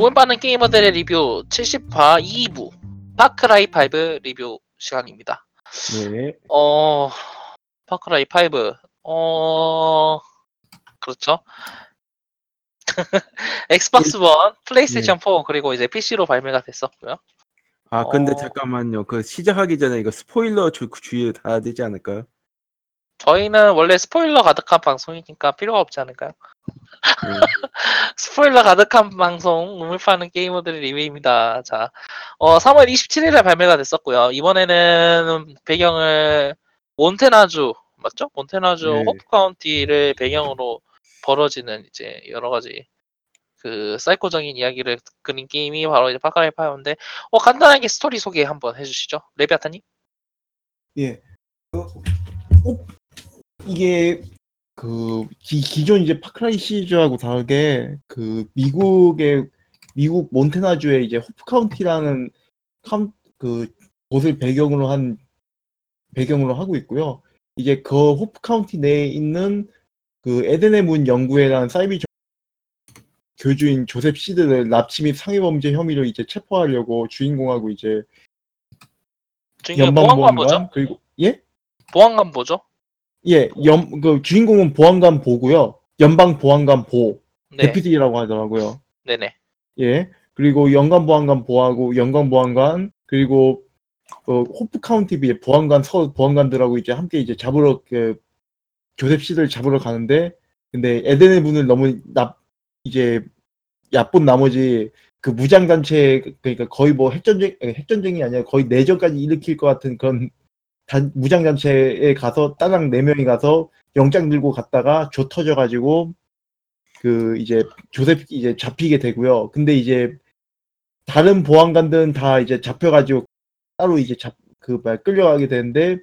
우물 파는 게이머들의 리뷰 70화 2부 파크라이 5 리뷰 시간입니다. 네. 어 파크라이 5. 어 그렇죠. 엑스박스 원, 플레이스테이션 4 그리고 이제 PC로 발매가 됐었고요. 아 근데 어. 잠깐만요. 그 시작하기 전에 이거 스포일러 주, 주의를 달아야 되지 않을까요? 저희는 원래 스포일러 가득한 방송이니까 필요가 없지 않을까요? 네. 스포일러 가득한 방송 우물 파는 게이머들의 리뷰입니다. 자, 어, 3월 27일에 발매가 됐었고요. 이번에는 배경을 몬테나주 맞죠? 몬테나주 네. 호프 카운티를 배경으로 벌어지는 이제 여러 가지 그 사이코적인 이야기를 그린 게임이 바로 이제 파크라이 five인데 어 간단하게 스토리 소개 한번 해주시죠, 레비아타님. 예. 어, 어, 이게 그 기, 기존 이제 파크라이 시리즈하고 다르게 그 미국의 미국 몬테나주의 이제 호프 카운티라는 캄, 그 곳을 배경으로 한 배경으로 하고 있고요. 이제 그 호프 카운티 내에 있는 그 에덴의 문 연구회라는 사이비 조- 교주인 조셉 시드를 납치 및 상해범죄 혐의로 이제 체포하려고 주인공하고 이제? 연방보안관 그리고 예? 보안관 뭐죠? 예, 연, 그 주인공은 보안관 보고요. 연방 보안관 보, 네, deputy라고 하더라고요. 네네. 예. 그리고 연방 보안관 보하고 연방 보안관 그리고 어, 호프 카운티 비의 보안관 서 보안관들하고 이제 함께 이제 잡으러 그 조셉 시드를 잡으러 가는데 근데 에덴의 문을 너무 납 이제 얕본 나머지 그 무장 단체 그러니까 거의 뭐 핵전쟁 핵전쟁이 아니라 거의 내전까지 일으킬 것 같은 그런 단, 무장 단체에 가서 딸랑 네 명이 가서 영장 들고 갔다가 조 터져 가지고 그 이제 조셉 이제 잡히게 되고요. 근데 이제 다른 보안관들은 다 이제 잡혀가지고 따로 이제 잡 그 말 끌려가게 되는데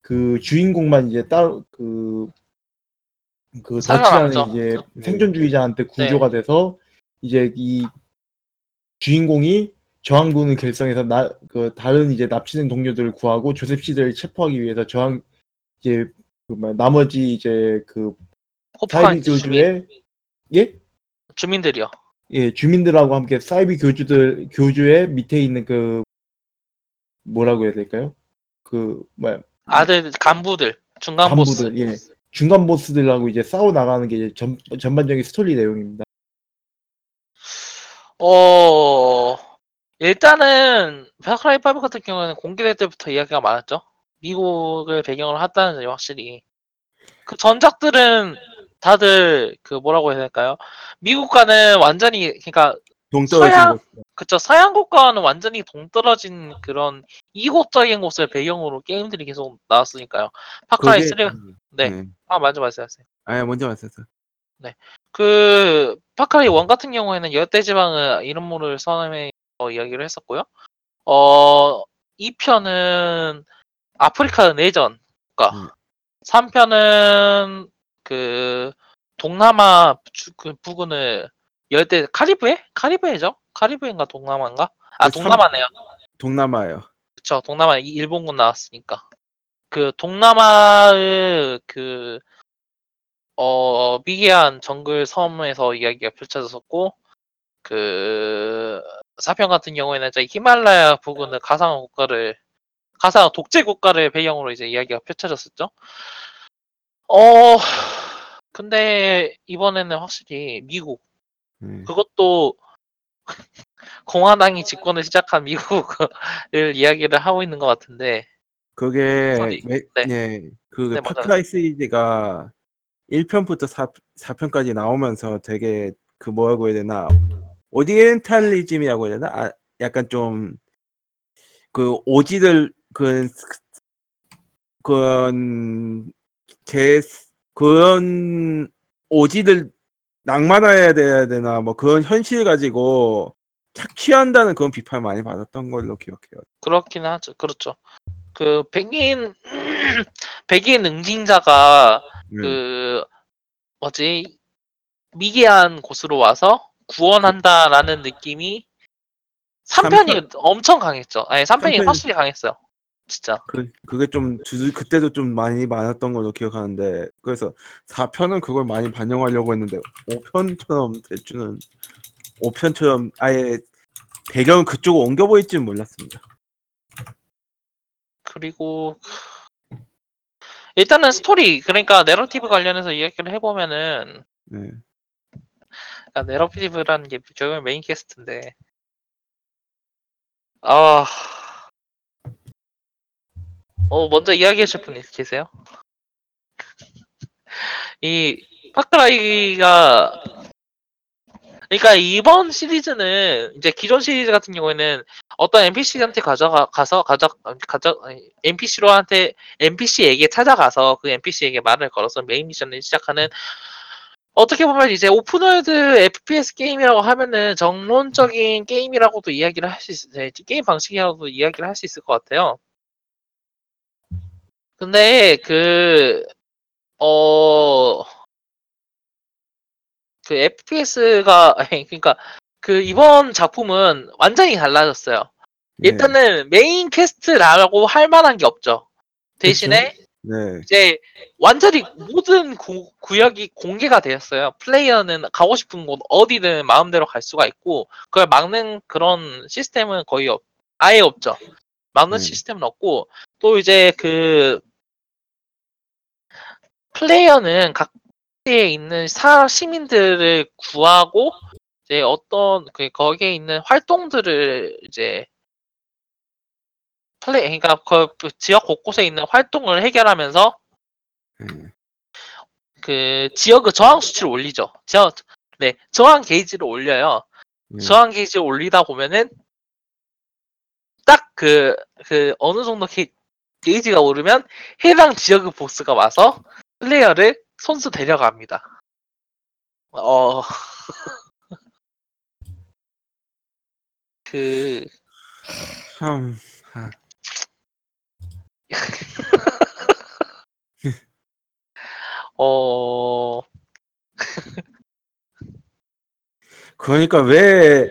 그 주인공만 이제 따로 그그 그 살아남죠. 더치라는 이제 네. 생존주의자한테 구조가 돼서 이제 이 주인공이 저항군을 결성해서 나 그 다른 이제 납치된 동료들을 구하고 조셉 씨들을 체포하기 위해서 저항 이제 그말 나머지 이제 그 사이비 주민, 교주의 예? 주민들이요. 예, 주민들하고 함께 사이비 교주들 교주의 밑에 있는 그 뭐라고 해야 될까요? 그 뭐야 아들 간부들 중간 보스 간부들 예 중간 보스들하고 이제 싸워 나가는 게 이제 전 전반적인 스토리 내용입니다. 어 일단은 파크라이 5 같은 경우에는 공개될 때부터 이야기가 많았죠. 미국을 배경으로 했다는 점이 확실히 그 전작들은 다들 그 뭐라고 해야 될까요? 미국과는 완전히 그러니까 동떨어진 서양- 곳. 그쵸 서양국과는 완전히 동떨어진 그런 이국적인 곳을 배경으로 게임들이 계속 나왔으니까요. 파크라이 3 네. 아 맞아 말씀하세요. 아 먼저 왔었어. 그 파크라이 1 같은 경우에는 열대지방을 이름 모를 선임에 어, 이야기를 했었고요. 어, 2편은 아프리카 내전 국가. 음. 3편은 그 동남아 주- 그 부근을 열대 카리브해? 카리브해죠? 카리브해인가 동남아인가? 아그 삼- 동남아네요. 동남아요. 그쵸 동남아 이- 일본군 나왔으니까 그 동남아의 그 어, 미개한 정글 섬에서 이야기가 펼쳐졌었고 그 사편 같은 경우에는 저희 히말라야 부근의 가상화 국가를 가상화 독재 국가를 배경으로 이제 이야기가 펼쳐졌었죠. 어 근데 이번에는 확실히 미국 네. 그것도 공화당이 집권을 시작한 미국을 이야기를 하고 있는 것 같은데 그게 소리. 매- 네. 예, 그 네, 맞아요. 파크라이 시리즈가 1편부터 4, 4편까지 나오면서 되게 그 뭐라고 해야 되나 오리엔탈리즘이라고 해야 되나 아, 약간 좀 그 오지들 그 그런 개 그런 오지들 낭만화해야 돼야 되나 뭐 그런 현실 가지고 착취한다는 그런 비판 많이 받았던 걸로 기억해요. 그렇긴 하죠. 그렇죠. 그 백인 백인 응징자가 네. 그 뭐지 미개한 곳으로 와서 구원한다라는 느낌이 3편이 엄청 강했죠. 아니 3편이 삼편이- 확실히 강했어요. 진짜. 그, 그게 좀, 두- 그때도 좀 많이 많았던 걸로 기억하는데, 그래서 4편은 그걸 많이 반영하려고 했는데, 5편처럼 대주는, 5편처럼 아예 배경 그쪽으로 옮겨 보일 줄 몰랐습니다. 그리고 일단은 스토리 그러니까 내러티브 관련해서 이야기를 해보면은 네. 그러니까 narrative라는 게 결국엔 main quest인데 아 어, 먼저 이야기하실 분 계세요? 이 파크라이가 그러니까 이번 시리즈는 이제 기존 시리즈 같은 경우에는 어떤 NPC한테 가져가 가서 가져 가져 NPC로한테 NPC에게 찾아가서 그 NPC에게 말을 걸어서 메인 미션을 시작하는 어떻게 보면 이제 open world FPS 게임이라고 하면은 정론적인 게임이라고도 이야기를 할 수 있, 네, 게임 방식이라고도 이야기를 할 수 있을 것 같아요. 근데 그, 어, 그 FPS가, 그러니까 그 이번 작품은 완전히 달라졌어요. 네. 일단은 main quest라고 할 만한 게 없죠. 대신에 네. 이제 완전히 모든 구, 구역이 공개가 되었어요. 플레이어는 가고 싶은 곳 어디든 마음대로 갈 수가 있고 그걸 막는 그런 시스템은 거의 없, 아예 없죠. 막는 네. 시스템은 없고 또 이제 그 플레이어는 각지에 있는 사 시민들을 구하고 이제 어떤 그 거기에 있는 활동들을 이제 플레이 그러니까 그 지역 곳곳에 있는 활동을 해결하면서 네. 그 지역의 저항 수치를 올리죠. 저, 네, 저항 게이지를 올려요. 네. 저항 게이지를 올리다 보면은 딱그그 어느 정도 게, 게이지가 오르면 해당 지역의 보스가 와서 플레이어를 손수 데려갑니다. 어. 그 참. 아, 어, 그러니까 왜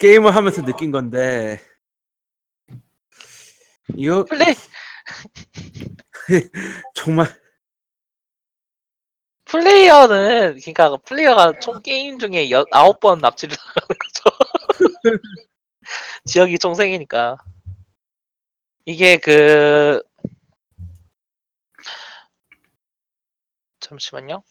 게임을 하면서 느낀 건데 이거 플레이 정말 플레이어는 그러니까 플레이어가 총 게임 중에 여, 9번 납치를 하는 거죠. 지역이 총 생이니까. 이게 그 잠시만요.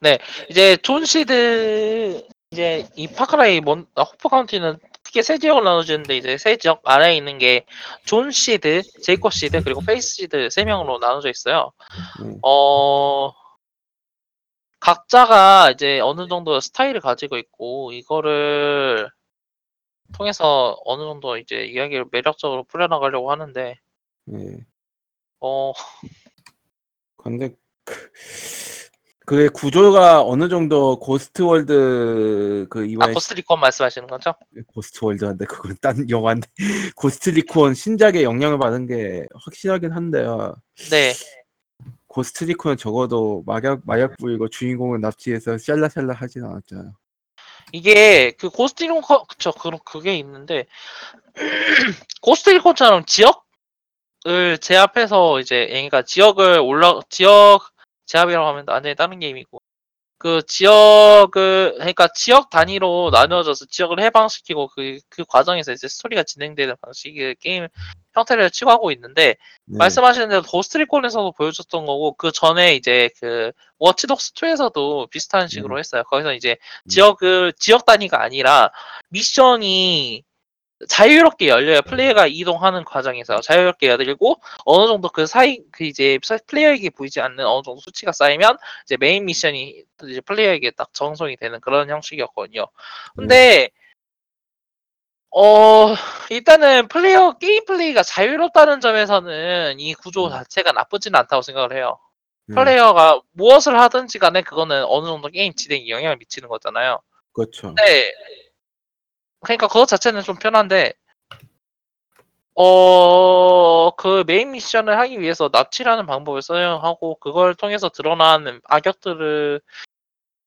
네, 이제 존 시드 이제 이 파크라이 먼 아, 호프 카운티는 크게 세 지역을 나눠지는데 이제 세 지역 아래에 있는 게 존 시드, 제이콥 시드 그리고 페이스 시드 세 명으로 나눠져 있어요. 음. 어 각자가 이제 어느 정도 스타일을 가지고 있고 이거를 통해서 어느 정도 이제 이야기를 매력적으로 풀어나가려고 하는데 네. 어 근데 그, 그 구조가 어느 정도 고스트 월드 그 아, 이번에 고스트 리콘 말씀하시는 거죠? 고스트 월드인데 그건 딴 영화인데 고스트 리콘 신작에 영향을 받은 게 확실하긴 한데요. 네, 고스트 리콘은 적어도 마약 마약 부이고 주인공을 납치해서 샬라샬라 하진 않았잖아요. 이게 그 고스트리콘 그쵸 그런 그게 있는데 고스트리콘처럼 지역을 제압해서 이제 그러니까 지역을 올라 지역 제압이라고 하면 완전히 다른 게임이고 그 지역을 그러니까 지역 단위로 나누어져서 지역을 해방시키고 그 그 과정에서 이제 스토리가 진행되는 방식의 게임 형태를 취하고 있는데 네. 말씀하신 대로 고스트리콘에서도 보여줬던 거고 그 전에 이제 그 워치독스 2에서도 비슷한 식으로 했어요. 거기서 이제 음. 지역을 지역 단위가 아니라 미션이 자유롭게 열려요. 플레이어가 이동하는 과정에서 자유롭게 열리고 어느 정도 그 사이 그 이제 사- 플레이어에게 보이지 않는 어느 정도 수치가 쌓이면 이제 메인 미션이 이제 플레이어에게 딱 전송이 되는 그런 형식이었거든요. 근데 어 일단은 플레이어 게임 플레이가 자유롭다는 점에서는 이 구조 음. 자체가 나쁘지는 않다고 생각을 해요. 네. 플레이어가 무엇을 하든지 간에 그거는 어느 정도 게임 진행에 영향을 미치는 거잖아요. 그렇죠. 네. 그러니까 그것 자체는 좀 편한데 어, 그 메인 미션을 하기 위해서 납치라는 방법을 사용하고 그걸 통해서 드러나는 악역들을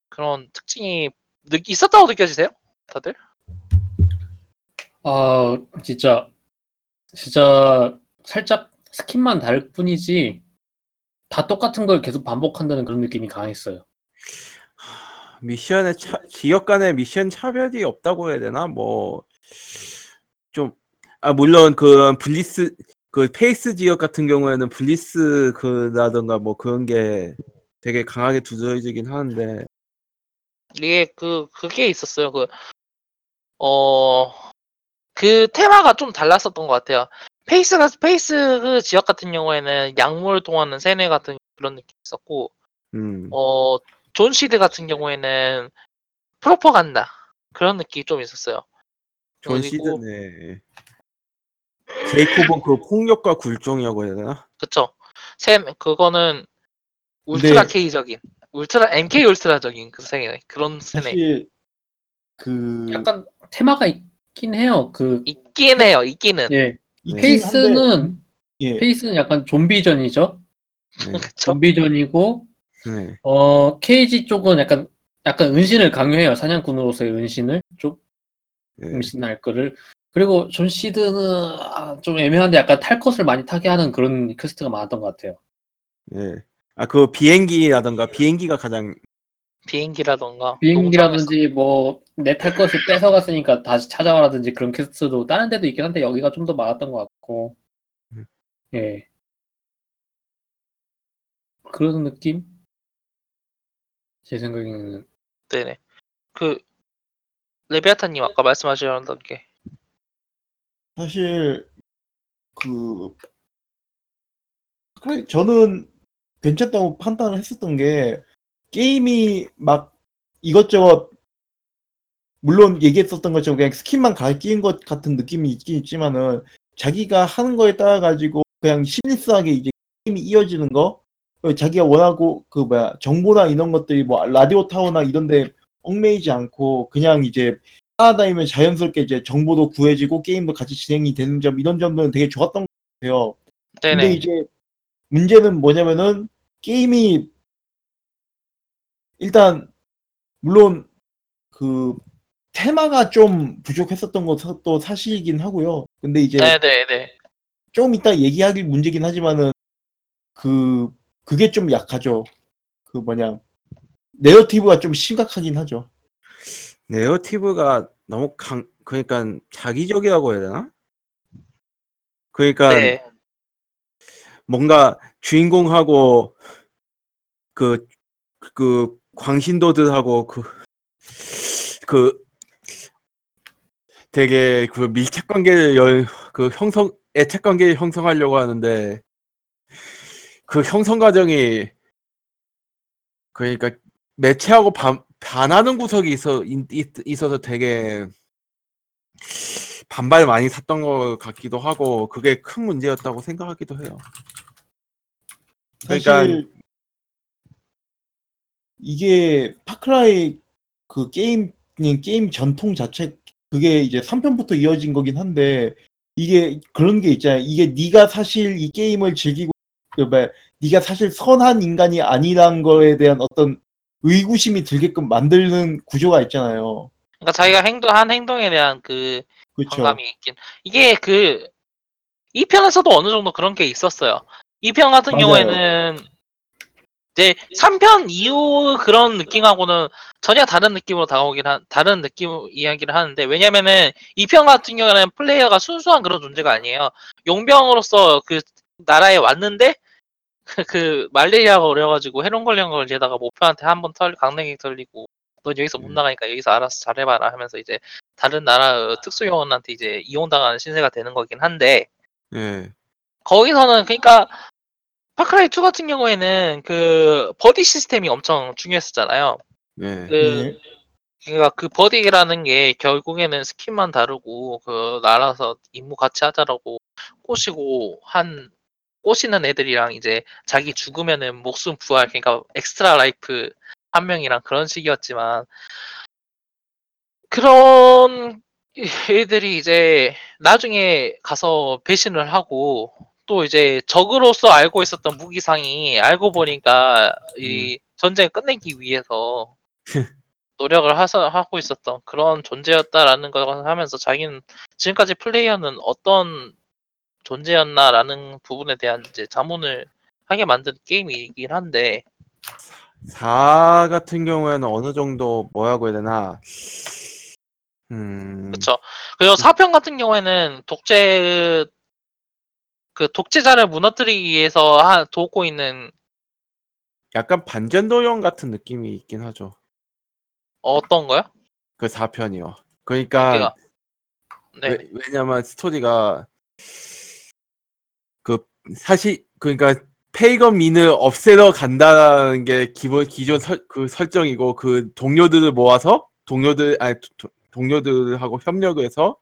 그런 특징이 느- 있었다고 느껴지세요? 다들? 아, 진짜, 진짜 살짝 스킨만 다를 뿐이지, 다 똑같은 걸 계속 반복한다는 그런 느낌이 강했어요. 미션의 차, 지역 간의 미션 차별이 없다고 해야 되나? 뭐 좀 아 물론 그 블리스 그 페이스 지역 같은 경우에는 블리스 그라던가 뭐 그런 게 되게 강하게 두드러지긴 하는데 이게 그 그게 있었어요. 그 어, 그 테마가 좀 달랐었던 것 같아요. 페이스가 페이스 그 지역 같은 경우에는 약물 통하는 세뇌 같은 그런 느낌이 있었고, 음 어, 존 시드 같은 경우에는 프로파간다 그런 느낌이 좀 있었어요. 존 그리고- 시드네 제이콥은 그 폭력과 굴종이라고 해야 되나? 그쵸? 샘 그거는 울트라 근데- K적인, 울트라 MK 울트라적인 그 세뇌 그런 사실 그 약간 테마가 있긴 해요. 그 있긴 해요. 있기는. 예. 있긴 페이스는 한데, 예. 페이스는 약간 좀비전이죠. 네. 그쵸? 좀비전이고 네. 어 제이콥 쪽은 약간 약간 은신을 강요해요. 사냥꾼으로서의 은신을 좀 네. 은신할 거를. 그리고 존 시드는 아, 좀 애매한데 약간 탈 것을 많이 타게 하는 그런 quest가 많았던 것 같아요. 네. 아 그 비행기라던가 비행기가 가장 비행기라던가 비행기라든지 뭐 내 탈 것을 뺏어갔으니까 다시 찾아와라든지 그런 퀘스트도 다른 데도 있긴 한데 여기가 좀 더 많았던 것 같고 음. 예 그런 느낌 제 생각에는. 네네. 그 레비아타님 아까 말씀하셨던 게. 사실 그 저는 괜찮다고 판단을 했었던 게 게임이 막 이것저것 물론 얘기했었던 것처럼 그냥 스킨만 갈긴 것 같은 느낌이 있긴 있지만은 자기가 하는 거에 따라 가지고 그냥 실리스하게 이제 게임이 이어지는 거? 어, 자기가 원하고 그 뭐야 정보나 이런 것들이 뭐 라디오 타워나 이런데 얽매이지 않고 그냥 이제 따라다니면 자연스럽게 이제 정보도 구해지고 게임도 같이 진행이 되는 점 이런 점들은 되게 좋았던 것 같아요. 근데 네네. 이제 문제는 뭐냐면은 게임이 일단 물론 그 테마가 좀 부족했었던 것도 사실이긴 하고요. 근데 이제 네네네. 좀 이따 얘기하길 문제긴 하지만은 그 그게 좀 약하죠. 그 뭐냐 네러티브가 좀 심각하긴 하죠. 네어티브가 너무 강 그러니까 자기적이라고 해야 되나? 그러니까 네. 뭔가 주인공하고 그, 그 광신도들하고 그, 그 되게 그 밀착 관계를 열, 그 형성, 애착 관계를 형성하려고 하는데 그 형성 과정이 그러니까 매체하고 반, 반하는 구석이 있어, 있, 있어서 되게 반발 많이 샀던 것 같기도 하고 그게 큰 문제였다고 생각하기도 해요. 사실 그러니까- 이게 파크라이 그 게임 게임 전통 자체 그게 이제 3편부터 이어진 거긴 한데 이게 그런 게 있잖아요. 이게 네가 사실 이 게임을 즐기고 그 뭐야, 네가 사실 선한 인간이 아니란 거에 대한 어떤 의구심이 들게끔 만드는 구조가 있잖아요. 그러니까 자기가 행동 한 행동에 대한 그 그렇죠. 반감이 있긴. 이게 그 2편에서도 어느 정도 그런 게 있었어요. 2편 같은 맞아요. 경우에는 이제 3편 이후 그런 느낌하고는 전혀 다른 느낌으로 다가오긴 한 다른 느낌 이야기를 하는데 왜냐면은 2편 같은 경우에는 플레이어가 순수한 그런 존재가 아니에요. 용병으로서 그 나라에 왔는데 그, 그 말레이아가 어려가지고 해롱 걸린 걸 이제다가 목표한테 한 번 털 강냉이 털리고 넌 여기서 못 음. 나가니까 여기서 알아서 잘해봐라 하면서 이제 다른 나라 특수요원한테 이제 이용당하는 신세가 되는 거긴 한데 예. 거기서는 그러니까 파크라이 2 같은 경우에는 그 buddy 시스템이 엄청 중요했었잖아요. 예. 그 네. 그러니까 그 buddy라는 게 결국에는 스킨만 다르고 그 나라서 임무 같이 하자라고 꼬시고 한 꼬시는 애들이랑 이제 자기 죽으면은 목숨 부활 그러니까 extra life 한 명이랑 그런 식이었지만 그런 애들이 이제 나중에 가서 배신을 하고 또 이제 적으로서 알고 있었던 무기상이 알고 보니까 이 전쟁을 끝내기 위해서 노력을 하서 하고 있었던 그런 존재였다라는 걸 하면서 자기는 지금까지 플레이어는 어떤 존재였나라는 부분에 대한 이제 자문을 하게 만든 게임이긴 한데 4 같은 경우에는 어느 정도 뭐라고 해야 되나 음 그쵸. 그리고 4편 같은 경우에는 독재 그 독재자를 무너뜨리기 위해서 하, 도고 있는 약간 반전도형 같은 느낌이 있긴 하죠. 어떤 거요? 그 4편이요. 그러니까 네. 왜, 왜냐면 스토리가 그 사실 그러니까 페이건 민을 없애러 간다는 게 기본 기존 설, 그 설정이고 그 동료들을 모아서 동료들 아니 도- 동료들하고 협력을 해서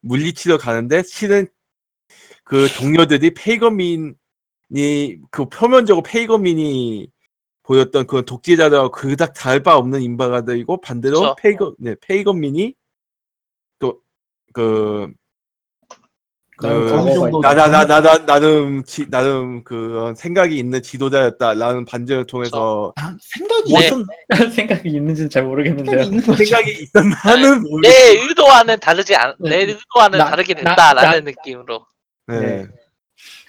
물리치러 가는데 실은 그 동료들이 페이건 민이 그 표면적으로 페이건 민이 보였던 그 독재자들하고 그닥 다를 바 없는 인바가들이고 반대로 그쵸. 페이건 네 페이건 민이 또그 나는 그 어느 정도 나나 나 나 나름 지, 나름 그런 생각이 있는 지도자였다라는 반전을 통해서 아, 생각이 네. 있었 생각이 있는지는 잘 모르겠는데요. 생각이 있는 거지. 생각이 있었나는 모르겠- 내 의도와는 다르지 않, 내 네. 의도와는 나- 다르게 나- 됐다라는 느낌으로. 네. 네.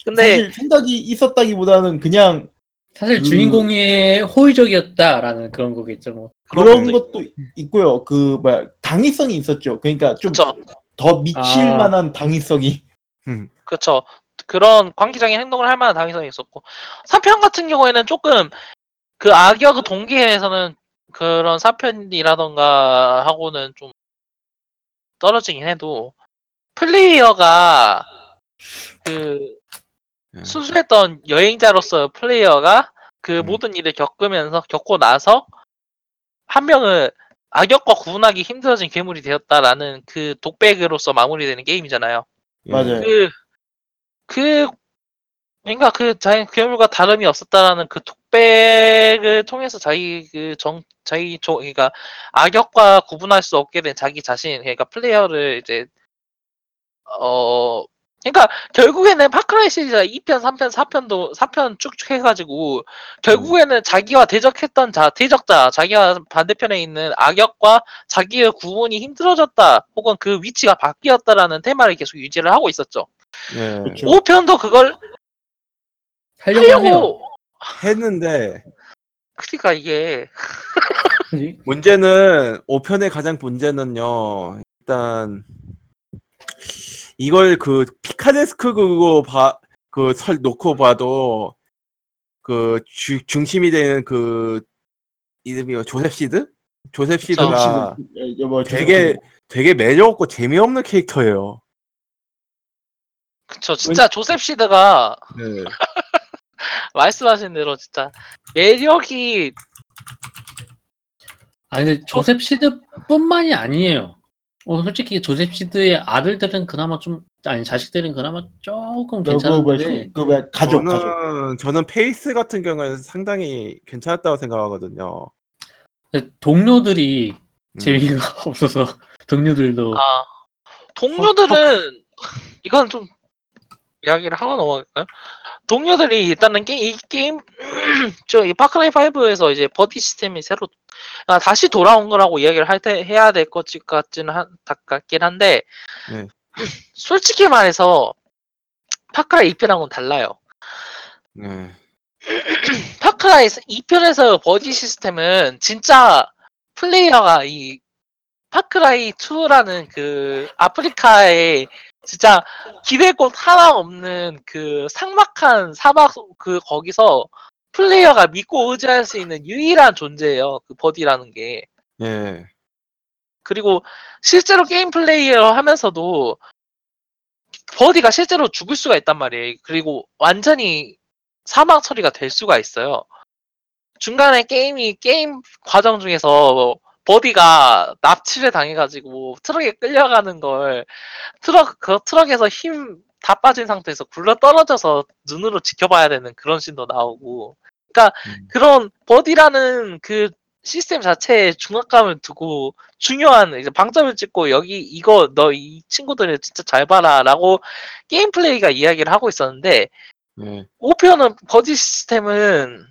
근데 사실 생각이 있었다기보다는 그냥 사실 음. 주인공이 호의적이었다라는 그런 거겠죠. 뭐. 그런 것도 것도 있고요. 그 뭐야 당위성이 있었죠. 그러니까 좀 그쵸. 더 미칠 아. 만한 당위성이 그쵸. 그런 광기적인 행동을 할 만한 당위성이 있었고 3편 같은 경우에는 조금 그 악역 동기에서는 그런 4편이라던가 하고는 좀 떨어지긴 해도 플레이어가 그 네. 순수했던 여행자로서 플레이어가 그 음. 모든 일을 겪으면서 겪고 나서 한 명을 악역과 구분하기 힘들어진 괴물이 되었다라는 그 독백으로서 마무리되는 게임이잖아요. 예. 맞아요. 그, 그, 그러니까 그 자기 괴물과 다름이 없었다라는 그 독백을 통해서 자기 그 정, 자기 조, 그러니까 악역과 구분할 수 없게 된 자기 자신, 그러니까 플레이어를 이제, 어, 그러니까 결국에는 파크라이 시리즈가 2편, 3편, 4편도 4편 쭉쭉 해가지고 결국에는 자기와 대적했던 자, 대적자, 자기와 반대편에 있는 악역과 자기의 구분이 힘들어졌다, 혹은 그 위치가 바뀌었다라는 테마를 계속 유지를 하고 있었죠. 예. 그쵸. 5편도 그걸 하려고. 하려고 했는데 그러니까 이게? 문제는 5편의 가장 문제는요. 일단 이걸 그 피카데스크 그거 봐 그 설 놓고 봐도 그 주, 중심이 되는 그 이름이 조셉 시드? 조셉 시드가 예, 뭐 되게 되게 매력 없고 재미없는 캐릭터예요. 그쵸 진짜 조셉 시드가 네. 말씀하신 대로 진짜 매력이 아니 조셉 시드뿐만이 아니에요. 어, 솔직히 조셉 시드의 아들들은 그나마 좀 아니 자식들은 그나마 조금 그, 그, 괜찮은데 그, 그, 가족 저는 가족 저는 페이스 같은 경우에는 상당히 괜찮았다고 생각하거든요. 근데 동료들이 음. 재미가 없어서 동료들도 아 동료들은 이건 좀 이야기를 하고 넘어갈까요? 동료들이 일단은 게, 이 게임 저이 파크라이 5에서 이제 buddy 시스템이 새로 아, 다시 돌아온 거라고 이야기를 할 때 해야 될 것 같지는 한, 다- 같긴 한데 네. 솔직히 말해서 파크라이 2편하고는 달라요. 네. 파크라이 2편에서 buddy 시스템은 진짜 플레이어가 이 파크라이 2라는 그 아프리카의 진짜 곳 하나 없는 그 삭막한 사막 속- 그 거기서 플레이어가 믿고 의지할 수 있는 유일한 존재예요. 그 buddy라는 게. 예. 그리고 실제로 게임 플레이 하면서도 buddy가 실제로 죽을 수가 있단 말이에요. 그리고 완전히 사망 처리가 될 수가 있어요. 중간에 게임이 게임 과정 중에서 buddy가 납치를 당해가지고 트럭에 끌려가는 걸 트럭 그 트럭에서 힘 다 빠진 상태에서 굴러 떨어져서 눈으로 지켜봐야 되는 그런 씬도 나오고 그러니까 음. 그런 buddy라는 그 시스템 자체에 중압감을 두고 중요한 이제 방점을 찍고 여기 이거 너 이 친구들을 진짜 잘 봐라라고 게임 플레이가 이야기를 하고 있었는데 예. 5편은 buddy 시스템은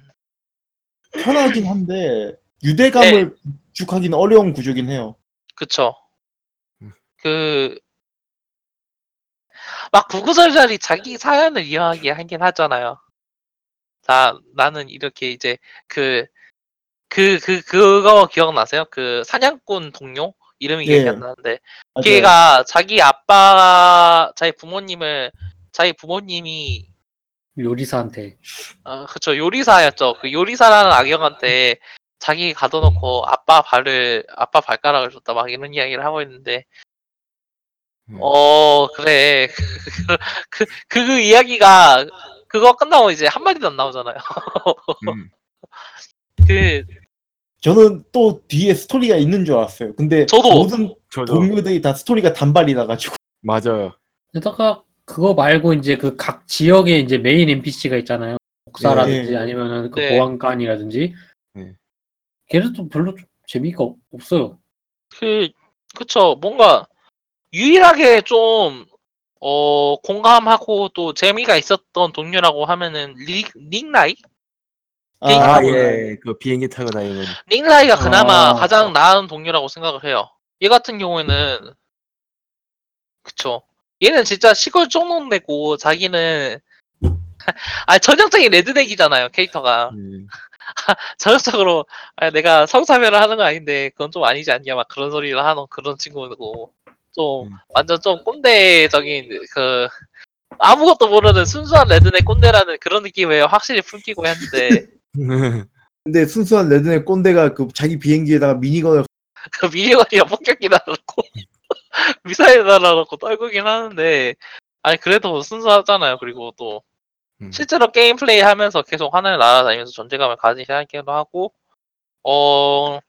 편하긴 한데 유대감을 네. 구축하기는 어려운 구조긴 해요. 그쵸 음. 그 막 구구절절히 자기 사연을 이야기하긴 하잖아요. 나 나는 이렇게 이제 그 그 그 그거 기억나세요? 그 사냥꾼 동료 이름이 기억이 예. 안 나는데. 걔가 자기 아빠 자기 부모님을 자기 부모님이 요리사한테 어, 그쵸 요리사였죠. 그 요리사라는 악역한테 자기 가둬놓고 아빠 발을 아빠 발가락을 줬다 막 이런 이야기를 하고 있는데 음. 어 그래 그, 그, 그 이야기가 그거 끝나고 이제 한 마디도 안 나오잖아요. 음. 그 저는 또 뒤에 스토리가 있는 줄 알았어요. 근데 저도. 모든 저도 동료들이 다 스토리가 단발이라 가지고 맞아요. 게다가 그거 말고 이제 그 각 지역에 이제 메인 NPC가 있잖아요. 목사라든지 예. 아니면은 그 네. 보안관이라든지 네. 좀 별로 좀 재미가 없- 없어요. 그, 그쵸. 뭔가, 유일하게 좀, 어, 공감하고 또 재미가 있었던 동료라고 하면은, 릭, 닉나이? 아, 아, 예. 예. 그 비행기 타고 다니는. 닉나이가 그나마 아. 가장 나은 동료라고 생각을 해요. 얘 같은 경우에는, 그쵸. 얘는 진짜 시골 쪽놈내고, 자기는, 아, 전형적인 레드넥이잖아요, 캐릭터가. 음. 전형적으로, 아, 내가 성차별을 하는 건 아닌데, 그건 좀 아니지 않냐, 막 그런 소리를 하는 그런 친구고, 좀, 음. 완전 좀 꼰대적인, 그, 아무것도 모르는 순수한 레드넥 꼰대라는 그런 느낌을 확실히 풍기고 했는데, 근데 순수한 레드넥 꼰대가 그 자기 비행기에다가 미니건을 그 미니건이가 폭격기 날아놓고, 미사일 날아놓고 떨구긴 하는데, 아니, 그래도 순수하잖아요. 그리고 또, 음. 실제로 게임 플레이 하면서 계속 하늘 날아다니면서 존재감을 가지게 하기도 하고, 어,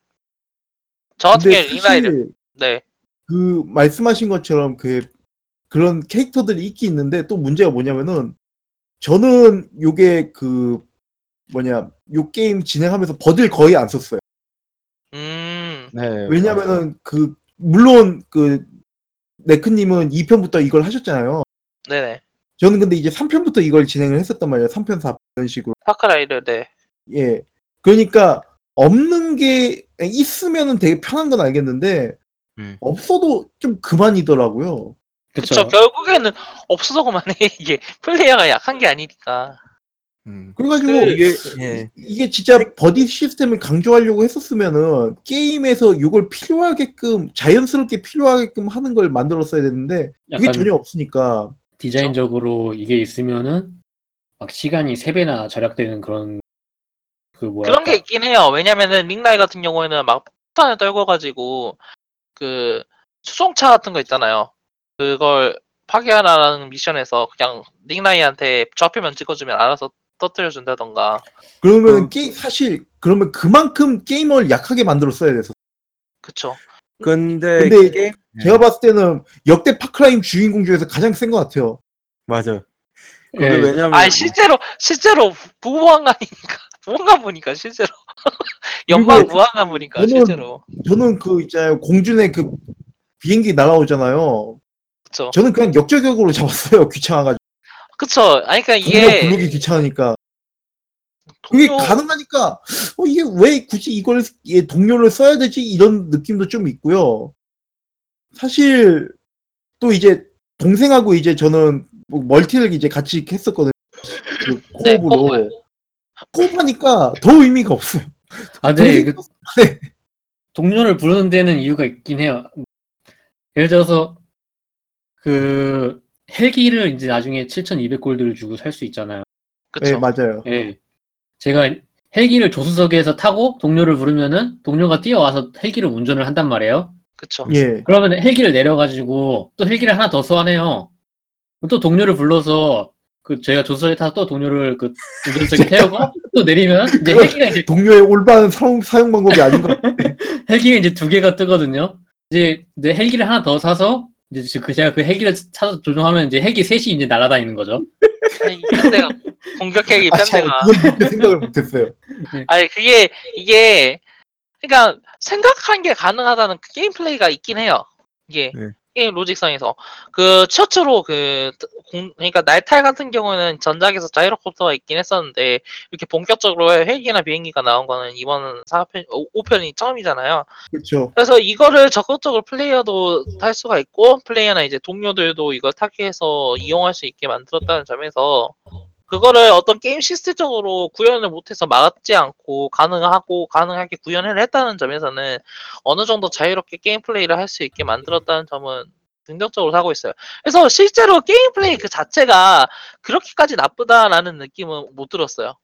저 같은 근데 경우에 리나이를, 사실 네. 그 말씀하신 것처럼 그 그런 캐릭터들이 있긴 있는데 또 문제가 뭐냐면은 저는 요게 그 뭐냐 요 게임 진행하면서 버들 거의 안 썼어요. 음, 네. 왜냐면은 그 물론 그 네크님은 2편부터 이걸 하셨잖아요. 네네. 저는 근데 이제 3편부터 이걸 진행을 했었단 말이에요. 3편, 4편 이런 식으로. 파크라이를, 네. 예. 그러니까 없는 게 있으면은 되게 편한 건 알겠는데 음. 없어도 좀 그만이더라고요. 그쵸? 그쵸. 결국에는 없어서 그만해. 이게 플레이어가 약한 게 아니니까. 음. 그래가지고 그- 이게 예. 이게 진짜 버디 시스템을 강조하려고 했었으면은 게임에서 이걸 필요하게끔 자연스럽게 필요하게끔 하는 걸 만들었어야 됐는데 그게 약간 전혀 없으니까 디자인적으로 이게 있으면은 막 시간이 3배나 절약되는 그런 그 뭐야 그런 게 있긴 해요. 왜냐면은 링라이 같은 경우에는 막 폭탄을 떨궈가지고 그 수송차 같은 거 있잖아요. 그걸 파괴하라는 미션에서 그냥 링라이한테 좌표면 찍어주면 알아서 터뜨려 준다던가. 그러면 음. 게 사실 그러면 그만큼 게임을 약하게 만들었어야 돼서 그쵸. 근데, 근데 게임 네. 제가 봤을 때는 역대 파크라임 주인공 중에서 가장 센 것 같아요. 맞아. 예, 왜냐면 아 실제로 실제로 부부한관이니까 부부한관 보니까 실제로 연방 무한관 보니까 저는- 실제로 저는 그 있잖아요 공준의 그 비행기 날아오잖아요. 그쵸. 저는 그냥 역저격으로 잡았어요. 귀찮아가지고. 그쵸. 아니 그러니까 동료 이게 부르기 귀찮으니까. 그게 동료- 가능하니까 어, 이게 왜 굳이 이걸 얘 동료를 써야 되지 이런 느낌도 좀 있고요. 사실 또 이제 동생하고 이제 저는 뭐 멀티를 이제 같이 했었거든요. 그 네, 코업으로 코업하니까 더 의미가 없어요. 아, 네, 그 네. 동료를 부르는 데는 이유가 있긴 해요. 예를 들어서 그 헬기를 이제 나중에 7,200골드를 주고 살 수 있잖아요. 네, 그쵸. 맞아요. 예. 제가 헬기를 조수석에서 타고 동료를 부르면은 동료가 뛰어와서 헬기를 운전을 한단 말이에요. 그쵸. 예. 그러면 헬기를 내려가지고 또 헬기를 하나 더 소환해요. 또 동료를 불러서 그 저희가 조수석에 타서 또 동료를 그 운전석에 태우고 또 내리면 이제 헬기가 이제 동료의 올바른 사용, 사용 방법이 아닌 것 같아요. 헬기가 이제 두 개가 뜨거든요. 이제 내 헬기를 하나 더 사서 이제 그 제가 그 헬기를 사서 조종하면 이제 헬기 셋이 이제 날아다니는 거죠. 아니, 편대가 공격핵이 아, 참, 편대가 생각을 못했어요. 아니 그게 이게 그러니까 생각한 게 가능하다는 그 게임 플레이가 있긴 해요. 이게 네. 게임 로직성에서 그 셔츠로 그 공, 그러니까 날탈 같은 경우는 전작에서 자이로콥터가 있긴 했었는데 이렇게 본격적으로 헬기나 비행기가 나온 거는 이번 4편 5편이 처음이잖아요. 그렇죠. 그래서 이거를 적극적으로 플레이어도 탈 수가 있고 플레이어나 이제 동료들도 이걸 타게 해서 이용할 수 있게 만들었다는 점에서 그거를 어떤 게임 시스템적으로 구현을 못해서 막지 않고 가능하고 가능하게 구현을 했다는 점에서는 어느 정도 자유롭게 게임 플레이를 할 수 있게 만들었다는 점은 긍정적으로 사고 있어요. 그래서 실제로 게임 플레이 그 자체가 그렇게까지 나쁘다라는 느낌은 못 들었어요.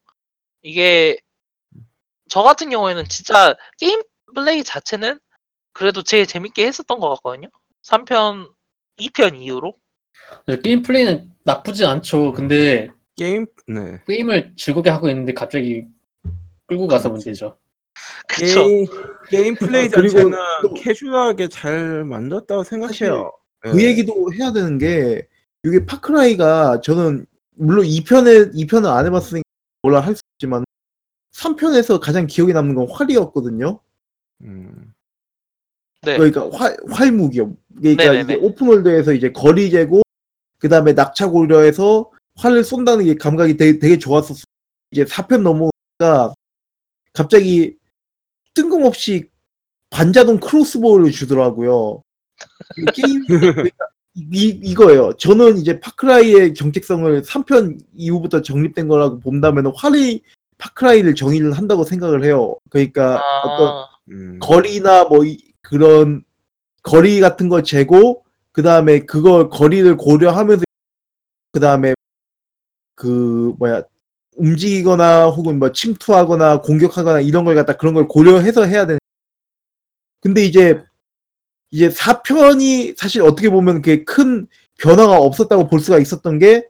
이게 저 같은 경우에는 진짜 게임 플레이 자체는 그래도 제일 재밌게 했었던 것 같거든요. 3편, 2편 이후로. 네, 게임 플레이는 나쁘지 않죠. 근데 게임 네 게임을 즐겁게 하고 있는데 갑자기 끌고 가서 문제죠. 그쵸. 게임 게임 플레이 그리고 자체는 또- 캐주얼하게 잘 만들었다고 생각해요. 그 예. 얘기도 해야 되는 게 이게 파크라이가 저는 물론 2편에 2편은 안 해봤으니까 몰라 할 수 있지만 3편에서 가장 기억에 남는 건 활이었거든요. 음. 네. 그러니까 활 활무기요. 그러니까 네네네. 이게 open world에서 이제 거리 재고 그 다음에 낙차 고려해서 활을 쏜다는 게 감각이 되게, 되게 좋았었어. 이제 4편 넘어가 갑자기 뜬금없이 반자동 crossbow를 주더라고요. 이 게임 그러니까 이, 이거예요. 저는 이제 파크라이의 정체성을 3편 이후부터 정립된 거라고 본다면 활이 파크라이를 정의를 한다고 생각을 해요. 그러니까 어떤 아, 음. 거리나 뭐 이- 그런 거리 같은 걸 재고 그 다음에 그걸 거리를 고려하면서 그 다음에 그 뭐야 움직이거나 혹은 뭐 침투하거나 공격하거나 이런 걸 갖다 그런 걸 고려해서 해야 되는. 근데 이제 이제 4편이 사실 어떻게 보면 그게 큰 변화가 없었다고 볼 수가 있었던 게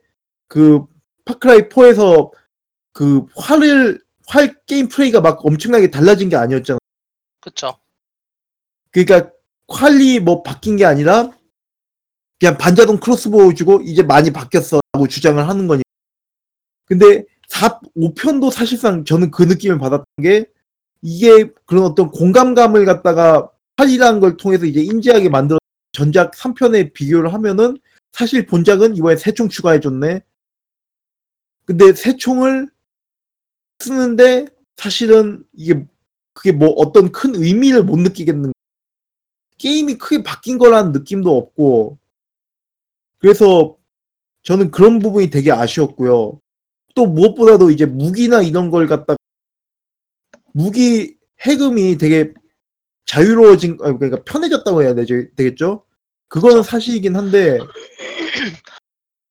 그 파크라이 4에서 그 활을 활 게임 플레이가 막 엄청나게 달라진 게 아니었잖아. 그쵸. 그러니까 퀄리 뭐 바뀐 게 아니라 그냥 반자동 crossbow 주고 이제 많이 바뀌었어라고 주장을 하는 거니. 근데 4, 5편도 사실상 저는 그 느낌을 받았던 게 이게 그런 어떤 공간감을 갖다가 활이라는 걸 통해서 이제 인지하게 만들어 전작 3편에 비교를 하면은 사실 본작은 이번에 새 총 추가해줬네. 근데 새 총을 쓰는데 사실은 이게 그게 뭐 어떤 큰 의미를 못 느끼겠는 게임이 크게 바뀐 거라는 느낌도 없고 그래서 저는 그런 부분이 되게 아쉬웠고요. 또 무엇보다도 이제 무기나 이런 걸 갖다 무기 해금이 되게 자유로워진 아, 그러니까 편해졌다고 해야 되죠, 되겠죠? 그거는 사실이긴 한데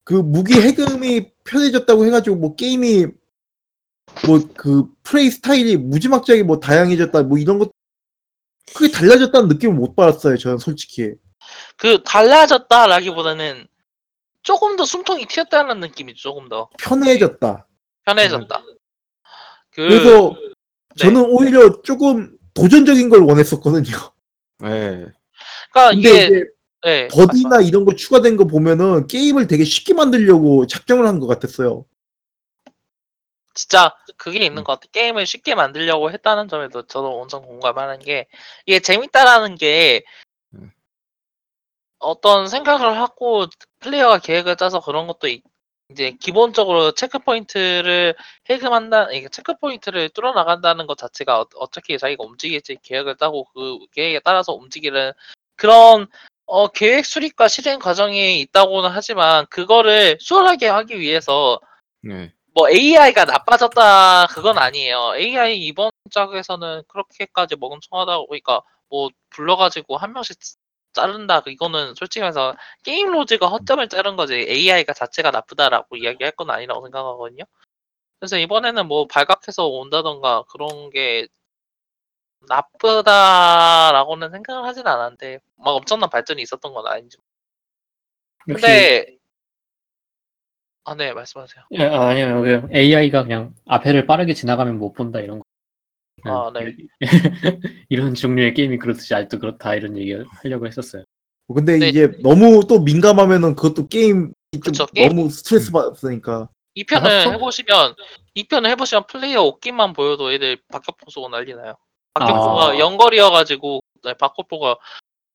그 무기 해금이 편해졌다고 해가지고 뭐 게임이 뭐 그 플레이 스타일이 무지막지하게 뭐 다양해졌다 뭐 이런 것 크게 달라졌다는 느낌을 못 받았어요 저는 솔직히 그 달라졌다라기보다는 조금 더 숨통이 튀었다는 느낌이 조금 더 편해졌다 편해졌다. 그 그래서 네. 저는 오히려 조금 도전적인 걸 원했었거든요 예. 그러니까 근데 이게 이제 네, 버디나 이런 거 추가된 거 보면은 게임을 되게 쉽게 만들려고 작정을 한 것 같았어요 진짜 그게 있는 것 같아. 게임을 쉽게 만들려고 했다는 점에도 저도 엄청 공감하는 게 이게 재밌다라는 게 음. 어떤 생각을 하고 플레이어가 계획을 짜서 그런 것도 있- 이제 기본적으로 체크 포인트를 해금한다, 이게 체크 포인트를 뚫어 나간다는 것 자체가 어, 어떻게 자기가 움직일지 계획을 짜고 그 계획에 따라서 움직이는 그런 어, 계획 수립과 실행 과정이 있다고는 하지만 그거를 수월하게 하기 위해서 네. 뭐 AI가 나빠졌다 그건 아니에요. AI 이번 작에서는 그렇게까지 멍청하다고 그러니까 뭐 불러가지고 한 명씩 자른다 이거는 솔직히 말해서 게임 로즈가 허점을 자른 거지 AI가 자체가 나쁘다라고 이야기할 건 아니라고 생각하거든요. 그래서 이번에는 뭐 발각해서 온다던가 그런 게 나쁘다라고는 생각을 하진 않았는데 막 엄청난 발전이 있었던 건 아닌지. 근데 아 네 말씀하세요. 예, 아, 아니요 그냥 AI가 그냥 앞에를 빠르게 지나가면 못 본다 이런 거. 아, 네. 이런 종류의 게임이 그렇듯이 아직도 그렇다 이런 얘기 하려고 했었어요. 근데 네. 이제 너무 또 민감하면은 그것도 게임 좀 그쵸, 게임- 너무 스트레스 받았으니까 이 편을 알았어? 해보시면 이 편을 해보시면 플레이어 옷깃만 보여도 애들 박격포 쏘고 난리 나요. 박격포가 아. 연거리여가지고 네, 박격포가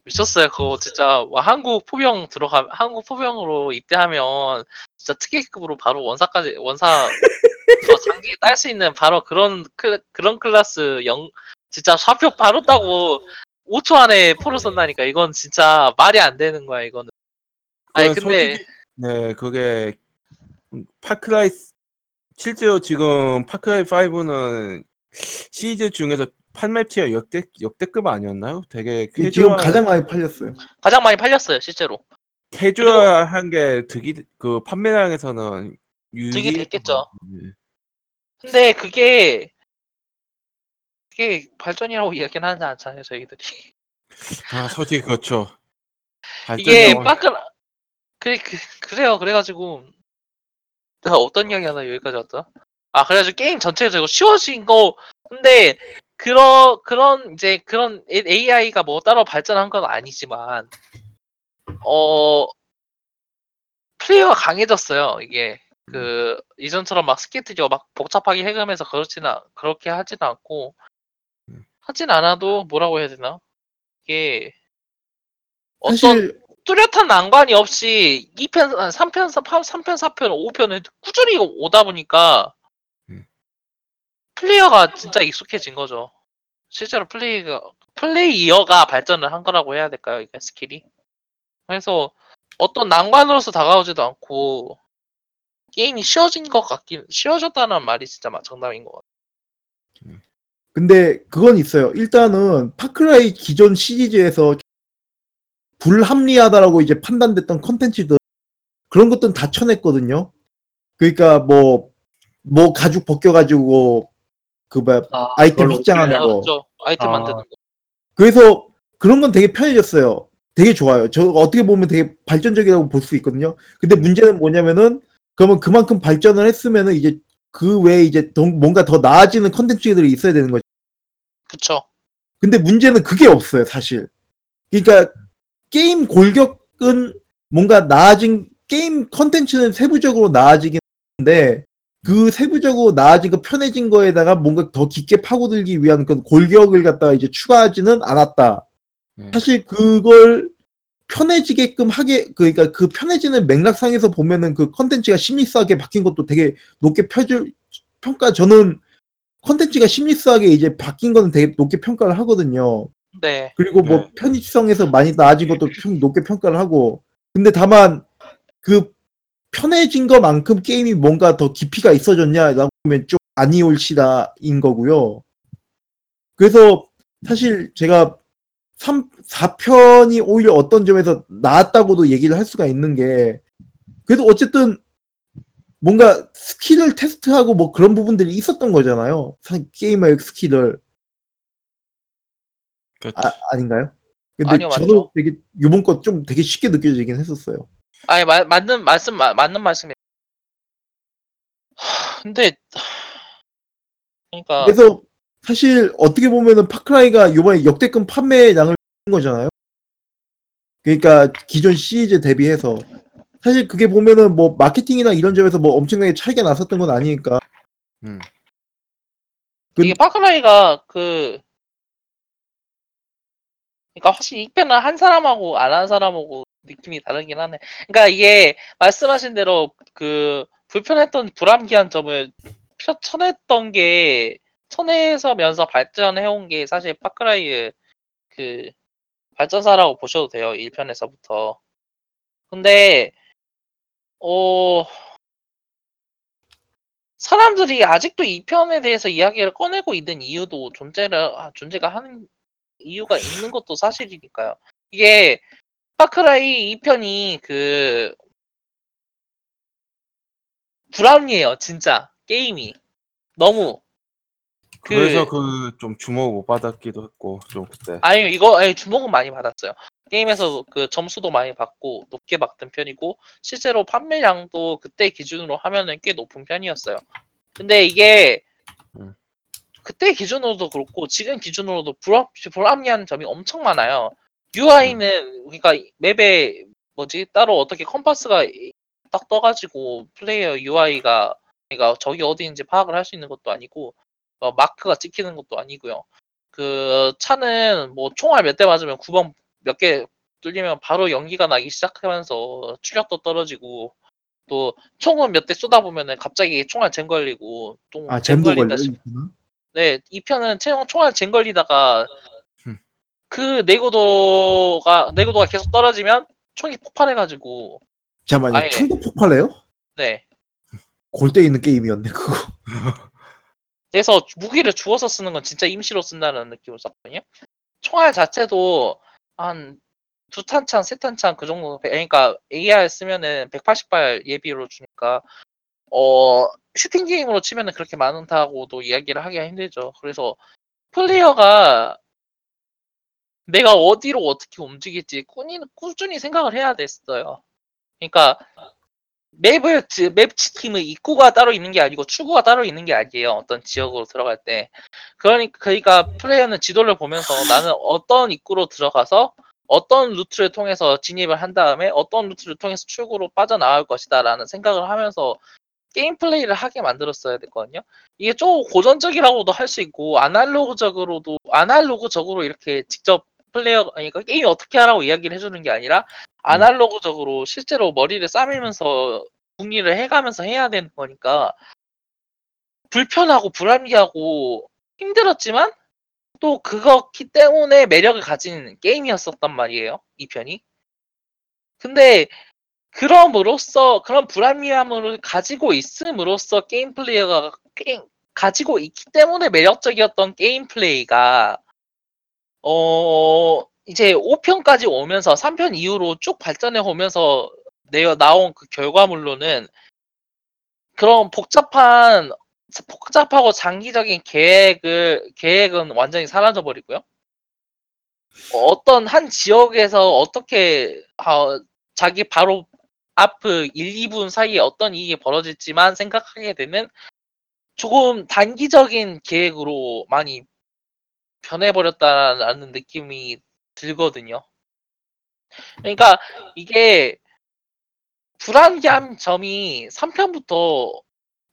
미쳤어요. 그거 진짜 와, 한국 포병 들어가 한국 포병으로 입대하면 진짜 특기급으로 바로 원사까지 원사 저 장기 딸 수 있는 바로 그런 클, 그런 클래스 영 진짜 사표 바로 따고 5초 안에 포를 쏜다니까 이건 진짜 말이 안 되는 거야 이거는. 아니 근데 솔직히- 네, 그게 파크라이 실제로 지금 파크라이 5는 시리즈 중에서 판매 tier 역대 역대급 아니었나요? 되게 지금 캐주얼 가장 많이 팔렸어요. 가장 많이 팔렸어요 실제로. 캐주얼한 게 득이 그 판매량에서는 득이 됐겠죠. 근데 그게 그게 발전이라고 이야기는 하지 않잖아요 저희들이. 아 솔직히 그렇죠. 이게 발전이 빠끈 그래 그, 그래요 그래가지고 내가 어떤 이야기 하나 여기까지 왔다 아 그래가지고 게임 전체적으로 쉬워진 거 근데 그런 그런 이제 그런 AI가 뭐 따로 발전한 건 아니지만 어 플레이어가 강해졌어요 이게 그 이전처럼 막 스케이트죠 막 복잡하게 해가면서 그렇지는 않- 그렇게 하지는 않고 음. 하진 않아도 뭐라고 해야 되나 이게 어떤 사실 뚜렷한 난관이 없이 2편, 3편, 3편, 4편, 5편을 꾸준히 오다 보니까 음. 플레이어가 진짜 익숙해진 거죠. 실제로 플레이가, 플레이어가 발전을 한 거라고 해야 될까요? 이게 스킬이. 그래서 어떤 난관으로서 다가오지도 않고 게임이 쉬워진 것 같긴, 쉬워졌다는 말이 진짜 마- 정답인 것 같아요. 근데 그건 있어요. 일단은 Far Cry 기존 시리즈에서 불합리하다라고 이제 판단됐던 컨텐츠들 그런 것들은 다 쳐냈거든요. 그러니까 뭐뭐 가죽 벗겨가지고 그 뭐야 아, 아이템 확장하는? 거. 그렇죠. 아이템 아. 만드는 거. 그래서 그런 건 되게 편해졌어요. 되게 좋아요. 저 어떻게 보면 되게 발전적이라고 볼 수 있거든요. 근데 문제는 뭐냐면은 그러면 그만큼 발전을 했으면은 이제 그 외에 이제 더- 뭔가 더 나아지는 컨텐츠들이 있어야 되는 거죠. 그쵸. 근데 문제는 그게 없어요, 사실. 그러니까 게임 골격은 뭔가 나아진 게임 컨텐츠는 세부적으로 나아지긴 한데 그 세부적으로 나아진 거 편해진 거에다가 뭔가 더 깊게 파고들기 위한 그 골격을 갖다가 이제 추가하지는 않았다. 음. 사실 그걸 편해지게끔 하게 그러니까 그 편해지는 맥락상에서 보면은 그 컨텐츠가 seamless하게 바뀐 것도 되게 높게 펴줄 평가 저는 컨텐츠가 seamless하게 이제 바뀐 거는 되게 높게 평가를 하거든요. 네. 그리고 뭐 네. 편의성에서 많이 나아진 것도 평- 높게 평가를 하고 근데 다만 그 편해진 것만큼 게임이 뭔가 더 깊이가 있어졌냐라고 하면 좀 아니올시다인 거고요. 그래서 사실 제가 3, 4편이 오히려 어떤 점에서 나았다고도 얘기를 할 수가 있는 게 그래도 어쨌든 뭔가 스킬을 테스트하고 뭐 그런 부분들이 있었던 거잖아요. 사- 게이머의 스킬을 그렇죠. 아, 아닌가요? 근데 아니요, 저도 맞죠. 되게 이번 거 좀 되게 쉽게 느껴지긴 했었어요. 아니 마, 맞는 말씀 마- 맞는 말씀이. 하, 근데 하, 그러니까 그래서 사실 어떻게 보면은 파크라이가 이번에 역대급 판매량을 한 거잖아요. 그러니까 기존 시리즈 대비해서 사실 그게 보면은 뭐 마케팅이나 이런 점에서 뭐 엄청나게 차이가 났었던 건 아니니까. 음. 그- 이게 파크라이가 그 그러니까 확실히 이 편은 한 사람하고 안 한 사람하고 느낌이 다르긴 하네. 그러니까 이게 말씀하신 대로 그 불편했던 불합리한 점을 펴- 쳐냈던 게 쳐내서면서 발전해온 게 사실 파크라이의 그 발전사라고 보셔도 돼요. 1편에서부터. 근데 어 사람들이 아직도 이 편에 대해서 이야기를 꺼내고 있는 이유도 존재를 아, 존재가 하는 이유가 있는 것도 사실이니까요. 이게 파크라이 2편이 그 불합리해요, 진짜 게임이 너무 그- 그래서 그 좀 주목 못 받았기도 했고 좀 그때. 아니 이거 아니, 주목은 많이 받았어요. 게임에서 그 점수도 많이 받고 높게 받던 편이고 실제로 판매량도 그때 기준으로 하면은 꽤 높은 편이었어요. 근데 이게 음. 그때 기준으로도 그렇고 지금 기준으로도 불합, 불합리한 점이 엄청 많아요. UI는 그러니까 맵에 뭐지 따로 어떻게 compass가 딱 떠가지고 플레이어 UI가 그러니까 저기 어디인지 파악을 할 수 있는 것도 아니고 어, 마크가 찍히는 것도 아니고요. 그 차는 뭐 총알 몇 대 맞으면 구멍 몇 개 뚫리면 바로 연기가 나기 시작하면서 추력도 떨어지고 또 총은 몇대 쏘다 보면은 갑자기 총알 잼 걸리고 또아잼 잼도 걸린다 걸려. 싶- 네, 이 편은 총- 총알 잼 걸리다가 음. 그 내구도가 내구도가 계속 떨어지면 총이 폭발해가지고 잠깐만요. 아예. 총도 폭발해요? 네 골대 있는 게임이었네 그거. 그래서 무기를 주워서 쓰는 건 진짜 임시로 쓴다는 느낌을 썼거든요. 총알 자체도 한 두 탄창, 세 탄창 그 정도, 그러니까 AR 쓰면은 180발 예비로 주니까 어 슈팅 게임으로 치면은 그렇게 많다고도 이야기를 하기가 힘들죠. 그래서 플레이어가 내가 어디로 어떻게 움직일지 꾸준히, 꾸준히 생각을 해야 됐어요. 그러니까 맵을 지- 맵 팀의 입구가 따로 있는 게 아니고 출구가 따로 있는 게 아니에요. 어떤 지역으로 들어갈 때. 그러니까 그러니까 플레이어는 지도를 보면서 나는 어떤 입구로 들어가서 어떤 루트를 통해서 진입을 한 다음에 어떤 루트를 통해서 출구로 빠져나갈 것이다라는 생각을 하면서 게임 플레이를 하게 만들었어야 됐거든요. 이게 좀 고전적이라고도 할 수 있고 아날로그적으로도 아날로그적으로 이렇게 직접 플레이어 그러니까 게임이 어떻게 하라고 이야기를 해주는 게 아니라 아날로그적으로 실제로 머리를 싸매면서 궁리를 해가면서 해야 되는 거니까 불편하고 불합리하고 힘들었지만 또 그거기 때문에 매력을 가진 게임이었었단 말이에요 이 편이. 근데 그럼으로써 그런 불합리함을 가지고 있음으로써 게임 플레이어가 게임, 가지고 있기 때문에 매력적이었던 게임 플레이가 어 이제 5편까지 오면서 3편 이후로 쭉 발전해 오면서 내어 나온 그 결과물로는 그런 복잡한 복잡하고 장기적인 계획을 계획은 완전히 사라져 버리고요. 어떤 한 지역에서 어떻게 아, 자기 바로 앞 1, 2분 사이에 어떤 일이 벌어질지만 생각하게 되는 조금 단기적인 계획으로 많이 변해버렸다라는 느낌이 들거든요. 그러니까 이게 불안한 점이 3편부터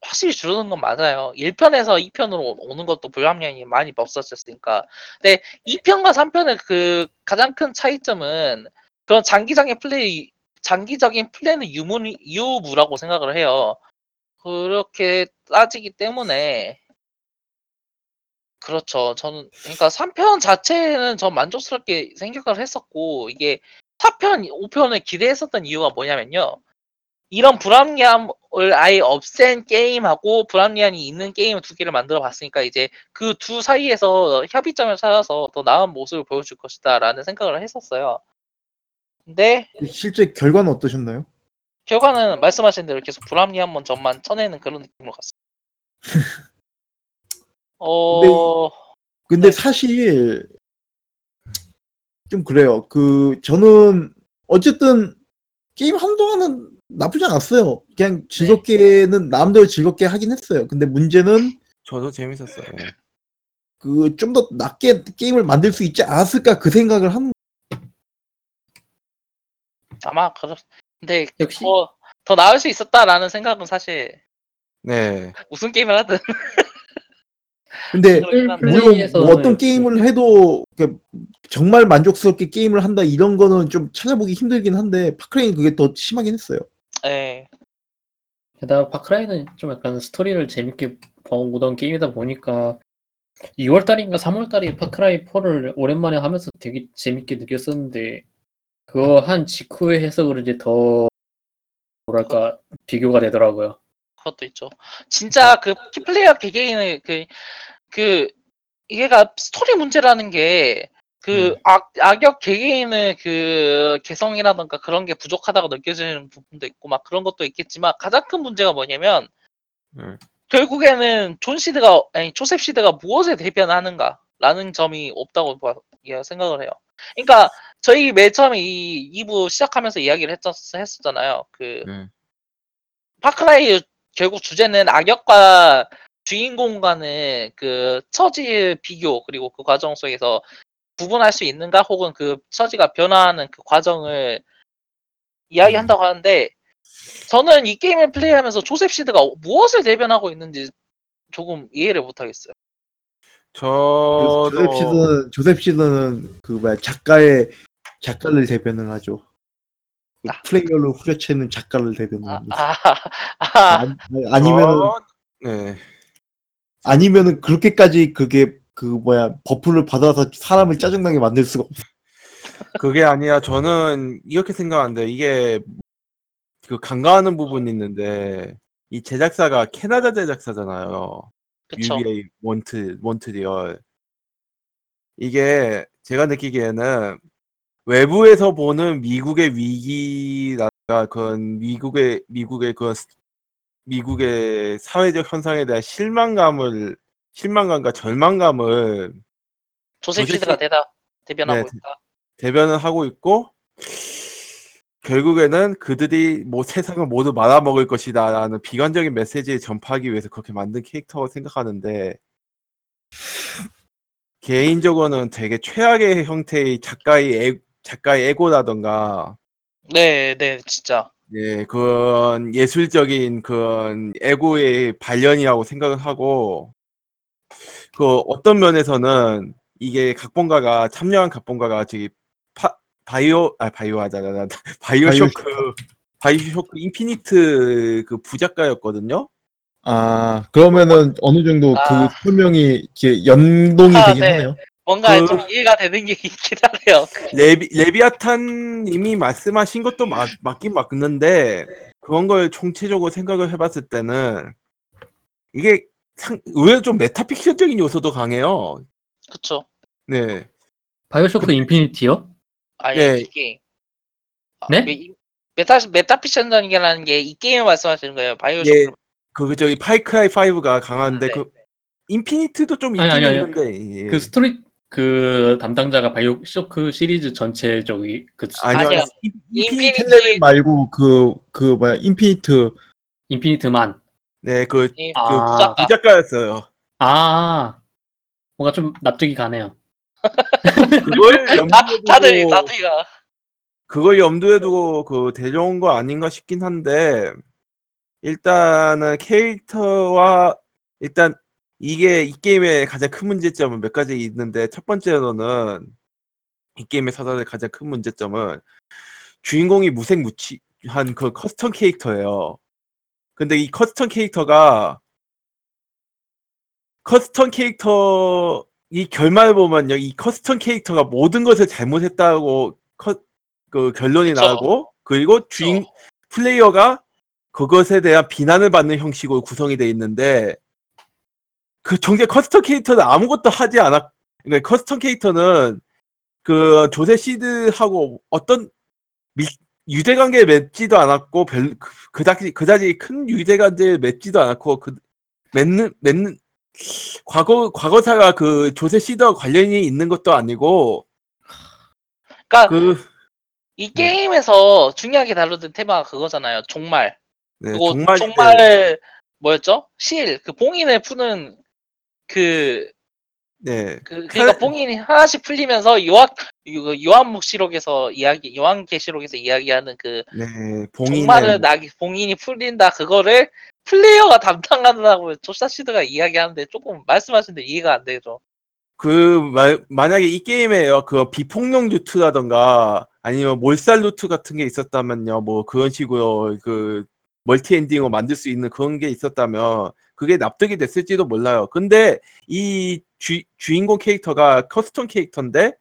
확실히 줄어든 건 맞아요. 1편에서 2편으로 오는 것도 불합리함이 많이 없어졌으니까. 근데 2편과 3편의 그 가장 큰 차이점은 그런 장기적인 플레이, 장기적인 플레이는 유무, 유무라고 생각을 해요. 그렇게 따지기 때문에 그렇죠. 저는 그러니까 3편 자체는 전 만족스럽게 생각을 했었고 이게 4편, 5편을 기대했었던 이유가 뭐냐면요. 이런 불합리함을 아예 없앤 게임하고 불합리함이 있는 게임 두 개를 만들어 봤으니까 이제 그 두 사이에서 협의점을 찾아서 더 나은 모습을 보여줄 것이다라는 생각을 했었어요. 근데 실제 결과는 어떠셨나요? 결과는 말씀하신 대로 계속 불합리한 점만 쳐내는 그런 느낌으로 갔어요. 어, 근데 네. 사실 좀 그래요. 그 저는 어쨌든 게임 한동안은 나쁘지 않았어요. 그냥 즐겁게는 나름대로 즐겁게 하긴 했어요. 근데 문제는 저도 재밌었어요. 예. 그좀 더 낮게 게임을 만들 수 있지 않았을까 그 생각을 하는 아마 그렇. 근데 역시 더, 더 나을 수 있었다라는 생각은 사실 네. 무슨 게임을 하든 근데 한데. 물론 뭐 어떤 게임을 해도 그 정말 만족스럽게 게임을 한다 이런 거는 좀 찾아보기 힘들긴 한데 Far Cry는 그게 더 심하긴 했어요. 예. 게다가 Far Cry는 좀 약간 스토리를 재밌게 보던 게임이다 보니까 2월달인가 3월달에 Far Cry 4를 오랜만에 하면서 되게 재밌게 느꼈었는데 그거 한 직후에 해서 그런지 더 뭐랄까 비교가 되더라고요. 그것도 있죠. 진짜 그 키플레이어 개개인의 그, 그, 이게가 스토리 문제라는 게, 그, 음. 악, 악역 개개인의 그 개성이라던가 그런 게 부족하다고 느껴지는 부분도 있고, 막 그런 것도 있겠지만, 가장 큰 문제가 뭐냐면, 음. 결국에는 존 시드가, 아니, 조셉 시드가 무엇에 대변하는가, 라는 점이 없다고 봐- 예, 생각을 해요. 그러니까, 저희 맨 처음에 이 2부 시작하면서 이야기를 했었, 했었잖아요. 그, 음. 파크라이 결국 주제는 악역과 주인공 간의 그 처지의 비교 그리고 그 과정 속에서 구분할 수 있는가 혹은 그 처지가 변화하는 그 과정을 이야기한다고 하는데 저는 이 게임을 플레이하면서 조셉 시드가 무엇을 대변하고 있는지 조금 이해를 못하겠어요. 저도 조셉 시드는 조셉 시드는 그 뭐야 작가의 작가를 대변을 하죠. 그 아. 플레이어로 후려치는 작가를 대변을 아, 합니다. 아, 아, 아니, 아니면은 저- 네. 아니면은 그렇게까지 그게 그 뭐야 buff를 받아서 사람을 짜증나게 만들 수가 없어. 그게 아니라 저는 이렇게 생각하는데 이게 그 간과하는 부분이 있는데 이 제작사가 캐나다 제작사잖아요. 그쵸. Ubi 몬트 몬트리얼 이게 제가 느끼기에는 외부에서 보는 미국의 위기라가 그런 미국의 미국의 그 미국의 사회적 현상에 대한 실망감을 실망감과 절망감을 조셉 시드가 조셉시- 대다 대변하고 네, 있다. 대변을 하고 있고 결국에는 그들이 뭐 세상을 모두 말아먹을 것이다라는 비관적인 메시지를 전파하기 위해서 그렇게 만든 캐릭터라고 생각하는데 개인적으로는 되게 최악의 형태의 작가의 애, 작가의 에고라던가 네, 네, 진짜. 예, 그런 예술적인 그런 에고의 발현이라고 생각을 하고 그 어떤 면에서는 이게 각본가가 참여한 각본가가 저기 파, 바이오 아 바이오 하잖아 나 BioShock BioShock Infinite 그 부작가였거든요. 아 그러면은 어느 정도 아. 그 설명이 이렇게 연동이 아, 되긴 네. 하네요. 뭔가 그- 좀 이해가 되는 게 있긴 하네요. 레비 레비아탄 이미 말씀하신 것도 맞, 맞긴 맞는데 그런 걸 총체적으로 생각을 해봤을 때는 이게 상, 의외로 좀 메타픽션적인 요소도 강해요. 그쵸. 네. 바이오쇼크 인피니티요? 아니, 네. 이 게임. 아, 네? 이- 메타, 메타피션이라는 게 이 게임을 말씀하시는 거예요. 바이오쇼크. 예. 그 저기 파크라이 5가 강한데 네. 그 인피니트도 좀 아니, 있긴 아니, 아니. 있는데 예. 그 스토리 그 담당자가 바이오 쇼크 시리즈 전체적이 그 아니요 아니요. 인- 인피니티 팬데믹 말고 그 그 뭐야 인피니트 인피니트만 네, 그, 이- 그 아. 부작가. 부작가였어요. 아 뭔가 좀 납득이 가네요. 그걸 다, 염두에 다들, 두고 다들 이가. 그걸 염두에 두고 그 데려온 거 아닌가 싶긴 한데 일단은 캐릭터와 일단 이게 이 게임의 가장 큰 문제점은 몇 가지 있는데 첫 번째로는 이 게임의 사단의 가장 큰 문제점은 주인공이 무색무취한 그 커스텀 캐릭터예요. 근데 이 커스텀 캐릭터가 커스텀 캐릭터 이 결말을 보면요 이 커스텀 캐릭터가 모든 것을 잘못했다고 커, 그 결론이 그쵸. 나오고 그리고 주인. 플레이어가 그것에 대한 비난을 받는 형식으로 구성이 돼 있는데 그 정작 커스텀 캐릭터는 아무것도 하지 않았 그러니까 커스텀 캐릭터는 그 조세 시드하고 어떤 미, 유대관계를 맺지도 않았고 별 그- 그다지 그다지 큰 유대관계를 맺지도 않았고 그 맺는 맺는 과거 과거사가 그 조세 시드와 관련이 있는 것도 아니고 그러니까 그 이 게임에서 중요하게 다루던 테마가 그거잖아요. 종말. 네, 그리고 정말 종말, 뭐였죠? 실, 그 봉인을 푸는 그, 네 그 그러니까 사- 봉인이 하나씩 풀리면서 요한 그 요한묵시록에서 이야기 요한계시록에서 이야기하는 그 네, 종말을 봉인을 나 봉인이 풀린다 그거를 플레이어가 담당한다고 조사 시드가 이야기하는데 조금 말씀하시는데 이해가 안 되죠. 그 마, 만약에 이 게임에 그 비폭력 루트라던가 아니면 몰살 루트 같은 게 있었다면요 뭐 그런 식으로 그 멀티 엔딩으로 만들 수 있는 그런 게 있었다면 그게 납득이 됐을지도 몰라요. 근데 이 주, 주인공 캐릭터가 커스텀 캐릭터인데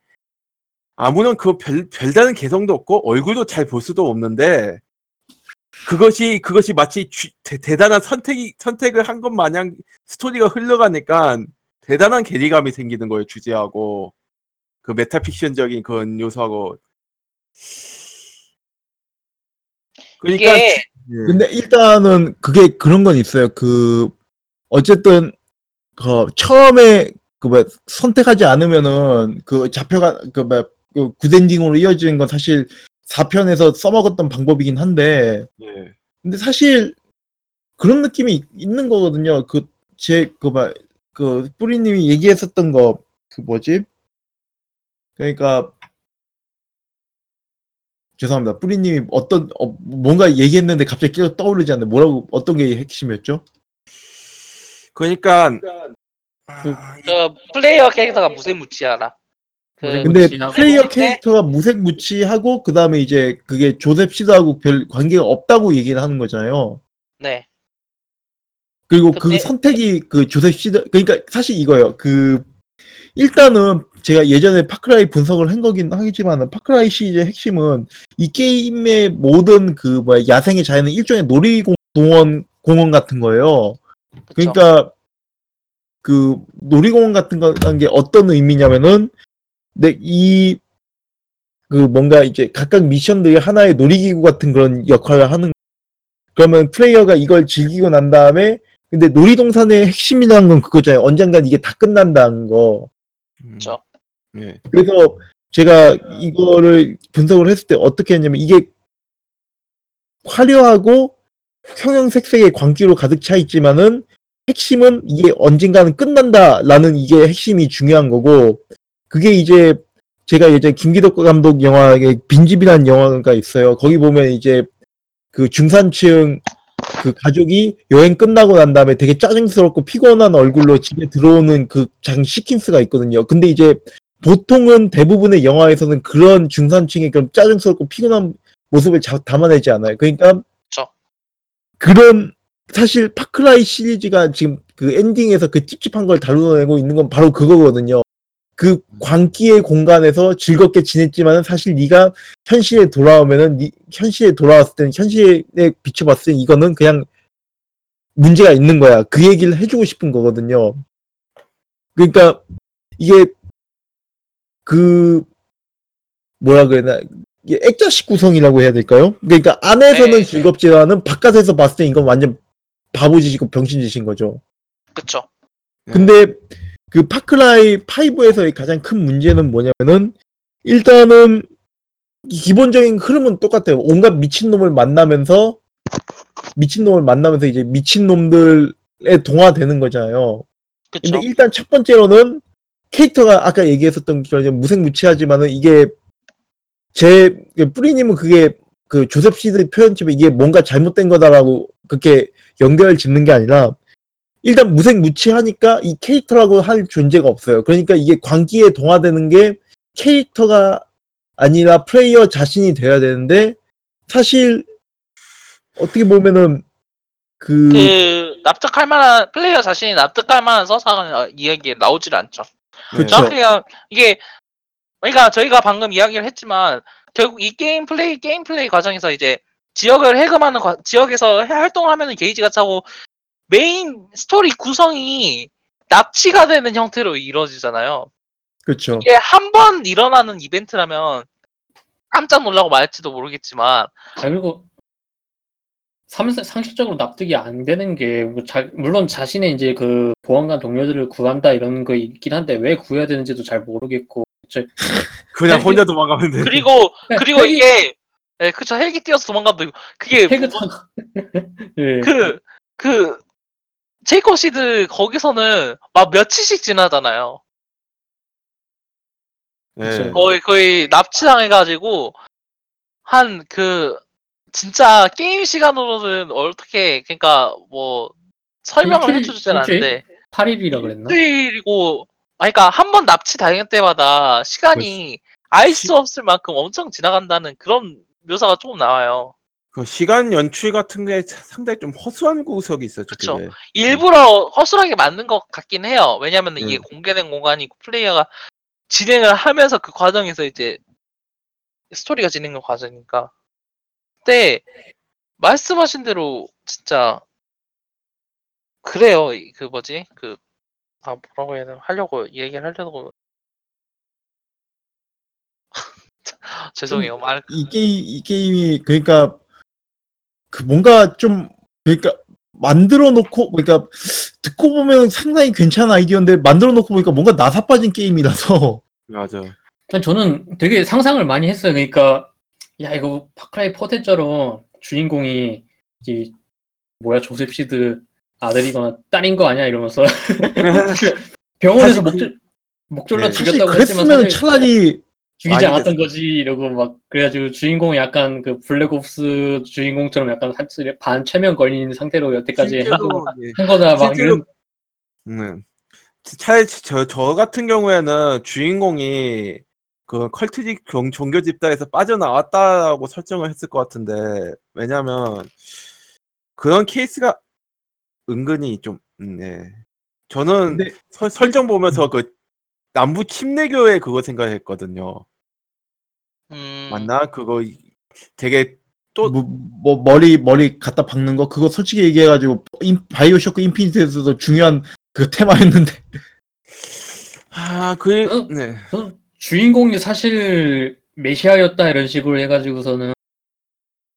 아무런 그 별, 별다른 개성도 없고 얼굴도 잘 볼 수도 없는데 그것이 그것이 마치 주- 대, 대단한 선택이 선택을 한 것 마냥 스토리가 흘러가니까 대단한 괴리감이 생기는 거예요 주제하고. 그 메타픽션적인 그런 요소하고. 그러니까 이게 예. 근데 일단은 그게 그런 건 있어요. 그 어쨌든 그 처음에 그 뭐 선택하지 않으면은 그 잡혀가 그뭐 그 굿엔딩으로 이어지는 건 사실 4편에서 써먹었던 방법이긴 한데 예. 근데 사실 그런 느낌이 있- 있는 거거든요. 그 제 그막그 뿌리님이 얘기했었던 거 그 뭐지? 그러니까 죄송합니다. 뿌리님이 어떤 어, 뭔가 얘기했는데 갑자기 계속 떠오르지 않는데 뭐라고 어떤 게 핵심이었죠? 그러니까 그- 아, 이- 그 플레이어 캐릭터가 무색무취하라. 그 근데 무치하고. 플레이어 근데- 캐릭터가 무색무취하고 그 다음에 이제 그게 조셉 시드하고 별 관계가 없다고 얘기를 하는 거잖아요. 네. 그리고 그 근데- 선택이 그 조셉 시드 그러니까 사실 이거예요. 그 일단은 제가 예전에 파크라이 분석을 한 거긴 하겠지만 파크라이 시리즈의 핵심은 이 게임의 모든 그 뭐야 야생의 자연은 일종의 놀이동원 공원 같은 거예요. 그쵸? 그러니까 그 놀이공원 같은 거라는 게 어떤 의미냐면은 내 이 그 뭔가 이제 각각 미션들이 하나의 놀이기구 같은 그런 역할을 하는 그러면 플레이어가 이걸 즐기고 난 다음에 근데 놀이동산의 핵심이라는 건 그거잖아요. 언젠간 이게 다 끝난다는 거. 음, 그쵸. 예. 그래서 제가 이거를 분석을 했을 때 어떻게 했냐면 이게 화려하고 형형색색의 광기로 가득 차 있지만은 핵심은 이게 언젠가는 끝난다라는 이게 핵심이 중요한 거고 그게 이제 제가 예전에 김기덕 감독 영화에 빈집이라는 영화가 있어요. 거기 보면 이제 그 중산층 그 가족이 여행 끝나고 난 다음에 되게 짜증스럽고 피곤한 얼굴로 집에 들어오는 그 장 시킨스가 있거든요. 근데 이제 보통은 대부분의 영화에서는 그런 중산층의 그런 짜증스럽고 피곤한 모습을 자- 담아내지 않아요. 그러니까 그쵸. 그런 사실 파크라이 시리즈가 지금 그 엔딩에서 그 찝찝한 걸 다루어내고 있는 건 바로 그거거든요. 그 광기의 공간에서 즐겁게 지냈지만은 사실 네가 현실에 돌아오면은 네- 현실에 돌아왔을 때는 현실에 비춰봤을 때 이거는 그냥 문제가 있는 거야. 그 얘기를 해주고 싶은 거거든요. 그러니까 이게 그 뭐라 그래야 되나 이게 액자식 구성이라고 해야 될까요? 그러니까 안에서는 네. 즐겁지만은 바깥에서 봤을 때 이건 완전 바보짓이고 병신짓인 거죠. 그쵸? 예. 근데 그 파크라이 5에서의 가장 큰 문제는 뭐냐면은 일단은 기본적인 흐름은 똑같아요. 온갖 미친놈을 만나면서 미친놈을 만나면서 이제 미친놈들에 동화되는 거잖아요. 그쵸? 근데 일단 첫 번째로는 캐릭터가 아까 얘기했었던 것처럼 무색무취하지만은 이게 제 뿌리님은 그게 그 조셉 시드 표현처럼 이게 뭔가 잘못된 거다라고 그렇게 연결을 짓는 게 아니라 일단 무색무취하니까 이 캐릭터라고 할 존재가 없어요. 그러니까 이게 광기에 동화되는 게 캐릭터가 아니라 플레이어 자신이 돼야 되는데 사실 어떻게 보면은 그, 그 납득할 만한 플레이어 자신이 납득할 만한 서사가 이야기에 나오질 않죠. 정확히 그냥 이게 그러니까 저희가 방금 이야기를 했지만 결국 이 게임 플레이 게임 플레이 과정에서 이제 지역을 해금하는 과- 지역에서 해- 활동하면은 게이지가 차고 메인 스토리 구성이 납치가 되는 형태로 이루어지잖아요. 그렇죠. 이게 한 번 일어나는 이벤트라면 깜짝 놀라고 말할지도 모르겠지만 아, 그리고 삼- 상식적으로 납득이 안 되는 게 뭐 자- 물론 자신의 이제 그 보안관 동료들을 구한다 이런 거 있긴 한데 왜 구해야 되는지도 잘 모르겠고 그냥 헬기- 혼자 도망가면 돼. 그리고 그리고 헬기- 이게 예, 그쵸 헬기 뛰어서 도망가도 되고 그게 태그 뭐- 타고 예. 그, 그, 제이콥 시드 거기서는 막 며칠씩 지나잖아요. 예. 거의, 거의 납치당해가지고, 한 그, 진짜 게임 시간으로는 어떻게, 그러니까 뭐, 설명을 일주일- 해주진? 않는데, 8일이라 그랬나? 일주일이고, 아, 그러니까 한 번 납치 당할 때마다 시간이 알 수 없을 만큼 엄청 지나간다는 그런 묘사가 조금 나와요. 그 시간 연출 같은 게 상당히 좀 허수한 구석이 있었죠. 그쵸. 그게. 일부러 허술하게 만든 것 같긴 해요. 왜냐면 이게 음. 공개된 공간이고 플레이어가 진행을 하면서 그 과정에서 이제 스토리가 진행된 과정이니까. 근데 말씀하신 대로 진짜 그래요. 이- 그 뭐지? 그 아, 뭐라고 해야 되나? 하려고 얘기를 하려고 죄송해요. 말 이 게임 이 게임이 그러니까 그 뭔가 좀 그러니까 만들어 놓고 그러니까 듣고 보면 상당히 괜찮은 아이디어인데 만들어 놓고 보니까 뭔가 나사 빠진 게임이라서 맞아. 일단 저는 되게 상상을 많이 했어요. 그러니까 야 이거 파크라이 포 때처럼 주인공이 이 뭐야 조셉 시드 아들이거나 딸인 거 아니야 이러면서 병원에서 목줄 목졸라 네. 사실 죽였다고 했지만 그랬으면 사실 차라리 죽이지 않았던. 거지 이러고 막 그래가지고 주인공이 약간 그 블랙옵스 주인공처럼 약간 환술에 반 최면 걸린 상태로 여태까지 한, 거- 실제로, 예. 한 거다 막 실제로 이런 음. 차라리 저, 저 같은 경우에는 주인공이 그 컬트적 종- 종교 집단에서 빠져나왔다고 설정을 했을 것 같은데 왜냐면 그런 케이스가 은근히 좀 음, 네. 저는 근데 설- 설정 보면서 그 남부 침례교회 그거 생각했거든요. 음, 맞나? 그거 이- 되게 또- 뭐, 뭐 머리 머리 갖다 박는 거 그거 솔직히 얘기해가지고 인- 바이오쇼크 인피니트에서도 중요한 그 테마였는데 아, 그, 어? 네. 그 주인공이 사실 메시아였다 이런 식으로 해가지고서는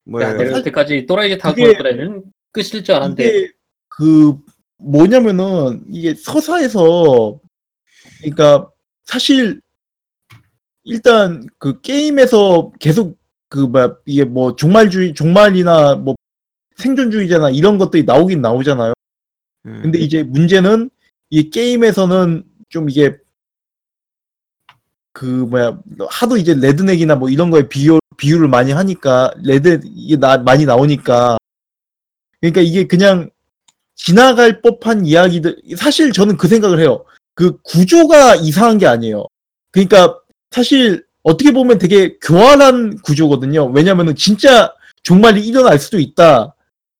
뭐예요? 야 내려올 때까지 또라이게 타고 거라는 끝일 줄 알았는데 그 뭐냐면은 이게 서사에서 그러니까 사실 일단 그 게임에서 계속 그뭐 이게 뭐 종말주의 종말이나 뭐 생존주의자나 이런 것들이 나오긴 나오잖아요. 음. 근데 이제 문제는 이 게임에서는 좀 이게 그 뭐야 하도 이제 레드넥이나 뭐 이런 거에 비유 비유를 많이 하니까 레드 이게 나 많이 나오니까 그러니까 이게 그냥 지나갈 법한 이야기들 사실 저는 그 생각을 해요. 그 구조가 이상한 게 아니에요. 그러니까 사실 어떻게 보면 되게 교활한 구조거든요. 왜냐면은 진짜 종말이 일어날 수도 있다.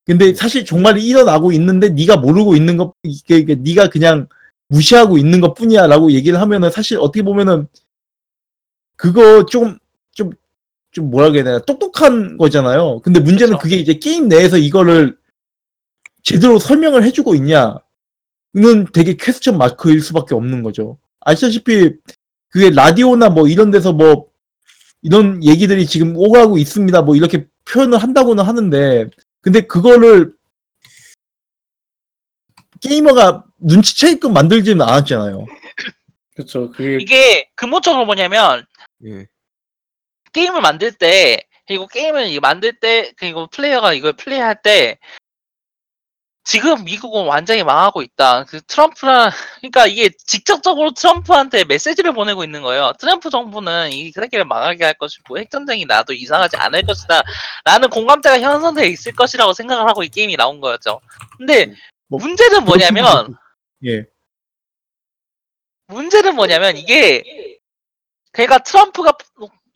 근데 사실 종말이 일어나고 있는데 네가 모르고 있는 것 이게, 이게 네가 그냥 무시하고 있는 것 뿐이야라고 얘기를 하면은 사실 어떻게 보면은 그거 좀 좀 좀 뭐라 그래야 되나 똑똑한 거잖아요. 근데 문제는. 그게 이제 게임 내에서 이거를 제대로 설명을 해주고 있냐 는 되게 퀘스천 마크일 수밖에 없는 거죠. 아시다시피 그게 라디오나 뭐 이런 데서 뭐 이런 얘기들이 지금 오가고 있습니다. 뭐 이렇게 표현을 한다고는 하는데 근데 그거를 게이머가 눈치채게끔 만들지는 않았잖아요. 그렇죠 그게 이게 근본적으로 뭐냐면 예. 게임을 만들 때 그리고 게임을 만들 때 그리고 플레이어가 이걸 플레이할 때 지금 미국은 완전히 망하고 있다. 그 트럼프랑 그러니까 이게 직접적으로 트럼프한테 메시지를 보내고 있는 거예요. 트럼프 정부는 이 세계를 망하게 할 것이고 핵전쟁이 나도 이상하지 않을 것이다. 라는 공감대가 형성돼 있을 것이라고 생각을 하고 이 게임이 나온 거였죠. 근데 뭐, 문제는 뭐냐면 예. 문제는 뭐냐면 이게 걔가 트럼프가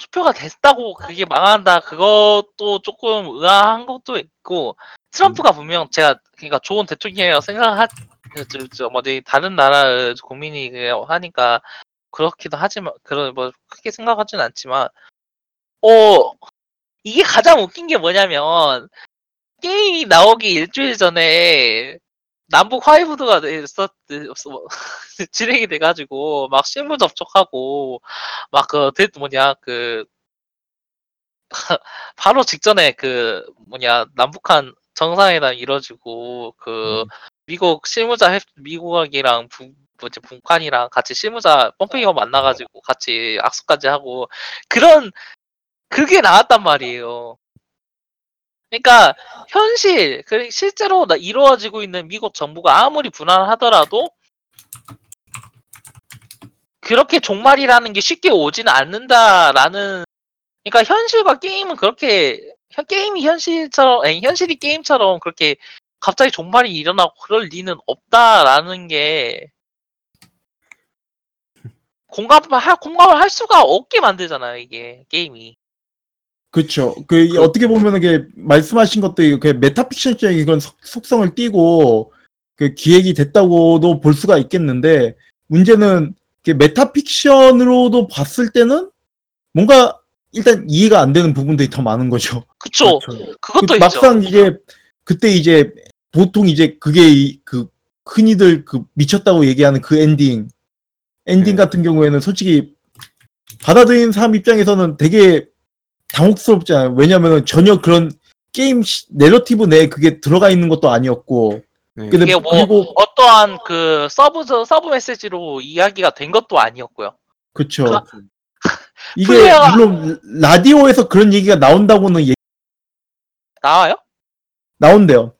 투표가 됐다고 그게 망한다. 그것도 조금 의아한 것도 있고 트럼프가 분명 제가 그러니까 좋은 대통령이라고 생각하 뭐지 다른 나라의 국민이 그냥 하니까 그렇기도 하지만 그런 뭐 크게 생각하진 않지만 어 이게 가장 웃긴 게 뭐냐면 게임이 나오기 일주일 전에 남북 화이브드가 있었 뭐, 진행이 돼가지고 막 실무 접촉하고 막 그 뭐냐 그 바로 직전에 그 뭐냐 남북한 정상회담 이뤄지고 그 미국 실무자 협- 미국이랑 북 뭐지 북한이랑 같이 실무자 pom페이오 만나가지고 같이 악수까지 하고 그런 그게 나왔단 말이에요. 그러니까 현실 그 실제로 나- 이루어지고 있는 미국 정부가 아무리 불안하더라도 그렇게 종말이라는 게 쉽게 오지는 않는다라는 그러니까 현실과 게임은 그렇게 현- 게임이 현실처럼 아니 현실이 게임처럼 그렇게 갑자기 종말이 일어나고 그럴 리는 없다라는 게 공감을 할 공감을 할 수가 없게 만들잖아요 이게 게임이 그렇죠. 그 그- 어떻게 보면 이게 말씀하신 것도 그 메타픽션적인 그런 속- 속성을 띠고 그 기획이 됐다고도 볼 수가 있겠는데 문제는 이게 메타픽션으로도 봤을 때는 뭔가 일단 이해가 안 되는 부분들이 더 많은 거죠. 그쵸 그렇죠. 그것도 그 있죠 막상 이제 그때 이제 보통 이제 그게 이- 그 흔히들 그 미쳤다고 얘기하는 그 엔딩 엔딩 네. 같은 경우에는 솔직히 받아들이는 사람 입장에서는 되게 당혹스럽잖아요. 왜냐면은 전혀 그런 게임 시- 내러티브 내에 그게 들어가 있는 것도 아니었고 네. 근데 이게 뭐 그리고 어떠한 그 서브 서브 메시지로 이야기가 된 것도 아니었고요 그쵸 가- 이게 플레이어가- 물론 라디오에서 그런 얘기가 나온다고는 얘기 나와요? 나온대요.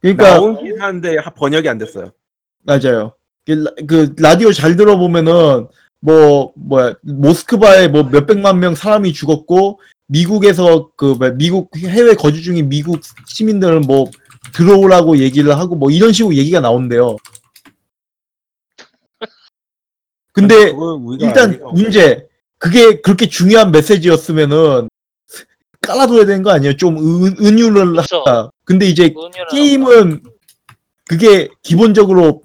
그러니까 나오긴 한데 하- 번역이 안 됐어요. 맞아요. 그 라디오 잘 들어보면은 뭐 뭐야 모스크바에 뭐 몇백만 명 사람이 죽었고 미국에서 그 미국 해외 거주 중인 미국 시민들은 뭐 들어오라고 얘기를 하고 뭐 이런 식으로 얘기가 나온대요. 근데 일단 문제 그게 그렇게 중요한 메시지였으면은 깔아둬야 되는 거 아니에요? 좀 은, 은유를 그쵸. 하다. 근데 이제 게임은 그게 기본적으로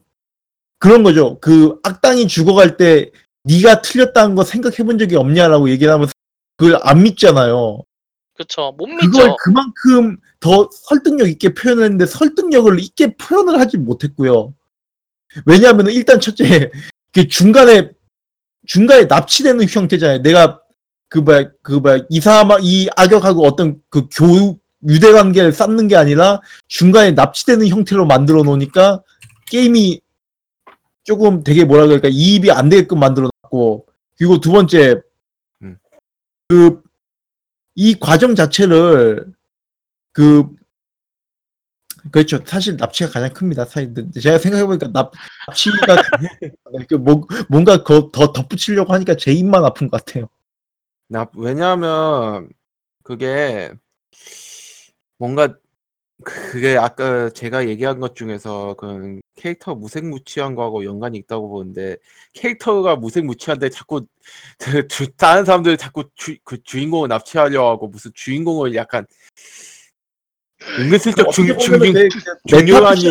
그런 거죠. 그 악당이 죽어갈 때 네가 틀렸다는 거 생각해 본 적이 없냐라고 얘기를 하면 그걸 안 믿잖아요. 그쵸. 못 그걸 믿죠. 그만큼 더 설득력 있게 표현했는데 설득력을 있게 표현을 하지 못했고요. 왜냐하면 일단 첫째 그 중간에 중간에 납치되는 형태잖아요. 내가 그 뭐야 그 뭐야 이사마 이 악역하고 어떤 그 교육 유대 관계를 쌓는 게 아니라 중간에 납치되는 형태로 만들어 놓으니까 게임이 조금 되게 뭐라 그럴까 이입이 안 되게끔 만들어 놨고 그리고 두 번째 음. 그 이 과정 자체를 그 그렇죠. 사실 납치가 가장 큽니다. 사실 제가 생각해보니까 납, 납치가 그 뭐, 뭔가 거- 더 덧붙이려고 하니까 제 입만 아픈 것 같아요. 나 왜냐하면 그게 뭔가 그게 아까 제가 얘기한 것 중에서 그 캐릭터 무색무취한 거하고 연관이 있다고 보는데 캐릭터가 무색무취한데 자꾸 주- 다른 사람들이 자꾸 주, 그 주인공을 납치하려 하고 무슨 주인공을 약간 은근슬쩍 중, 어떻게 중, 보면은 중, 내- 중요하니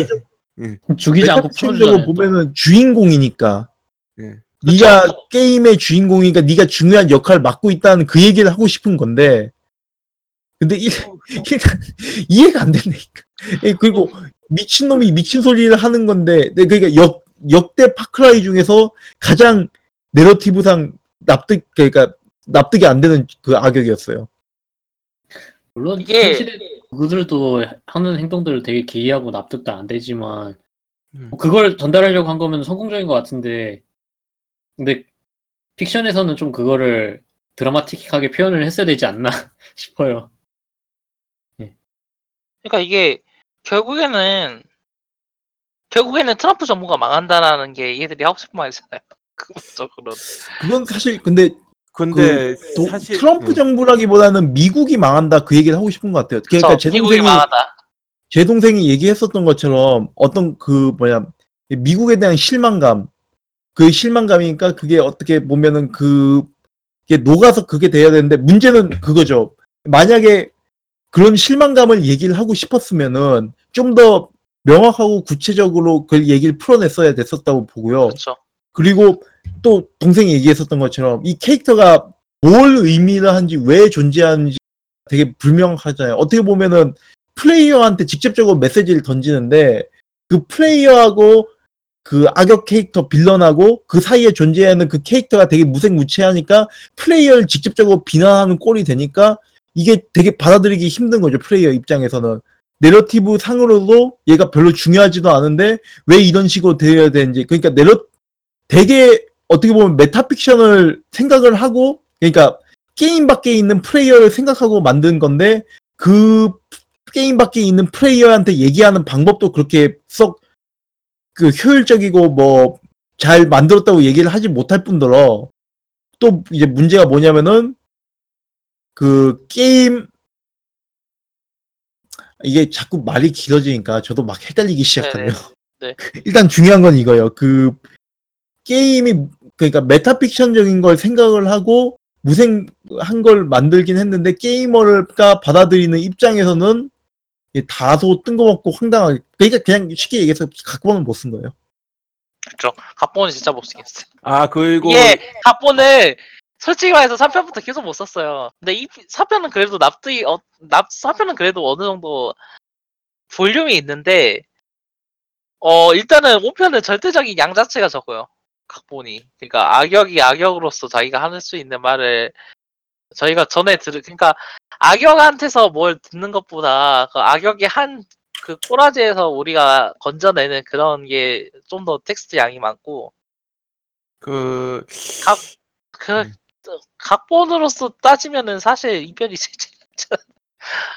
죽이지 않고 메타픽션적으로 풀어주잖아요. 또. 보면은 주인공이니까 예. 네가 게임의 주인공이니까 네가 중요한 역할을 맡고 있다는 그 얘기를 하고 싶은 건데 근데 일, 일단 이해가 안 된다니까 예, 그리고 미친놈이 미친 소리를 하는 건데 네, 그러니까 역, 역대 파크라이 중에서 가장 내러티브상 납득 그러니까 납득이 안 되는 그 악역이었어요 물론 이게- 그들도 하는 행동들을 되게 기이하고 납득도 안 되지만 음. 뭐 그걸 전달하려고 한 거면 성공적인 것 같은데 근데 픽션에서는 좀 그거를 드라마틱하게 표현을 했어야 되지 않나 싶어요. 그러니까 이게 결국에는 결국에는 트럼프 정부가 망한다라는 게 얘들이 하고 싶은 말이잖아요. 그것적으로. 그건 사실 근데 근데 도- 사실 트럼프 음. 정부라기보다는 미국이 망한다 그 얘기를 하고 싶은 것 같아요 그러니까 제 미국이 동생이 망하다. 제 동생이 얘기했었던 것처럼 어떤 그 뭐냐 미국에 대한 실망감 그 실망감이니까 그게 어떻게 보면은 그 이게 녹아서 그게 돼야 되는데 문제는 그거죠 만약에 그런 실망감을 얘기를 하고 싶었으면은 좀 더 명확하고 구체적으로 그 얘기를 풀어냈어야 됐었다고 보고요 그렇죠. 그리고 또 동생이 얘기했었던 것처럼 이 캐릭터가 뭘 의미를 하는지 왜 존재하는지 되게 불명하잖아요. 어떻게 보면은 플레이어한테 직접적으로 메시지를 던지는데 그 플레이어하고 그 악역 캐릭터 빌런하고 그 사이에 존재하는 그 캐릭터가 되게 무색무취하니까 플레이어를 직접적으로 비난하는 꼴이 되니까 이게 되게 받아들이기 힘든 거죠. 플레이어 입장에서는. 내러티브 상으로도 얘가 별로 중요하지도 않은데 왜 이런 식으로 되어야 되는지 그러니까 내러 되게 어떻게 보면 메타픽션을 생각을 하고 그러니까 게임 밖에 있는 플레이어를 생각하고 만든 건데 그 게임 밖에 있는 플레이어한테 얘기하는 방법도 그렇게 썩 그 효율적이고 뭐 잘 만들었다고 얘기를 하지 못할 뿐더러 또 이제 문제가 뭐냐면은 그 게임 이게 자꾸 말이 길어지니까 저도 막 헷갈리기 시작하네요. 네. 일단 중요한 건 이거예요. 그 게임이 그러니까 메타픽션적인 걸 생각을 하고 무생한 걸 만들긴 했는데 게이머가 받아들이는 입장에서는 다소 뜬금없고 황당하게 그러니까 그냥 쉽게 얘기해서 각본은 못 쓴 거예요. 그렇죠. 각본은 진짜 못 쓰겠어요. 아 그리고 이게 각본을 솔직히 말해서 3편부터 계속 못 썼어요. 근데 이 4편은 그래도 납득이 어, 납 4편은 그래도 어느 정도 볼륨이 있는데 어 일단은 5편은 절대적인 양 자체가 적어요. 각본이. 그러니까 악역이 악역으로서 자기가 할 수 있는 말을 저희가 전에 들은 그러니까 악역한테서 뭘 듣는 것보다 그 악역이 한 그 꼬라지에서 우리가 건져내는 그런 게 좀 더 텍스트 양이 많고 그그 음. 각본으로서 따지면은 사실 이 편이.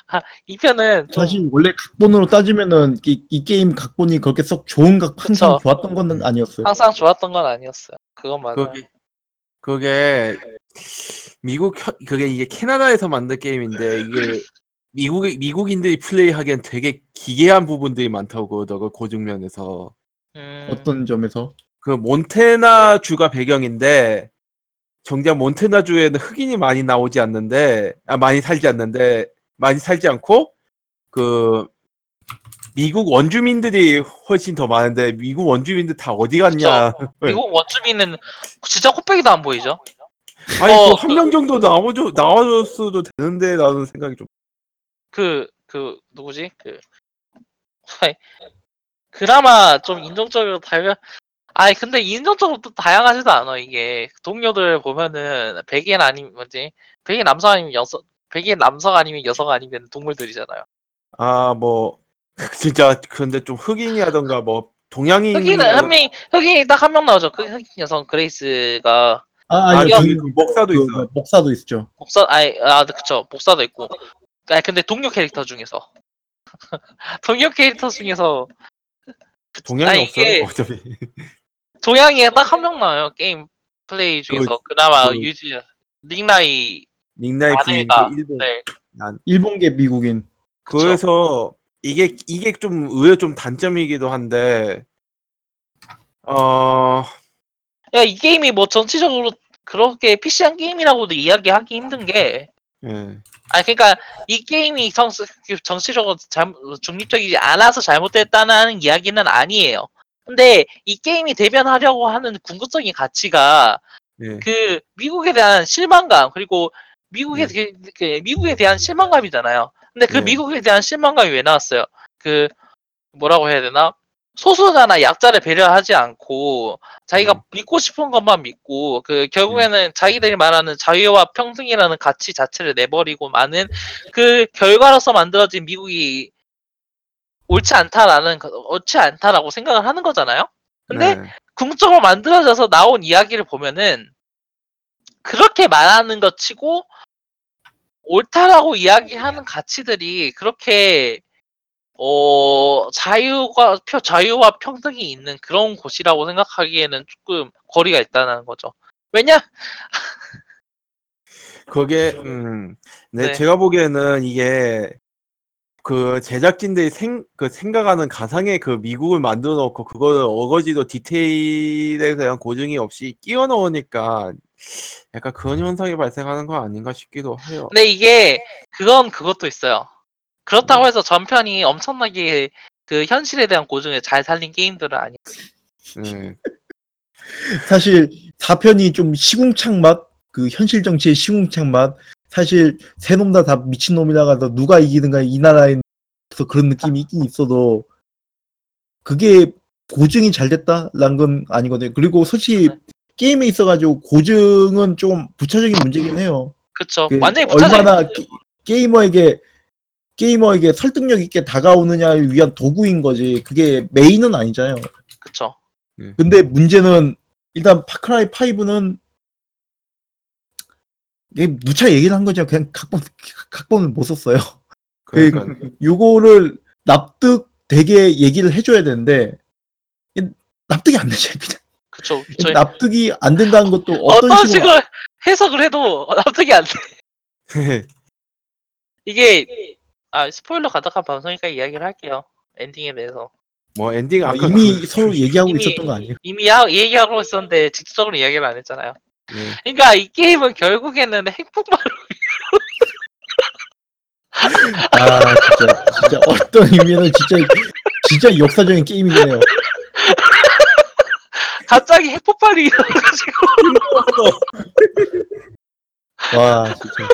아, 이 편은 좀 사실 원래 각본으로 따지면은 이, 이 게임 각본이 그렇게 썩 좋은 각 항상 그쵸. 좋았던 건 아니었어요. 항상 좋았던 건 아니었어요. 그건 맞아요. 그게 그게 미국 혀- 그게 이게 캐나다에서 만든 게임인데 이게 미국 미국인들이 플레이하기엔 되게 기괴한 부분들이 많다고 너그 고증면에서 음, 어떤 점에서 그 몬테나 주가 배경인데 정작 몬테나 주에는 흑인이 많이 나오지 않는데 아 많이 살지 않는데 많이 살지 않고 그 미국 원주민들이 훨씬 더 많은데 미국 원주민들 다 어디 갔냐 미국 원주민은 진짜 코빼기도 안 보이죠. 아니 어, 한명 정도 나와줘 나와줬어도 되는데 라는 생각이 좀 그, 그, 누구지? 그, 그나마 좀 인종적으로 다양, 아니, 근데 인종적으로 또 다양하지도 않아, 이게. 동료들 보면은, 백인 아니면, 뭐지? 백인 남성 아니면 여성, 백인 남성 아니면 여성 아니면 동물들이잖아요. 아 뭐 진짜 근데 좀 흑인이라던가 뭐 동양인 흑인은, 한 명, 흑인이 딱 한 명 나오죠. 그 흑인 여성 그레이스가, 아, 아, 아니, 저기 그, 목사도 그, 있어. 목사도 있죠. 목사, 아니, 아, 그쵸. 목사도 있고. 아 근데 동료 캐릭터 중에서. 동료 캐릭터 중에서, 동양인 아니, 없어 이게- 어차피 동양인 딱 한 명 나와요. 게임 플레이 중에서. 그, 나마 그- 유지, 닉나이, 닉나이 아내가, 부인 그 일본 네. 일본계 미국인. 그래서 이게 이게 좀 의외 좀 단점이기도 한데 어 야, 이 게임이 뭐 전체적으로 그렇게 PC한 게임이라고도 이야기하기 힘든 게, 예. 아, 그러니까 이 게임이 정, 정치적으로 잘, 중립적이지 않아서 잘못됐다는 이야기는 아니에요. 근데 이 게임이 대변하려고 하는 궁극적인 가치가 예. 그 미국에 대한 실망감 그리고 미국에 네. 그- 그 미국에 대한 실망감이잖아요. 근데 그 네. 미국에 대한 실망감이 왜 나왔어요? 그 뭐라고 해야 되나? 소수자나 약자를 배려하지 않고 자기가 음. 믿고 싶은 것만 믿고 그 결국에는 자기들이 말하는 자유와 평등이라는 가치 자체를 내버리고 많은 그 결과로서 만들어진 미국이 옳지 않다라는 거- 옳지 않다라고 생각을 하는 거잖아요. 근데 네. 궁극적으로 만들어져서 나온 이야기를 보면은 그렇게 말하는 것 치고 옳다라고 이야기하는 가치들이 그렇게 어 자유가 표 자유와 평등이 있는 그런 곳이라고 생각하기에는 조금 거리가 있다는 거죠. 왜냐? 그게 음, 네, 네. 제가 보기에는 이게 그 제작진들이 생, 그 생각하는 가상의 그 미국을 만들어 놓고 그거를 어거지로 디테일에 대한 고증이 없이 끼워 넣으니까 약간 그런 현상이 발생하는 거 아닌가 싶기도 해요. 근데 이게 그건 그것도 있어요. 그렇다고 네. 해서 전편이 엄청나게 그 현실에 대한 고증을 잘 살린 게임들은 아니에요. 네. 사실 4편이 좀 시궁창 맛, 그 현실 정치의 시궁창 맛. 사실 세 놈 다 다 미친 놈이라가도 누가 이기든가 이 나라에서 그런 느낌이 있긴 있어도 그게 고증이 잘 됐다라는 건 아니거든요. 그리고 솔직히 네. 게임에 있어가지고 고증은 좀 부차적인 문제긴 해요. 그쵸. 그 완전히 부차적 얼마나 게, 게이머에게 게이머에게 설득력 있게 다가오느냐를 위한 도구인 거지. 그게 메인은 아니잖아요. 그쵸. 근데 문제는 일단 파크라이 5는 이게 누차 얘기를 한 거죠. 그냥 각본 각본을 못 썼어요. 그러니까 요거를 납득 되게 얘기를 해줘야 되는데 이게 납득이 안 되죠. 그냥 그쵸. 그쵸. 납득이 안 된다는 것도 어떤, 어떤 식으로 해석을 해도 납득이 안 돼. 이게 아 스포일러 가득한 방송이니까 이야기를 할게요. 엔딩에 대해서 뭐 엔딩 아, 이미 서로 얘기하고 이미- 있었던 거 아니에요? 이미 하, 얘기하고 있었는데 직접적으로 이야기를 안 했잖아요. 네. 그러니까 이 게임은 결국에는 핵폭발 아 진짜 진짜 어떤 의미는 진짜 진짜 역사적인 게임이긴 해요. 갑자기 핵폭발이 일어나가지고 와 진짜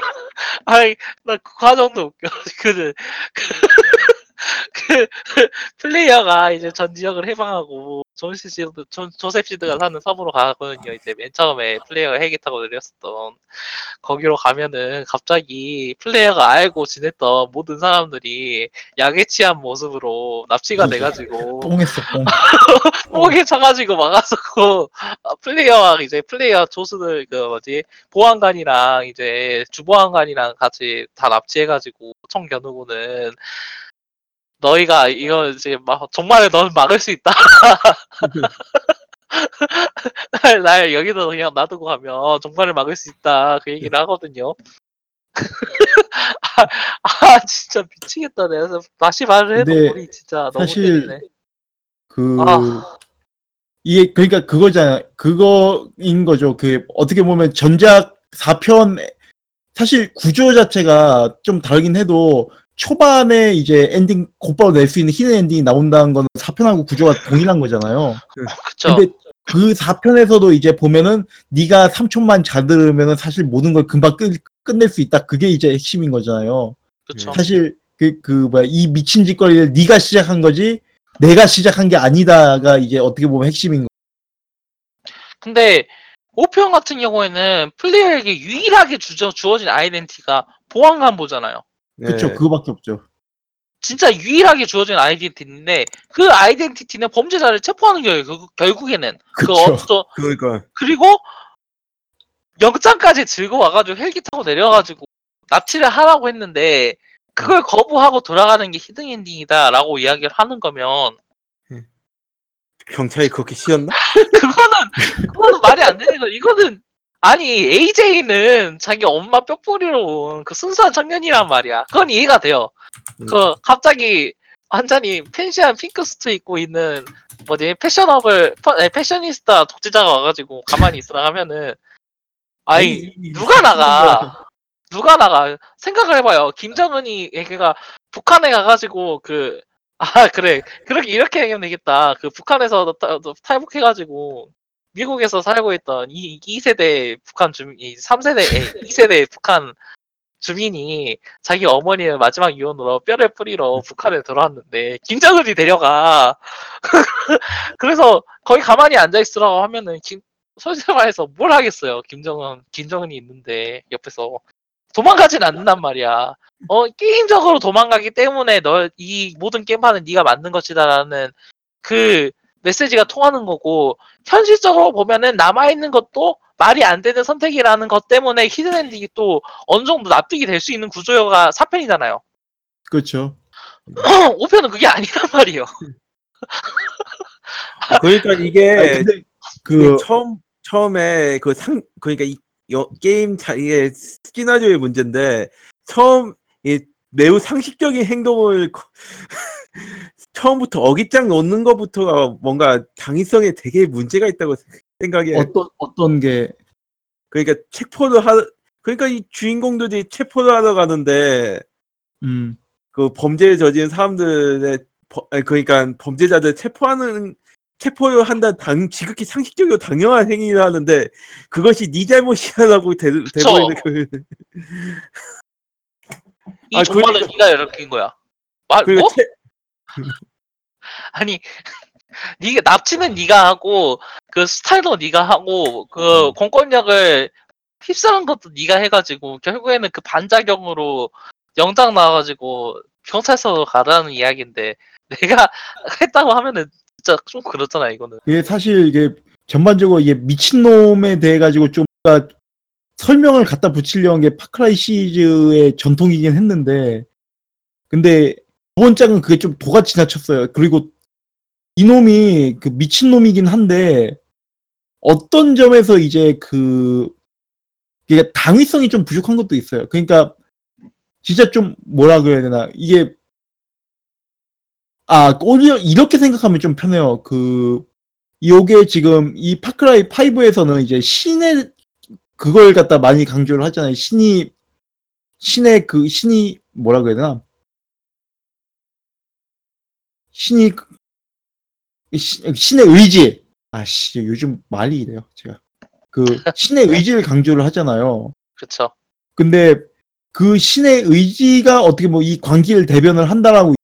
아이 나 그 과정도 웃겨. 그, 그, 그 플레이어가 이제 전 지역을 해방하고 조셉 시드 조- 조셉 시드가 사는 섬으로 가거든요. 이제 맨 처음에 플레이어가 헬기 타고 내렸었던 거기로 가면은 갑자기 플레이어가 알고 지냈던 모든 사람들이 약에 취한 모습으로 납치가 돼가지고 뽕했어 뽕. 뽕에 취해가지고 막았었고 아, 플레이어와 이제 플레이어 조수들 그 뭐지 보안관이랑 이제 주보안관이랑 같이 다 납치해가지고 총 겨누고는 너희가 이거 이제 막 정말 넌 막을 수 있다. 날, 날 여기서 그냥 놔두고 가면 정말을 막을 수 있다 그 얘기를 하거든요. 아, 아 진짜 미치겠다 내가 다시 말을 해도 근데 우리 진짜 너무 사실 때리네. 그 아. 이게 그러니까 그거잖아요. 그거인 거죠. 그 어떻게 보면 전작 4편 사실 구조 자체가 좀 다르긴 해도 초반에 이제 엔딩 곧바로 낼 수 있는 hidden 엔딩이 나온다는 거는 4편하고 구조가 동일한 거잖아요. 그쵸. 근데 그 4편에서도 이제 보면은 네가 3초만 잘 들으면은 사실 모든 걸 금방 끝, 끝낼 수 있다. 그게 이제 핵심인 거잖아요. 그쵸. 사실 그 그 뭐야 이 미친 짓거리를 네가 시작한 거지 내가 시작한 게 아니다가 이제 어떻게 보면 핵심인 거. 근데 5편 같은 경우에는 플레이어에게 유일하게 주저, 주어진 아이덴티가 보안관보잖아요. 그렇죠. 네. 그거밖에 없죠. 진짜 유일하게 주어진 아이덴티티인데 그 아이덴티티는 범죄자를 체포하는 거예요. 그- 결국에는 그 그쵸. 어떤 그러니까 그리고 영장까지 들고 와가지고 헬기 타고 내려가지고 납치를 하라고 했는데 그걸 거부하고 돌아가는 게 hidden 엔딩이다라고 이야기를 하는 거면 경찰이 그렇게 쉬었나? 그거는 그거는 말이 안 되는 거. 이거는 아니 AJ는 자기 엄마 뼈 뿌리러 온 그 순수한 청년이란 말이야. 그건 이해가 돼요. 그 갑자기 완전히 fancy한 핑크 슈트 입고 있는 뭐지 퍼- 아니, 패셔니스타 독재자가 와가지고 가만히 있으라 하면은 아니 누가 나가? 누가 나가? 생각을 해봐요. 김정은이 걔가 북한에 가가지고 그 아 그래 그렇게 이렇게 얘기하면 되겠다. 그 북한에서 타- 탈북해가지고 미국에서 살고 있던 이 2세대 북한 주민, 이 3세대, 2세대 북한 주민이 자기 어머니의 마지막 유언으로 뼈를 뿌리러 북한에 들어왔는데 김정은이 데려가. 그래서 거기 가만히 앉아 있으라고 하면은 김, 솔직히 말해서 뭘 하겠어요. 김정은, 김정은이 있는데 옆에서 도망가진 않는단 말이야. 어 게임적으로 도망가기 때문에 너이 모든 게임판은 네가 만든 것이다라는 그 메시지가 통하는 거고 현실적으로 보면은 남아 있는 것도 말이 안 되는 선택이라는 것 때문에 히든엔딩이 또 어느 정도 납득이 될 수 있는 구조가 4편이잖아요. 그렇죠. 5편은 그게 아니란 말이에요. 그러니까 아니, 이게 근데 그그 처음 처음에 그 상 그러니까 이 여- 게임 자기의 시나리오의 문제인데 처음 이 매우 상식적인 행동을 거- 처음부터 어깃장 놓는 것부터가 뭔가 당위성에 되게 문제가 있다고 생각해. 어떤 어떤 게 그러니까 체포를 하 그러니까 이 주인공들이 체포를 하러 가는데 음. 그 범죄를 저지른 사람들의 버- 그러니까 범죄자들 체포하는 체포를 한다 당 지극히 상식적이고 당연한 행위를 하는데 그것이 네 잘못이라고 돼, 돼버리는 그 이 아, 종말은 그러니까- 네가 이렇게인 거야. 말 그리고 뭐? 채- 아니 네가 납치는 네가 하고 그 스타일도 네가 하고 그 공권력을 휩쓰는 것도 네가 해가지고 결국에는 그 반작용으로 영장 나와가지고 경찰서로 가라는 이야기인데 내가 했다고 하면은 진짜 좀 그렇잖아 이거는. 이게 사실 이게 전반적으로 이게 미친놈에 대해 가지고 좀 설명을 갖다 붙이려는 게 파크라이 시리즈의 전통이긴 했는데 근데 이번 장은 그게 좀 도가 지나쳤어요. 그리고 이놈이 그 미친놈이긴 한데 어떤 점에서 이제 그 이게 당위성이 좀 부족한 것도 있어요. 그러니까 진짜 좀 뭐라 그래야 되나 이게 아 오히려 이렇게 생각하면 좀 편해요. 그 요게 지금 이 파크라이 5에서는 이제 신의 그걸 갖다 많이 강조를 하잖아요. 신이 신의 그 신이 뭐라 그래야 되나? 신이 그- 신- 신의 의지. 아씨 요즘 말이 이래요. 제가 그 신의 의지를 강조를 하잖아요. 그쵸. 근데 그 신의 의지가 어떻게 뭐이 광기를 대변을 한다라고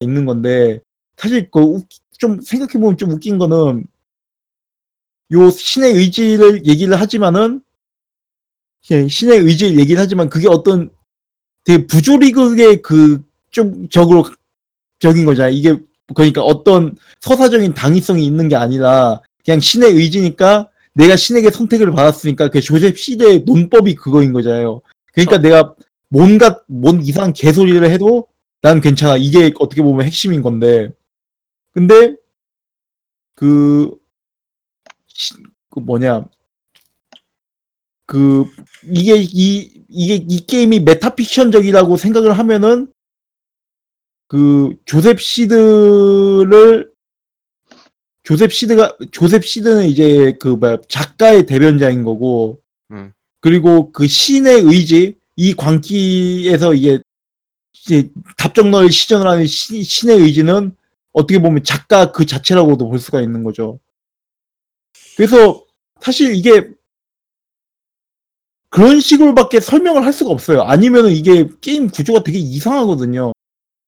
있는 건데 사실 그좀 생각해 보면 좀 웃긴 거는 요 신의 의지를 얘기를 하지만은 예, 신의 의지를 얘기를 하지만 그게 어떤 되게 부조리극의 그 좀 적으로 적인 거잖아요. 이게 그러니까 어떤 서사적인 당위성이 있는 게 아니라 그냥 신의 의지니까 내가 신에게 선택을 받았으니까 그 조셉 시대의 논법이 그거인 거잖아요. 그러니까 내가 뭔가 뭔 이상한 개소리를 해도 난 괜찮아. 이게 어떻게 보면 핵심인 건데. 근데 그, 시- 그 뭐냐 그 이게 이 이게 이 게임이 메타픽션적이라고 생각을 하면은 그 조셉 시드를 조셉 시드가 조셉 시드는 이제 그 뭐야 작가의 대변자인 거고 음. 그리고 그 신의 의지 이 광기에서 이게 이제 답정너를 시전을 하는 신, 신의 의지는 어떻게 보면 작가 그 자체라고도 볼 수가 있는 거죠. 그래서 사실 이게 그런 식으로밖에 설명을 할 수가 없어요. 아니면은 이게 게임 구조가 되게 이상하거든요.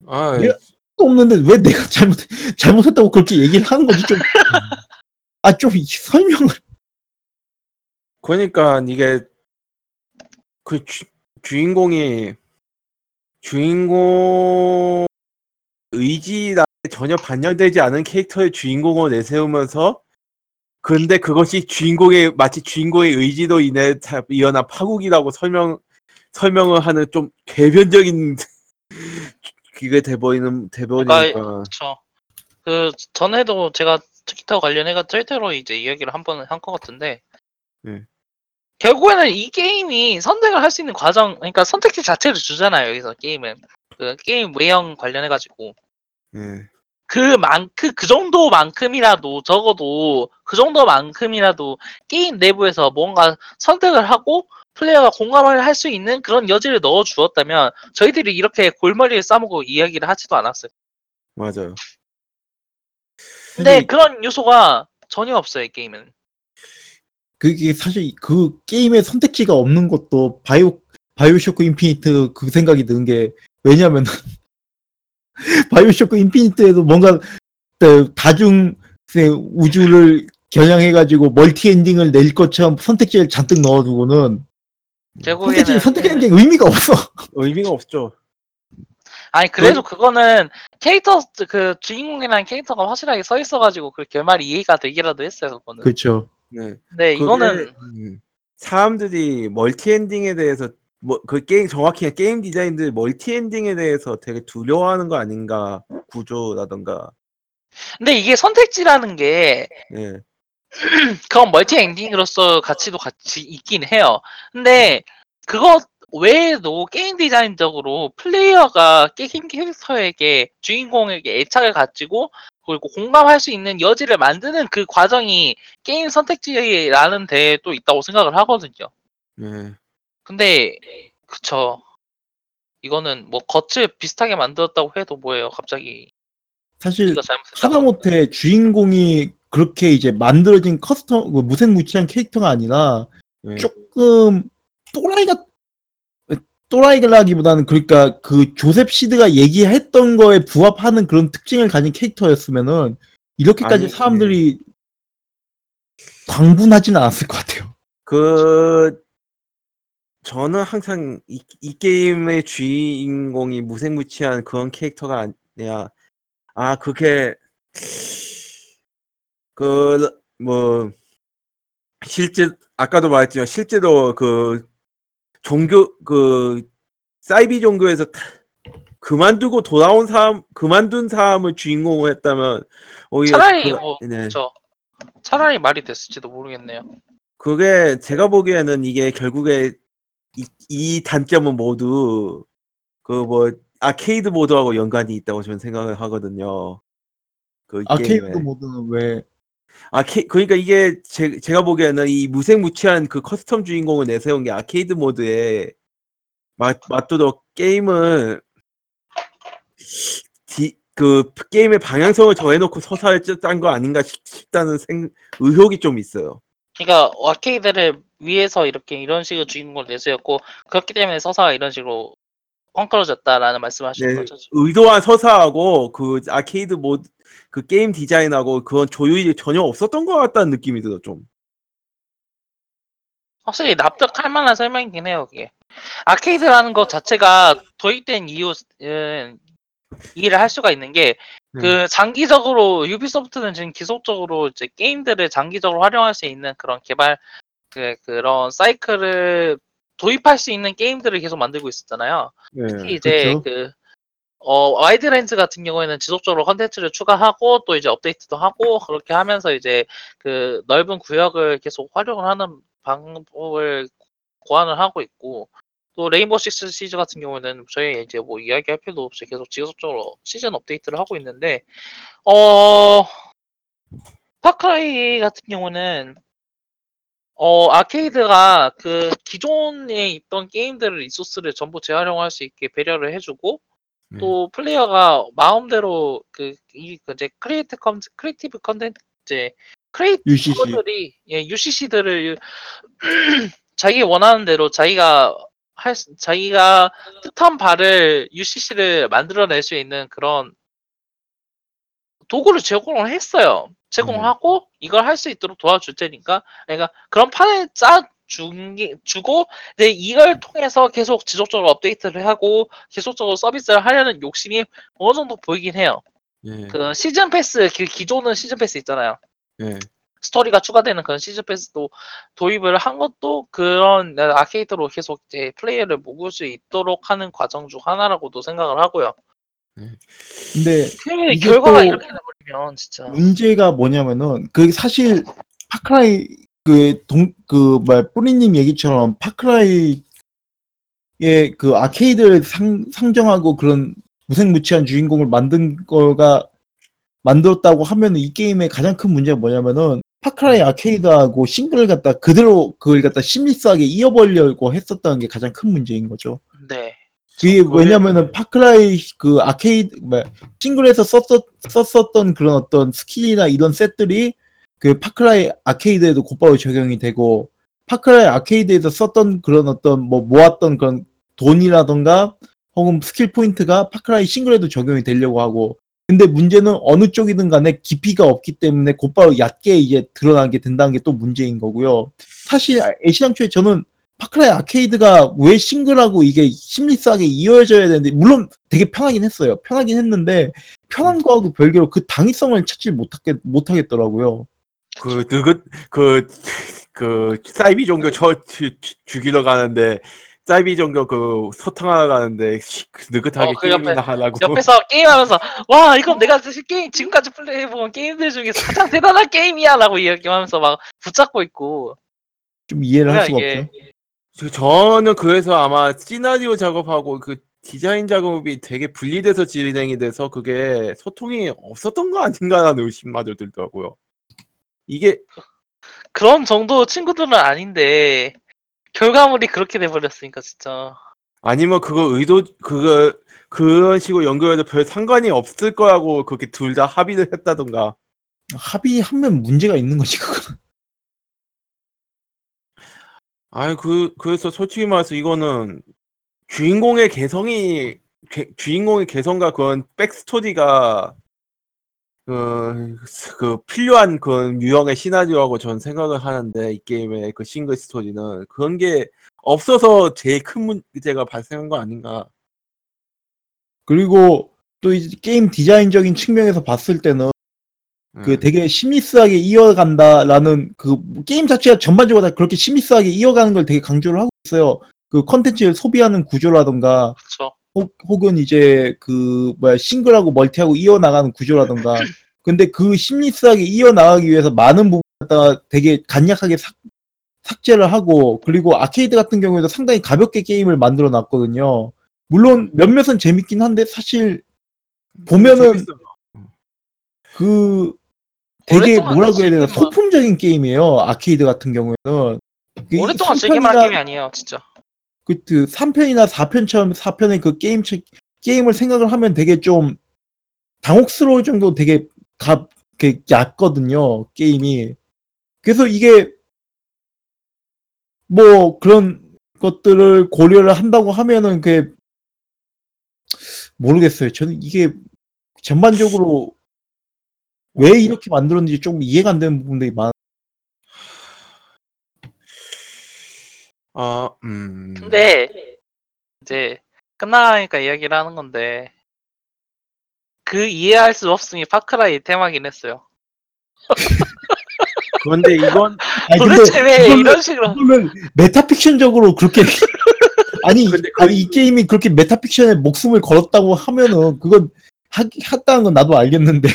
아, 예. 또 없는데 왜 내가 잘못 잘못했다고 그렇게 얘기를 하는 거지 좀. 아 좀 설명을 그러니까 이게 그 주, 주인공이 주인공 의지나 전혀 반영되지 않은 캐릭터의 주인공을 내세우면서 근데 그것이 주인공의 마치 주인공의 의지로 인해 다- 일어난 파국이라고 설명 설명을 하는 좀 개변적인 그게 돼버리는 돼버리니까 그렇죠. 그 전에도 제가 트위터 관련해가 트위터로 이제 이야기를 한 번 한 것 같은데 네. 결국에는 이 게임이 선택을 할 수 있는 과정, 그러니까 선택지 자체를 주잖아요. 여기서 게임은 그 게임 외형 관련해 가지고 예. 그만큼 그 정도만큼이라도 적어도 그 정도만큼이라도 게임 내부에서 뭔가 선택을 하고 플레이어가 공감을 할 수 있는 그런 여지를 넣어 주었다면 저희들이 이렇게 골머리를 싸매고 이야기를 하지도 않았어요. 맞아요. 근데 그런 요소가 전혀 없어요, 이 게임은. 그게 사실 그 게임에 선택지가 없는 것도 바이오 바이오쇼크 인피니트 그 생각이 드는 게 왜냐면 바이오쇼크 인피니트에도 뭔가 그 다중 우주를 겨냥해가지고 multi 엔딩을 낼 것처럼 선택지를 잔뜩 넣어두고는 결국에는 선택지를 선택하는 게 의미가 없어. 의미가 없죠. 아니 그래도 그거는 캐릭터 그 주인공이라는 캐릭터가 확실하게 서 있어가지고 그 결말이 이해가 되기라도 했어요, 그거는. 그렇죠. 네. 근데 이거는 음, 사람들이 multi 엔딩에 대해서 뭐 그 게임 정확히 게임 디자인들 multi 엔딩에 대해서 되게 두려워하는 거 아닌가 구조라던가 근데 이게 선택지라는 게 예 그건 multi 엔딩으로서 가치도 같이 있긴 해요. 근데 그거 외에도 게임 디자인적으로 플레이어가 게임 캐릭터에게 주인공에게 애착을 가지고 그리고 공감할 수 있는 여지를 만드는 그 과정이 게임 선택지라는 데에 또 있다고 생각을 하거든요. 예. 근데 그쵸. 이거는 뭐 겉을 비슷하게 만들었다고 해도 뭐예요, 갑자기. 사실. 하다못해 주인공이 그렇게 이제 만들어진 custom 그 무색무취한 캐릭터가 아니라 예. 조금 또라이가 또라이라기보다는 그러니까 그 조셉 시드가 얘기했던 거에 부합하는 그런 특징을 가진 캐릭터였으면은 이렇게까지 아니, 사람들이 광분하지는 않았을 것 같아요. 그 저는 항상 이, 이 게임의 주인공이 무색무취한 그런 캐릭터가 아니야. 아 그게 그 뭐 실제 아까도 말했지만 실제로 그 종교 그 사이비 종교에서 타- 그만두고 돌아온 사람 그만둔 사람을 주인공으로 했다면 오히려 차라리 그- 뭐 네. 그쵸. 차라리 말이 됐을지도 모르겠네요. 그게 제가 보기에는 이게 결국에 이, 이 단점은 모두 그 뭐 아케이드 모드하고 연관이 있다고 저는 생각을 하거든요. 그 아케이드 게임에. 모드는 왜 아 케 그러니까 이게 제, 제가 보기에는 이 무색무취한 그 custom 주인공을 내세운 게 아케이드 모드에 맞 맞도록 게임을 디, 그 게임의 방향성을 정해놓고 서사를 짠거 아닌가 싶, 싶다는 생, 의혹이 좀 있어요. 그러니까 아케이드를 위해서 이렇게 이런 식으로 주인공을 내세웠고 그렇기 때문에 서사가 이런 식으로 헝클어졌다라는 말씀하시는 네, 거죠. 의도한 서사하고 그 아케이드 모드 그 게임 디자인하고 그건 조율이 전혀 없었던 것 같다는 느낌이 들어 좀. 확실히 납득할 만한 설명이긴 해요, 그게. 아케이드라는 것 자체가 도입된 이유는 이해를 할 수가 있는 게, 그 장기적으로, 유비소프트는 지금 지속적으로 이제 게임들을 장기적으로 활용할 수 있는 그런 개발, 그, 그런 사이클을 도입할 수 있는 게임들을 계속 만들고 있었잖아요. 네. 특히 이제 그쵸. 그, 어, 와일드랜즈 같은 경우에는 지속적으로 컨텐츠를 추가하고 또 이제 업데이트도 하고 그렇게 하면서 이제 그 넓은 구역을 계속 활용을 하는 방법을 고안을 하고 있고 또 레인보우 식스 시즈 같은 경우에는 저희 이제 뭐 이야기할 필요도 없이 계속 지속적으로 시즌 업데이트를 하고 있는데 어 파크라이 같은 경우는 어 아케이드가 그 기존에 있던 게임들을 resource를 전부 재활용할 수 있게 배려를 해주고 네. 또 플레이어가 마음대로 그 이 이제 create 컨 creative 컨텐츠 이제. 크리에이터들이 예, UCC들을 자기 원하는 대로 자기가 할 수- 자기가 뜻한 바를 UCC를 만들어낼 수 있는 그런 도구를 제공을 했어요. 제공하고 이걸 할 수 있도록 도와줄 테니까 그러니까 그런 판을 짜 주기, 주고 근데 이걸 통해서 계속 지속적으로 업데이트를 하고 계속적으로 서비스를 하려는 욕심이 어느 정도 보이긴 해요. 예. 그 시즌 패스 그 기존은 시즌 패스 있잖아요. 예. 스토리가 추가되는 그런 시즌 패스도 도입을 한 것도 그런 아케이드로 계속 이제 플레이어를 모을 수 있도록 하는 과정 중 하나라고도 생각을 하고요. 근데 그 이게 결과가 또- 이렇게 돼버리면 진짜 문제가 뭐냐면은 그 사실 파크라이 그 동 그 뭐 뿌리님 얘기처럼 파크라이의 그 아케이드를 상, 상정하고 그런 무색무취한 주인공을 만든 거가 만들었다고 하면은 이 게임의 가장 큰 문제가 뭐냐면은 파크라이 아케이드하고 싱글을 갖다 그대로 그걸 갖다 seamless하게 이어버리려고 했었다는 게 가장 큰 문제인 거죠. 네. 그게 왜냐면은 파크라이 그 아케이드 뭐 싱글에서 썼었 썼었던 그런 어떤 skill이나 이런 set들이 그 파크라이 아케이드에도 곧바로 적용이 되고 Far Cry 아케이드에서 썼던 그런 어떤 뭐 모았던 그런 돈이라던가 혹은 스킬 포인트가 Far Cry 싱글에도 적용이 되려고 하고 근데 문제는 어느 쪽이든 간에 깊이가 없기 때문에 곧바로 얕게 이제 드러나게 된다는 게 또 문제인 거고요. 사실 애시당초에 저는 Far Cry 아케이드가 왜 싱글하고 이게 seamless하게 이어져야 되는데 물론 되게 편하긴 했어요. 편하긴 했는데 편한 거하고 별개로 그 당위성을 찾지 못하겠 못하겠더라고요. 그 느긋 그그 사이비 종교 저 주- 주- 죽이러 가는데 사이비 종교 그 소탕하러 가는데 시- 그 느긋하게 어, 그 옆에- 게임이나 하라고 옆에서 게임하면서 와 이건 내가 게임 지금까지 플레이해본 게임들 중에서 가장 대단한 게임이야라고 이야기하면서 막 붙잡고 있고 좀 이해를 할 수가 없죠. 저- 저는 그래서 아마 시나리오 작업하고 그 디자인 작업이 되게 분리돼서 진행이 돼서 그게 소통이 없었던 거 아닌가라는 의심마저 들더라고요. 이게 그런 정도 친구들은 아닌데 결과물이 그렇게 돼버렸으니까 진짜 아니면 그거 의도 그거 그런 식으로 연결해도 별 상관이 없을 거라고 그렇게 둘 다 합의를 했다던가. 합의하면 문제가 있는 거지 그거. 아이 그 그래서 솔직히 말해서 이거는 주인공의 개성이 개- 주인공의 개성과 그런 백스토리가 그, 그 필요한 그런 유형의 시나리오라고 저는 생각을 하는데 이 게임의 그 싱글 스토리는 그런 게 없어서 제일 큰 문제가 발생한 거 아닌가. 그리고 또 이제 게임 디자인적인 측면에서 봤을 때는 그 음. 되게 seamless하게 이어간다라는 그 게임 자체가 전반적으로 다 그렇게 seamless하게 이어가는 걸 되게 강조를 하고 있어요. 그 컨텐츠를 소비하는 구조라던가 그렇죠. 혹, 혹은 이제 그 뭐야 싱글하고 멀티하고 이어나가는 구조라던가 근데 그 심리스하게 이어나가기 위해서 많은 부분 갖다가 되게 간략하게 삭, 삭제를 하고 그리고 아케이드 같은 경우에도 상당히 가볍게 게임을 만들어 놨거든요. 물론 몇몇은 재밌긴 한데 사실 보면은. 그 되게 뭐라고 해야 되나 소품적인 게임이에요. 아케이드 같은 경우에는 그 오랫동안 3편이나 즐길만한 게임이 아니에요 진짜 그 3편이나 4편처럼 4편의 그 게임 책 게임을 생각을 하면 되게 좀 당혹스러울 정도 되게 가, 이렇게 얕거든요 게임이. 그래서 이게 뭐 그런 것들을 고려를 한다고 하면은 그 모르겠어요. 저는 이게 전반적으로 왜 이렇게 만들었는지 조금 이해가 안 되는 부분들이 많 아 아, 음. 근데 이제 끝나니까 이야기를 하는 건데 그 이해할 수 없음이 Far Cry 테마긴 했어요 그런데 이건 아니, 근데 도대체 왜 이거는- 이런 식으로 그러면 메타픽션적으로 그렇게 아니 근데 아니 이 게임이 그렇게 메타픽션에 목숨을 걸었다고 하면은 그건 하, 했다는 건 나도 알겠는데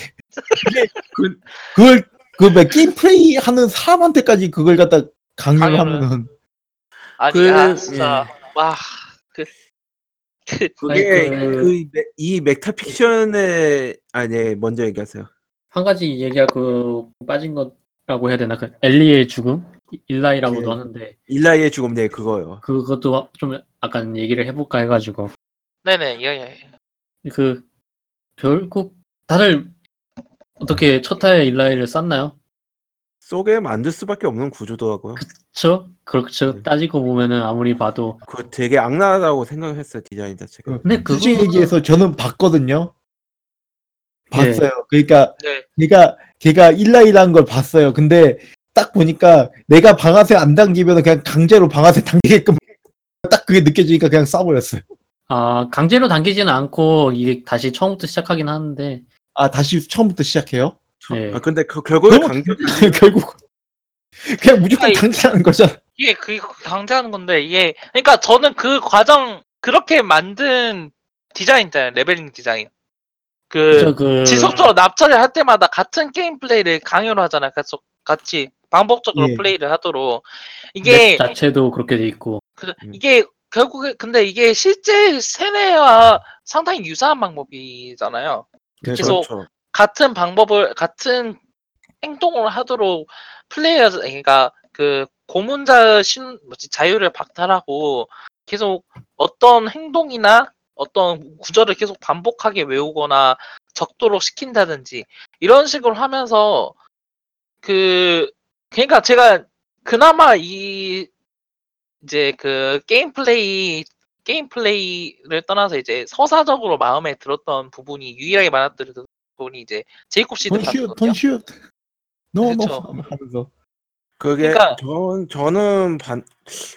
이게 그, 그걸 그왜 게임 플레이 하는 사람한테까지 그걸 갖다 강요를 강요를. 하면은 아니 그- 아 진짜 와그 그게 아니, 그- 그, 메- 이 메타픽션의 아니 먼저 얘기하세요. 한 가지 얘기가 그 빠진 거라고 해야 되나 그 엘리의 죽음 일라이라고도 예. 하는데 일라이의 죽음 네 그거요. 그것도 좀 약간 얘기를 해볼까 해가지고 네네 이야기 그 결국 다들 어떻게 첫 타에 일라이를 쌌나요? 속에 만들 수밖에 없는 구조더라고요. 그렇죠? 그렇죠. 네. 따지고 보면은 아무리 봐도 그 되게 악랄하다고 생각했어요 디자인 자체가. 근데 그거 솔직히 얘기해서 저는 봤거든요. 예. 봤어요. 그러니까 네. 걔가 걔가 일라일한 걸 봤어요. 근데 딱 보니까 내가 방아쇠 안 당기면 그냥 강제로 방아쇠 당기게끔 딱 그게 느껴지니까 그냥 쏴버렸어요. 아 강제로 당기지는 않고 이게 다시 처음부터 시작하긴 하는데 아 다시 처음부터 시작해요? 네. 아 근데 그 결국에 강제 결국 그냥 무조건 당기하는 거잖아. 이게 그 강제하는 건데 이게 그러니까 저는 그 과정 그렇게 만든 디자인 있잖아요 leveling 디자인 그 그래서 그 지속적으로 납치를 할 때마다 같은 게임 플레이를 강요를 하잖아요 계속 같이 반복적으로 예. 플레이를 하도록 맵 이게 자체도 그렇게 돼 있고 그, 음. 이게 결국에 근데 이게 실제 세뇌와 상당히 유사한 방법이잖아요 네, 계속 그렇죠. 같은 방법을 같은 행동을 하도록 플레이어 그러니까 그 고문자 신 뭐지 자유를 박탈하고 계속 어떤 행동이나 어떤 구절을 계속 반복하게 외우거나 적도록 시킨다든지 이런 식으로 하면서 그 그러니까 제가 그나마 이 이제 그 게임 플레이 게임 플레이를 떠나서 이제 서사적으로 마음에 들었던 부분이 유일하게 많았던 부분이 이제 제이콥 시드 don't shoot, 파트거든요. don't shoot. no, no 그쵸. 하면서 그게 그러니까- 전 저는 반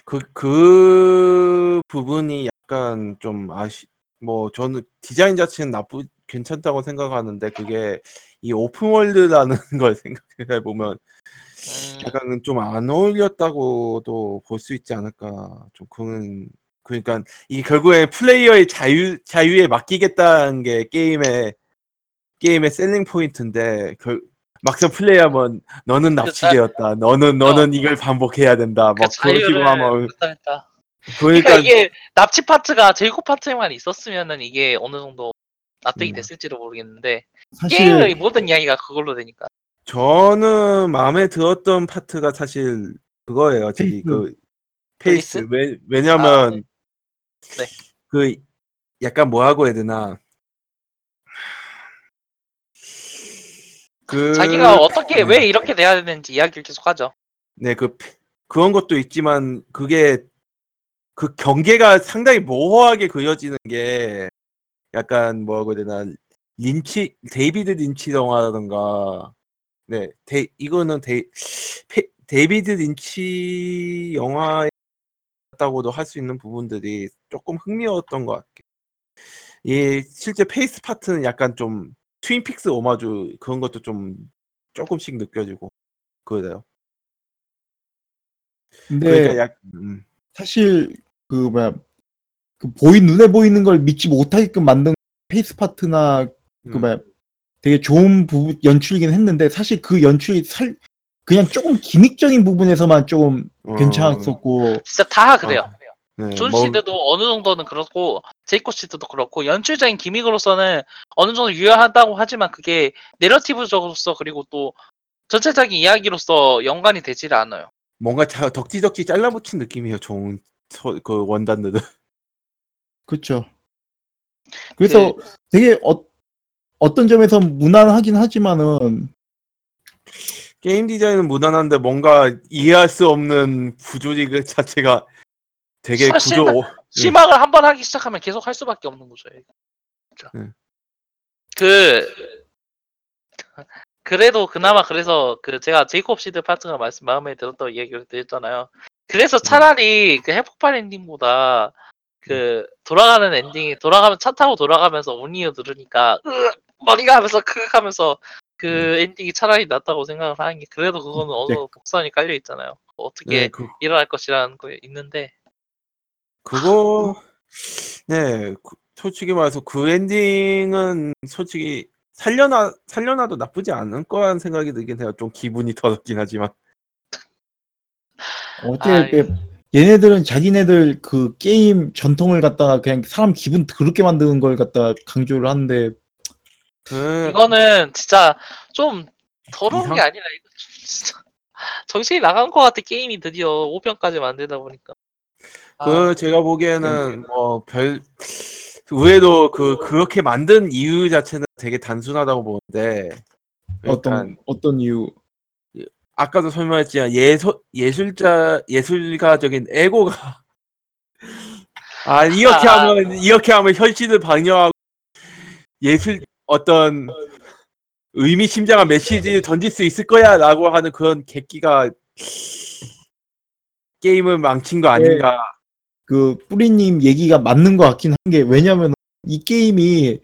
그 그 부분이 약간 좀 아시 뭐 저는 디자인 자체는 나쁘 괜찮다고 생각하는데 그게 이 open world라는 걸 생각해 보면 음, 약간 좀 안 어울렸다고도 볼 수 있지 않을까 좀 그는 그러니까 이 결국에 플레이어의 자유 자유에 맡기겠다는 게 게임의 게임의 selling point인데 결 막상 플레이하면 너는 납치되었다 너는 너는 이걸 반복해야 된다 그막 그런 식으로 자유를 하면. 그러니까, 그러니까 이게 납치 파트가 제이콥 파트만 있었으면은 이게 어느 정도 납득이 음. 됐을지도 모르겠는데 사실 게임의 모든 이야기가 그걸로 되니까. 저는 마음에 들었던 파트가 사실 그거예요 저기 페이스. 그 페이스? 왜 왜냐면 아, 네. 네. 그 약간 뭐라고 해야 되나 그 자기가 어떻게 네. 왜 이렇게 돼야 되는지 이야기를 계속하죠. 네, 그 그런 것도 있지만 그게 그 경계가 상당히 모호하게 그려지는 게 약간 뭐라고 해야 되나 린치 데이비드 린치 영화라던가 네, 데, 이거는 데, 페, 데이비드 린치 영화였다고도 할 수 있는 부분들이 조금 흥미로웠던 것 같아요. 이 실제 페이스 파트는 약간 좀 Twin Peaks 오마주 그런 것도 좀 조금씩 느껴지고 그래요. 근데 그러니까 약 음. 사실 그 뭐야 그 보이 눈에 보이는 걸 믿지 못하게끔 만든 페이스 파트나 그 음. 뭐야 되게 좋은 부분 연출이긴 했는데 사실 그 연출이 살 그냥 조금 gimmick적인 부분에서만 조금 어, 괜찮았었고 진짜 다 그래요. 네, 존 뭐, 시드도 어느 정도는 그렇고 제이콥 시드도 그렇고 연출적인 gimmick으로서는 어느 정도 유효하다고 하지만 그게 내러티브적으로서 그리고 또 전체적인 이야기로서 연관이 되질 않아요. 뭔가 자, 덕지덕지 잘라붙인 느낌이에요. 좋은 서- 그 원단들은. 그렇죠. 그래서 되게 어, 어떤 점에서 무난하긴 하지만은 게임 디자인은 무난한데 뭔가 이해할 수 없는 구조리 그 자체가 되게 사실 구조 오- 심학을 한 번 하기 시작하면 계속 할 수밖에 없는 거죠. 진짜. 네. 그 그래도 그나마 그래서 그 제가 제이콥 시드 파트가 말씀 마음에 들었던 얘기를 드렸잖아요. 그래서 차라리 그 핵폭발 엔딩보다 그 돌아가는 엔딩이 돌아가면 차 타고 돌아가면서 Only You 들으니까 으, 머리가 하면서 크크 하면서 그 엔딩이 차라리 낫다고 생각을 하는 게 그래도 그거는 어느 정도 복선이 깔려 있잖아요. 어떻게 네, 그, 일어날 것이라는 거 있는데 그거 네 그- 솔직히 말해서 그 엔딩은 솔직히 살려놔 살려놔도 나쁘지 않을 거라는 생각이 들긴 해요. 좀 기분이 더럽긴 하지만. 어째 얘네들은 자기네들 그 게임 전통을 갖다가 그냥 사람 기분 그렇게 만드는 걸 갖다 강조를 하는데 그 이거는 진짜 좀 더러운 이상- 게 아니라 이거 진짜 정신이 나간 것 같아 게임이 드디어 5편까지 만들다 보니까 아, 그 제가 보기에는 뭐별 의외로 그 그렇게 만든 이유 자체는 되게 단순하다고 보는데 어떤 어떤 이유? 아까도 설명했지만 예술 예술자 예술가적인 에고가 아 이렇게 아. 하면 이렇게 하면 현실을 방영하고 예술 어떤 의미심장한 메시지를 던질 수 있을 거야라고 하는 그런 객기가 게임을 망친 거 아닌가 그 뿌리님 얘기가 맞는 것 같긴 한 게 왜냐면 이 게임이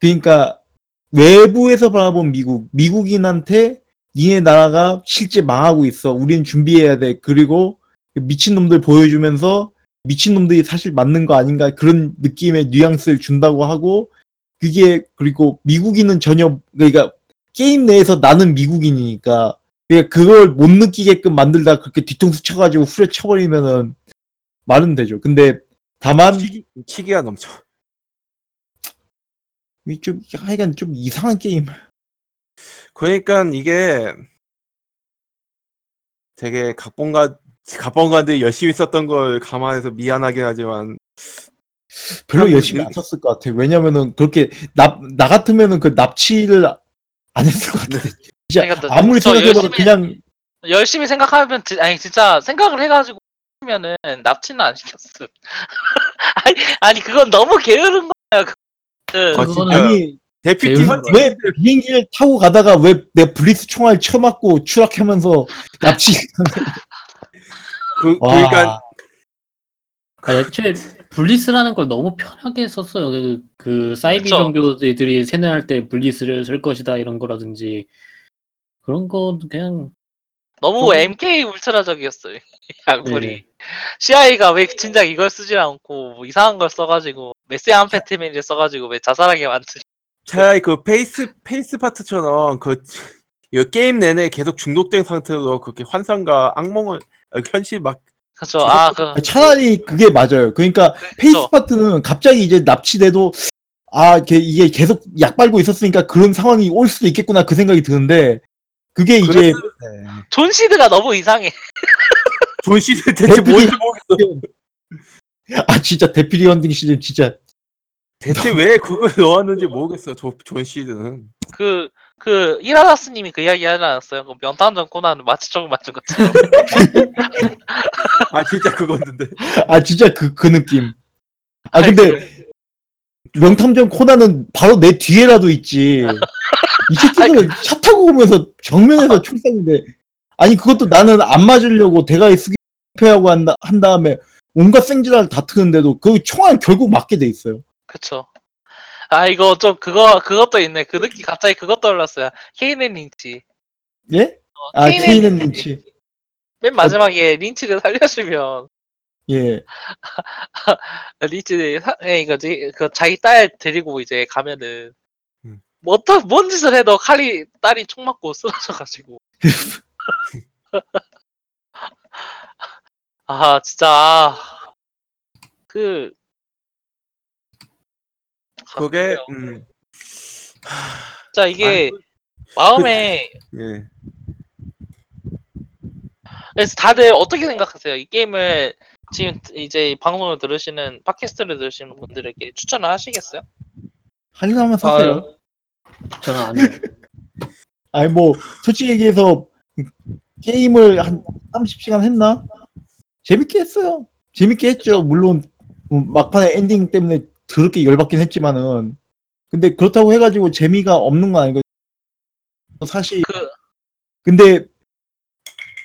그러니까 외부에서 바라본 미국 미국인한테 니네 나라가 실제 망하고 있어. 우린 준비해야 돼. 그리고 미친놈들 보여주면서 미친놈들이 사실 맞는 거 아닌가 그런 느낌의 뉘앙스를 준다고 하고 그게 그리고 미국인은 전혀 그러니까 게임 내에서 나는 미국인이니까 그러니까 그걸 못 느끼게끔 만들다 그렇게 뒤통수 쳐가지고 후려쳐버리면은 말은 되죠. 근데 다만 치기, 치기가 넘쳐 이좀 하여간 좀 이상한 게임. 그러니까 이게 되게 각본가 각본가들이 열심히 썼던 걸 감안해서 미안하긴 하지만 별로 열심히 안 썼을 것 같아. 왜냐면은 그렇게 납, 나 같으면은 그 납치를 안 했을 것 같아. 진짜 그러니까 또 아무리 저 생각해봐도 열심히 그냥 열심히 생각하면 지- 아니 진짜 생각을 해가지고 하면은 납치는 안 시켰음. 아니 아니 그건 너무 게으른 거야. 그, 거- 그거는 아니 대피티 배우는 헌팅 왜 비행기를 타고 가다가 왜 내 블리스 총알 쳐맞고 추락하면서 납치? 그, 와. 그러니까 아, 애초에 Bliss라는 걸 너무 편하게 썼어요. 그, 그 사이비 그쵸. 종교들이 세뇌할 때 Bliss를 쓸 것이다 이런 거라든지 그런 건 그냥 너무 좀- MK Ultra적이었어요. 약물이. 네. CIA가 왜 진작 이걸 쓰지 않고 뭐 이상한 걸 써가지고 메스암페타민을 써가지고 왜 자살하게 만드지? 차라리 그 페이스 페이스 파트처럼 그 이 게임 내내 계속 중독된 상태로 그렇게 환상과 악몽을 어, 현실 막 그렇죠. 아 그. 차라리 그게 맞아요. 그러니까 페이스 그쵸. 파트는 갑자기 이제 납치돼도 아 걔- 이게 계속 약 빨고 있었으니까 그런 상황이 올 수도 있겠구나 그 생각이 드는데 그게 이제 존 시드가 너무 이상해. 존 씨는 대체 deputy- 뭔지 모르겠어. 아 진짜 deputy hunting season 진짜 대체 왜 그걸 넣었는지 모르겠어. 조, 존 씨는. 그, 그, 이라다스님이 그 이야기 하지 않았어요? 그 명탐정 코난 마취총 맞은 것처럼. 아 진짜 그거였는데. 아 진짜 그 그 느낌. 아 근데 명탐정 코난은 바로 내 뒤에라도 있지. 이 새끼는 차 타고 오면서 정면에서 총 쐈는데 아니 그것도 나는 안 맞으려고 대가에 수기패하고 한, 다- 한 다음에 온갖 생지랄 다 트는데도 그 총알 결국 맞게 돼 있어요. 그쵸. 아, 이거 좀 그거, 그것도 있네. 그 느낌 갑자기 그것 떠올랐어요. 케이넨 린치. 예? 아 케이넨 린치. 맨 마지막에 린치를 살려주면, 예. 린치, 사- 예, 이거지. 그 자기 딸 데리고 이제 가면은, 음. 뭐, 어떤, 뭔 짓을 해도 칼이, 딸이 총 맞고 쓰러져가지고. 아, 진짜. 그, 그게 아, 그래요. 음. 진짜 이게 마음에 예. 그래서 다들 어떻게 생각하세요? 이 게임을 지금 이제 방송을 들으시는 팟캐스트를 들으시는 분들에게 추천을 하시겠어요? 하려면 사세요. 저는 안 해요. 아니 뭐 솔직히 얘기해서 게임을 한 30시간 했나? 재밌게 했어요. 재밌게 했죠. 물론 음, 막판에 엔딩 때문에 더럽게 열받긴 했지만은 근데 그렇다고 해가지고 재미가 없는 건 아니고 사실 그 근데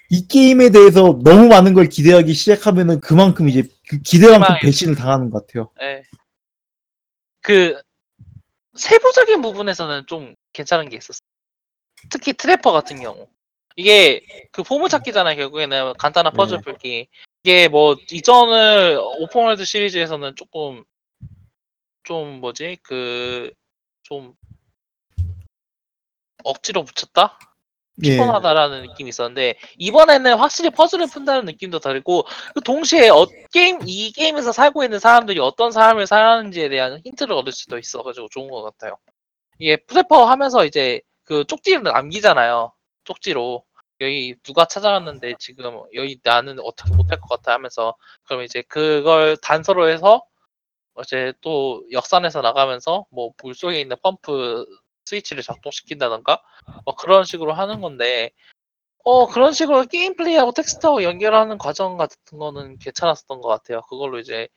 이 게임에 대해서 너무 많은 걸 기대하기 시작하면은 그만큼 이제 그 기대만큼 배신을 당하는 것 같아요. 예. 그 세부적인 부분에서는 좀 괜찮은 게 있었어. 특히 prepper 같은 경우. 이게 그 보물 찾기잖아요. 결국에는 간단한 퍼즐 네. 풀기. 이게 뭐 이전의 open world 시리즈에서는 조금 좀 뭐지 그 좀 억지로 붙였다? 예. 피곤하다라는 느낌이 있었는데 이번에는 확실히 퍼즐을 푼다는 느낌도 다르고 그 동시에 어, 게임 이 게임에서 살고 있는 사람들이 어떤 삶을 살았는지에 대한 힌트를 얻을 수도 있어가지고 좋은 것 같아요. 이게 prepper 하면서 이제 그 쪽지를 남기잖아요. 쪽지로 여기 누가 찾아왔는데 지금 여기 나는 어떻게 못할 것 같아 하면서 그럼 이제 그걸 단서로 해서 이제 또 역산해서 나가면서 뭐 물속에 있는 펌프 스위치를 작동시킨다던가 뭐 그런 식으로 하는 건데 어 그런 식으로 게임 플레이하고 텍스트하고 연결하는 과정 같은 거는 괜찮았었던 것 같아요. 그걸로 이제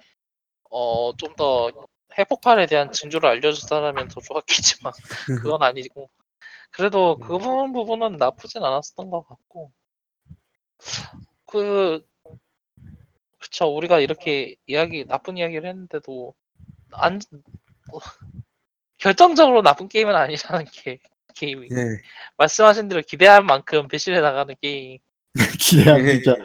어 좀 더 핵폭발에 대한 징조를 알려줬다면 더 좋았겠지만 그건 아니고 그래도 그 부분 부분은 나쁘진 않았었던 것 같고 그 그쵸 우리가 이렇게 이야기 나쁜 이야기를 했는데도 안 어, 결정적으로 나쁜 게임은 아니라는 게 게임이 네. 말씀하신 대로 기대할 만큼 배신해 나가는 게임 기대한 진짜.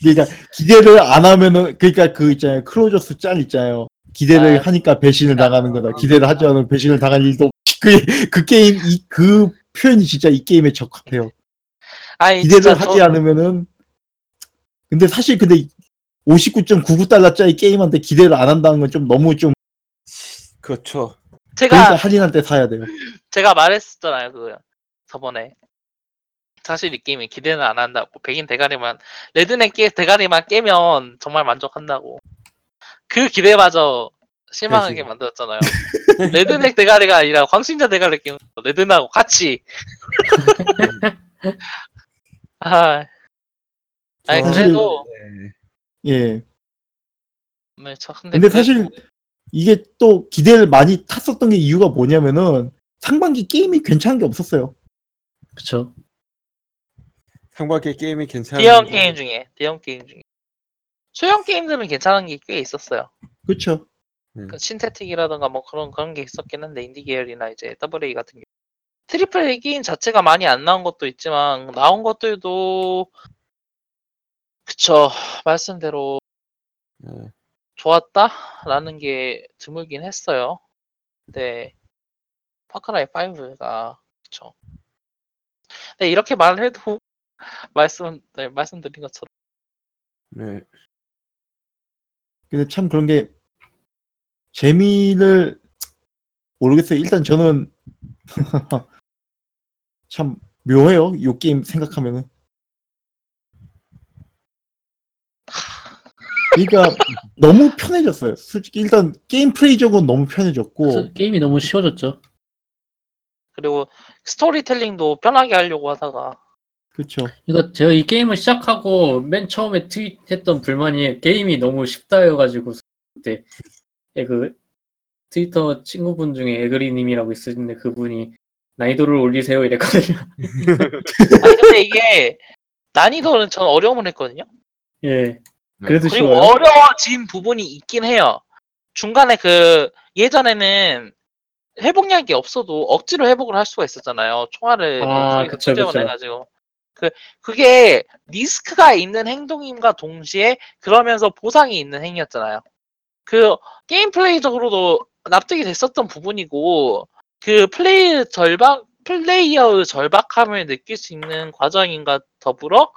그러니까 기대를 안 하면은 그러니까 그 있잖아요 크로저스 짤 있잖아요. 기대를 아. 하니까 배신을 당하는 거다. 기대를 하지 않으면 배신을 당할 일도 없- 그, 그 게임 이 그 표현이 진짜 이 게임에 적합해요. 아니 기대를 진짜 하지 저- 않으면은 근데 사실 근데 59.99달러짜리 게임한테 기대를 안 한다는 건 좀 너무 좀 그렇죠. 제가 그러니까 할인할 때 사야 돼요. 제가 말했었잖아요 그 저번에 사실 이 게임에 기대는 안 한다고 백인 대가리만 레드넥 깨 대가리만 깨면 정말 만족한다고 그 기대마저 실망하게 배신. 만들었잖아요 레드넥 대가리가 아니라 광신자 대가리 깨면 레드나고 같이 아 아니 저- 그래도 네. 예. 네, 저 근데, 근데 그래도- 사실 이게 또 기대를 많이 탔었던 게 이유가 뭐냐면은 상반기 게임이 괜찮은 게 없었어요. 그쵸. 상반기 게임이 괜찮은 대형 게- 게임 중에 대형 게임 중에 소형 게임들은 괜찮은 게 꽤 있었어요 그렇죠. 그 신테틱이라던가 뭐 그런 그런 게 있었긴 한데 인디 계열이나 이제 AA 같은 경우 triple A 게임 자체가 많이 안 나온 것도 있지만 나온 것들도 그쵸 말씀대로 네. 좋았다라는 게 드물긴 했어요. 근데 파크라이 5가 그쵸. 근데 이렇게 말을 해도 말씀 네, 말씀드린 것처럼 네. 근데 참 그런 게 재미를 모르겠어요. 일단 저는 참 묘해요. 이 게임 생각하면은. 그러니까 너무 편해졌어요. 솔직히 일단 게임 플레이적으로 너무 편해졌고 게임이 너무 쉬워졌죠. 그리고 스토리텔링도 편하게 하려고 하다가 그렇죠. 그러니까 제가 이 게임을 시작하고 맨 처음에 트윗했던 불만이 게임이 너무 쉽다여가지고 그때 예, 그 트위터 친구분 중에 에그리님이라고 있으신데 그분이 난이도를 올리세요 이랬거든요. 아니 근데 이게 난이도는 전 어려움을 했거든요. 예. 그래도 그리고 쉬워요. 어려워진 부분이 있긴 해요. 중간에 그 예전에는 회복약이 없어도 억지로 회복을 할 수가 있었잖아요. 총알을 아, 거기서 그쵸, 그쵸. 해가지고 그 그게 리스크가 있는 행동임과 동시에 그러면서 보상이 있는 행위였잖아요. 그 게임 플레이적으로도 납득이 됐었던 부분이고 그 플레이 절박 플레이어의 절박함을 느낄 수 있는 과정인가 더불어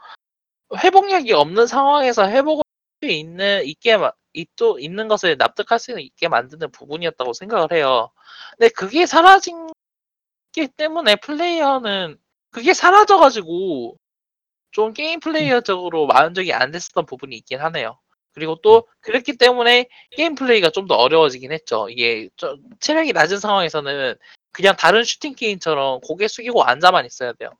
회복력이 없는 상황에서 회복을 있는 있게 마- 있도 있는 것을 납득할 수 있게 만드는 부분이었다고 생각을 해요. 근데 그게 사라진 기 때문에 플레이어는 그게 사라져가지고 좀 게임 플레이어적으로 만족이 안 됐었던 부분이 있긴 하네요. 그리고 또 그랬기 때문에 게임 플레이가 좀 더 어려워지긴 했죠. 이게 좀 체력이 낮은 상황에서는 그냥 다른 슈팅 게임처럼 고개 숙이고 앉아만 있어야 돼요.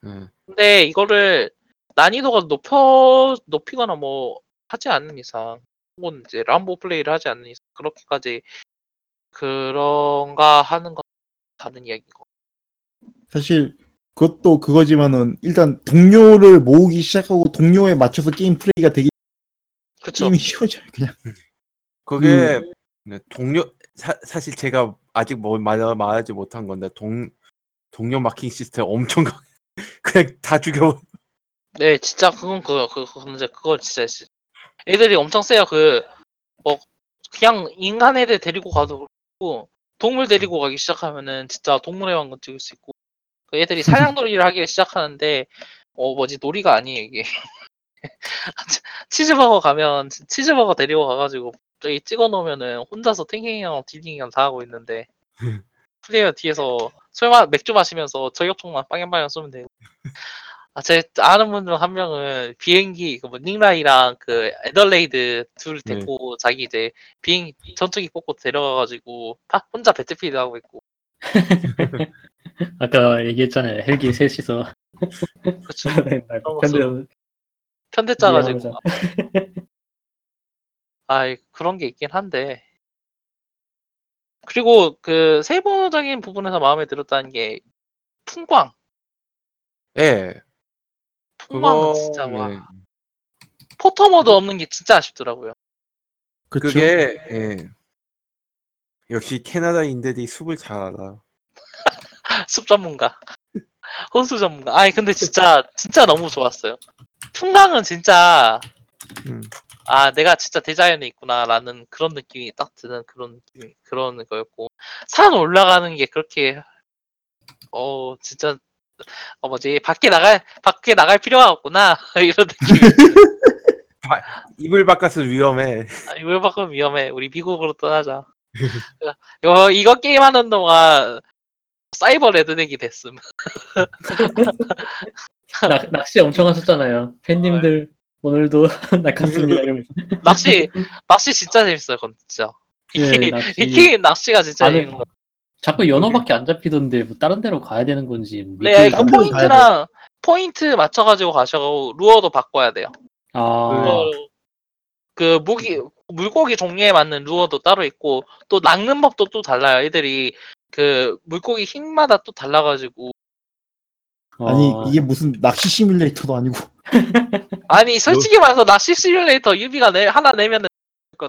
네. 근데 이거를 난이도가 높여 높이거나 뭐 하지 않는 이상 혹은 이제 람보 플레이를 하지 않는 이상 그렇게까지 그런가 하는 건 다른 이야기고. 사실 그것도 그거지만은 일단 동료를 모으기 시작하고 동료에 맞춰서 게임 플레이가 되게 그쵸? 게임이 쉬워져요. 그냥. 그게 네, 동료 사, 사실 제가 아직 뭐 말, 말하지 못한 건데 동 동료 마킹 시스템 엄청 강- 그냥 다 죽여 네, 진짜 그건 그거 그 그건 이제 그건 진짜 씨- 애들이 엄청 세요. 그 뭐 그냥 인간 애들 데리고 가도 그렇고 동물 데리고 가기 시작하면은 진짜 동물의 왕국 찍을 수 있고 그 애들이 사냥놀이를 하기 시작하는데 어 뭐지 놀이가 아니에요 이게 치즈버거 가면 치즈버거 데리고 가가지고 저기 찍어 놓으면은 혼자서 tanking이랑 dealing이랑 다 하고 있는데 플레이어 뒤에서 술 마, 맥주 마시면서 저격총만 빵양빵양 쏘면 되고 아, 제 아는 분 중 한 명은 비행기 그뭐 닉라이랑 그 에덜레이드 둘 네. 데리고 자기 이제 비행 전투기 뽑고 데려가가지고 다 혼자 배틀필드 하고 있고 아까 얘기했잖아요. 헬기 셋이서. 네, 근데 편대 짜가지고. 아, 그런 게 있긴 한데. 그리고 그 세부적인 부분에서 마음에 들었다는 게 풍광. 예. 풍광은 그거 진짜 와. 예. 포터 모드 없는 게 진짜 아쉽더라고요. 그쵸? 그게 예. 역시 캐나다인들이 숲을 잘 알아. 숲 전문가. 호수 전문가. 아니 근데 진짜 진짜 너무 좋았어요. 풍광은 진짜 음. 아 내가 진짜 대자연에 있구나라는 그런 느낌이 딱 드는 그런 느낌 그런 거였고 산 올라가는 게 그렇게 어 진짜 어 뭐지 밖에 나갈 밖에 나갈 필요가 없구나 이런 느낌. 이불 바깥은 위험해. 아, 이걸 바꾸면 위험해. 우리 미국으로 떠나자. 이거 이거 게임 하는 동안 사이버 레드넥이 됐음. 낚, 낚시 엄청 하셨잖아요. 팬님들 오늘도 낚았습니다. 이러면서. 낚시 낚시 진짜 재밌어요, 건 진짜. 예, 이 낚시. 낚시가 진짜 아니, 재밌는 거. 자꾸 연어밖에 안 잡히던데 뭐 다른 데로 가야 되는 건지. 뭐 네, 그한 번에 포인트랑 포인트 맞춰가지고 가셔고 루어도 바꿔야 돼요. 아, 어, 그 무기 물고기 종류에 맞는 루어도 따로 있고 또 낚는 법도 또 달라요. 애들이 그 물고기 힘마다 또 달라가지고. 아니 어, 이게 무슨 낚시 시뮬레이터도 아니고. 아니 솔직히 말해서 낚시 시뮬레이터 유비가 내 하나 내면은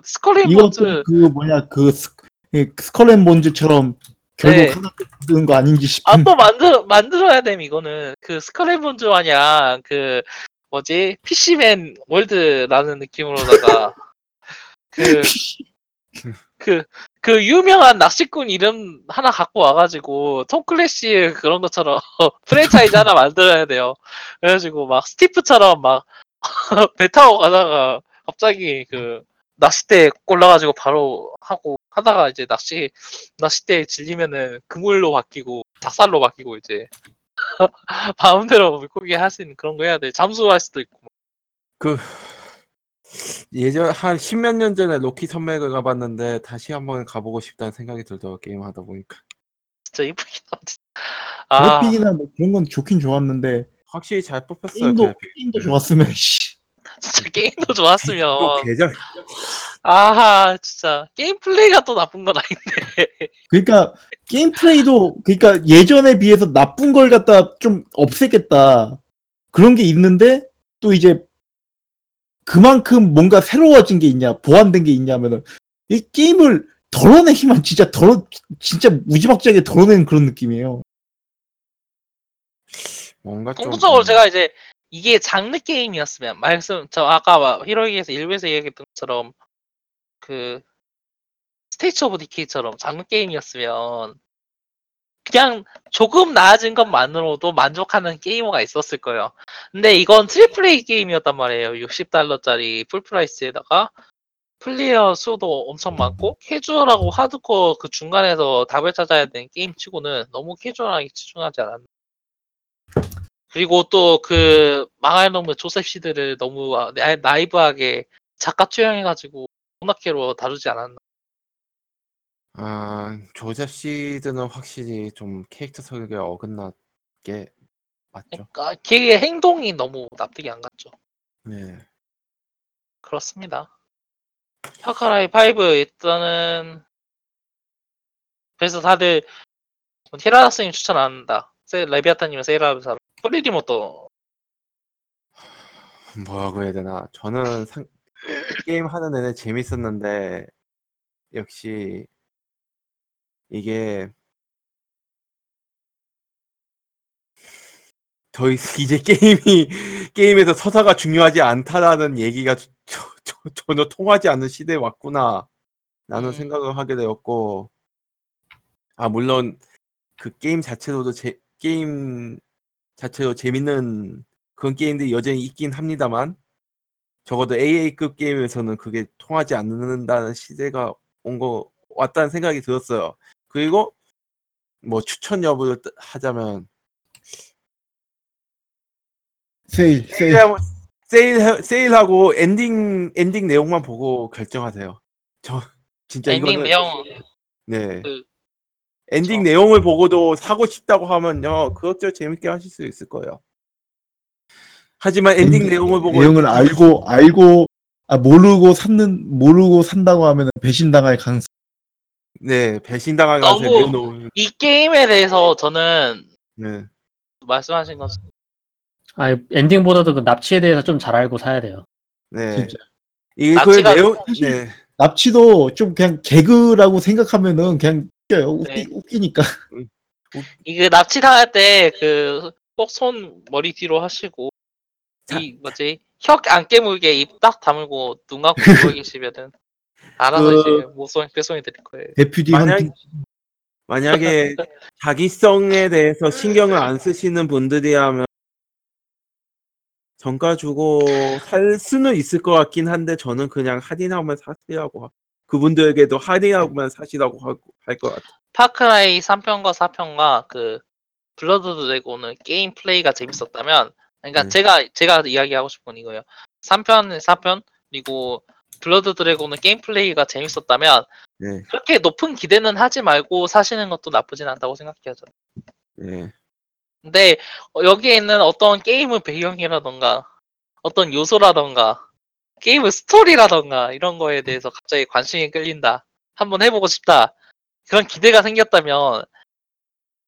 Skull and 이것도 Bones. 그 뭐냐 그 스, 예, Skull and Bones처럼 결국 네. 하나 뜨는 거 아닌지 싶은. 아또 만들 만들어야 됨 이거는. 그 Skull and Bones 마냥 그 뭐지? Fisherman World라는 느낌으로다가 그 그, 그 유명한 낚시꾼 이름 하나 갖고 와가지고 톰 클래시 그런 것처럼 프랜차이즈 하나 만들어야 돼요. 그래가지고 막 스티프처럼 막 배 타고 가다가 갑자기 그 낚싯대 꼴라가지고 바로 하고 하다가 이제 낚시 낚싯대에 질리면은 그물로 바뀌고 닭살로 바뀌고 이제 마음대로 물고기 할 수 있는 그런 거 해야 돼. 잠수할 수도 있고. 그 예전 한 십몇 년 전에 로키 산맥을 가봤는데 다시 한번 가보고 싶다는 생각이 들더라고 게임 하다 보니까 진짜 이쁘긴 하지. 아, 그래픽이나 뭐 그런 건 좋긴 좋았는데 확실히 잘 뽑혔어요. 게임도 그래픽. 게임도 좋았으면 씨. 진짜 게임도 또 좋았으면 계정 아하 진짜 게임 플레이가 또 나쁜 건 아닌데 그러니까 게임 플레이도 그러니까 예전에 비해서 나쁜 걸 갖다 좀 없애겠다 그런 게 있는데 또 이제 그만큼 뭔가 새로워진 게 있냐 보완된 게 있냐면은 이 게임을 덜어내기만 진짜 덜어 진짜 무지막지하게 덜어내는 그런 느낌이에요. 뭔가 좀 궁극적으로 제가 이제 이게 장르 게임이었으면 말씀 저 아까 막 히로이에서 일부에서 얘기했던 것처럼 그 State of Decay처럼 장르 게임이었으면 그냥 조금 나아진 것만으로도 만족하는 게이머가 있었을 거예요. 근데 이건 triple A 게임이었단 말이에요. 60달러짜리 full price에다가 플레이어 수도 엄청 많고 캐주얼하고 하드코어 그 중간에서 답을 찾아야 되는 게임 치고는 너무 캐주얼하게 치중하지 않았나. 그리고 또 그 망할 놈의 조셉 시드를 너무 아- 나- 나이브하게 작가 투영해가지고 문학회로 다루지 않았나. 아 조셉 시드는 확실히 좀 캐릭터 설계가 어긋나게 맞죠. 그러니까 걔의 행동이 너무 납득이 안 갔죠. 네. 그렇습니다. 파카라이 5 일단은 그래서 다들 히라다스님 추천 안 한다. 세, 레비아타님은 세이라브사 프리리모또 뭐라고 해야 되나? 저는 상... 게임 하는 내내 재밌었는데 역시 이게 더 있- 이제 게임이 게임에서 서사가 중요하지 않다라는 얘기가 저- 저- 전혀 통하지 않는 시대에 왔구나 라는 음. 생각을 하게 되었고 아 물론 그 게임 자체로도 제, 게임 자체로 재밌는 그런 게임들이 여전히 있긴 합니다만 적어도 AA급 게임에서는 그게 통하지 않는다는 시대가 온 거 왔다는 생각이 들었어요. 그리고 뭐 추천 여부를 뜨- 하자면 세일 세일 세일 세일 세일하고 엔딩 엔딩 내용만 보고 결정하세요. 저 진짜 엔딩 이거는 내용 네 그- 엔딩 그쵸. 내용을 보고도 사고 싶다고 하면요 그것도 재밌게 하실 수 있을 거예요. 하지만 엔딩 내용을 보고 내용을 알고 알고 아 모르고 샀는 모르고 산다고 하면 배신 당할 가능성. 네 배신당할 가능성이 너무- 높은 이 게임에 대해서 저는 네. 말씀하신 것아 엔딩보다도 그 납치에 대해서 좀 잘 알고 사야 돼요. 네. 진짜. 이게 그 납치가 내용 네. 납치도 좀 그냥 개그라고 생각하면은 그냥 웃겨요. 웃기, 네. 웃기니까. 이게 납치 당할 때 그 꼭 손 머리 뒤로 하시고 이 뭐지 혀 안 깨물게 입 딱 다물고 눈 감고 누워 계시면은 알아서 그- 이제 모성 배송해 드릴 거예요. 데퓨티 만약- 헌팅 만약에 자기성에 대해서 신경을 안 쓰시는 분들이라면 정가 주고 살 수는 있을 것 같긴 한데 저는 그냥 할인하면 사시라고 하- 그분들에게도 할인하면 사시라고 할 것 같아요. Far Cry 3편과 4편과 그 Blood Dragon은 게임 플레이가 재밌었다면 그러니까 네. 제가 제가 이야기하고 싶은 건 이거예요. 3편, 4편 그리고 Blood Dragon은 게임 플레이가 재밌었다면 네, 그렇게 높은 기대는 하지 말고 사시는 것도 나쁘진 않다고 생각해요. 저는. 네, 근데 어, 여기에 있는 어떤 게임의 배경이라던가 어떤 요소라던가 게임의 스토리라던가 이런 거에 대해서 갑자기 관심이 끌린다. 한번 해보고 싶다. 그런 기대가 생겼다면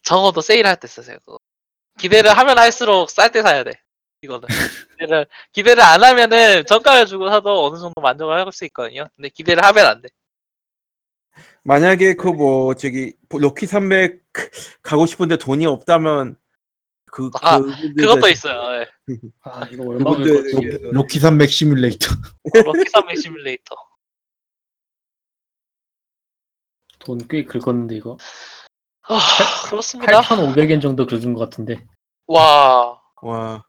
적어도 세일할 때 쓰세요. 그거. 기대를 하면 할수록 쌀 때 사야 돼. 이거는 기대를 기대를 안 하면은 정가를 주고 사도 어느 정도 만족을 할 수 있거든요. 근데 기대를 하면 안 돼. 만약에 그 뭐 저기 로키 300 가고 싶은데 돈이 없다면 그 아, 그분들 그것도 있어요. 예. 아 이거 얼마나 그분들 걸지? 로키 300 시뮬레이터. lucky 300 시뮬레이터. 돈꽤 긁었는데 이거 아, 그렇습니다. 8,500엔 정도 긁은 것 같은데 와, 와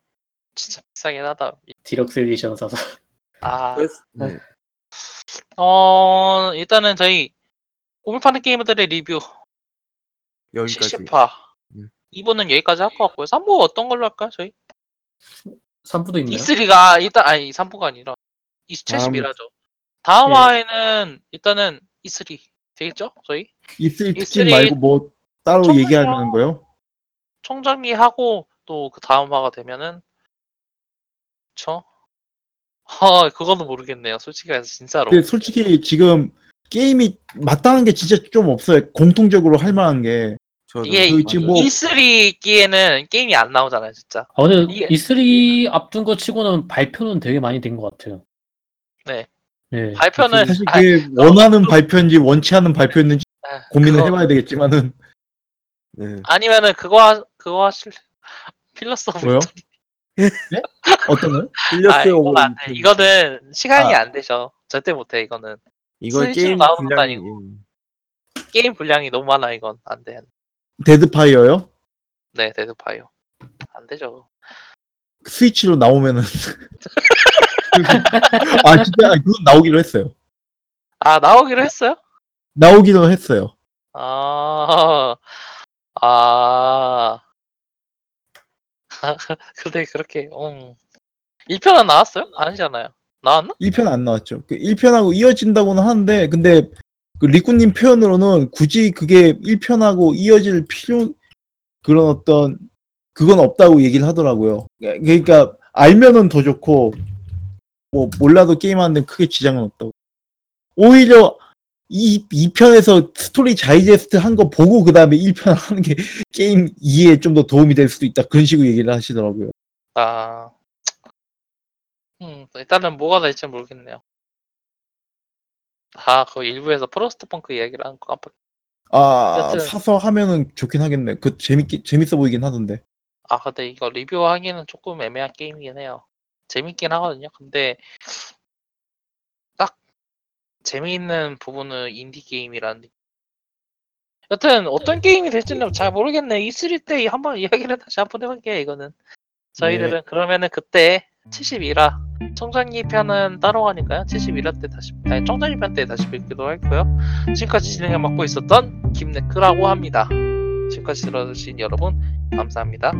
진짜 비싸긴 하다. deluxe edition 사서 아, 네. 어, 일단은 저희 꿈을 파는 게임들의 리뷰 여기까지 70화. 음. 2부는 여기까지 할 것 같고요. 3부 어떤 걸로 할까요, 저희? 3부도 있나요? E3가 일단 아니 3부가 아니라 다음- 71화죠. 다음 예. 화에는 일단은 E3 되겠죠, 저희? E3 특집 E3 말고 뭐 따로 얘기하는 거요? 총정리하고 또 그 다음 화가 되면은 그쵸? 아, 그거는 모르겠네요. 솔직히 말해서 진짜로. 근데 솔직히 지금 게임이 마땅한 게 진짜 좀 없어요. 공통적으로 할 만한 게. 저도 이게 그 지금 뭐 E3 기에는 게임이 안 나오잖아요, 진짜. 아 근데 이게- E3 앞둔 거 치고는 발표는 되게 많이 된 것 같아요. 네. 네. 발표는 사실 아, 그게 원하는 발표인지 원치 않은 발표였는지 아, 고민을 그거- 해봐야 되겠지만은 네. 아니면은 그거 하, 그거 하실 Pillars of 뭐요? Eternity. 어떤 거요? 아, of 이건 안 돼. 이거는 시간이 아. 안 되죠. 절대 못 해, 이거는. 스위치로 게임 나오는 것도 분량이 아니고. 게임 분량이 너무 많아, 이건. 안 돼. Deadfire요? 네, Deadfire. 안 되죠. 스위치로 나오면은 아 진짜 아니, 그건 나오기로 했어요. 아, 나오기로 했어요? 나오기로 했어요. 아, 아. 근데 그렇게, 음. 1편은 나왔어요? 아니잖아요. 나왔나? 1편 안 나왔죠. 그 1편하고 이어진다고는 하는데 근데 그 리꾸님 표현으로는 굳이 그게 1편하고 이어질 필요 그런 어떤 그건 없다고 얘기를 하더라고요. 그러니까 알면은 더 좋고 뭐 몰라도 게임하는데 크게 지장은 없다고. 오히려 이 2편에서 스토리 자이제스트 한 거 보고 그 다음에 1편 하는 게 게임 이해에 좀 더 도움이 될 수도 있다. 그런 식으로 얘기를 하시더라고요. 아. 음, 일단은 뭐가 될지 모르겠네요. 아, 그 일부에서 프로스트 펑크 이야기를 한 거 깜빡. 아 여튼- 사서 하면은 좋긴 하겠네. 그 재밌게 재밌어 보이긴 하던데. 아, 근데 이거 리뷰하기는 조금 애매한 게임이긴 해요. 재밌긴 하거든요. 근데 딱 재미있는 부분은 인디 게임이라는. 여튼 어떤 게임이 될지는 잘 모르겠네. E3 때 한번 이야기를 다시 한번 해볼게요. 이거는 저희들은 그러면은 그때 71화 청장기 편은 따로 가니까요. 71화 때 다시 아니 청장기 편때 다시 뵙기도 할고요. 지금까지 진행을 맡고 있었던 김네크라고 합니다. 지금까지 들어주신 여러분 감사합니다.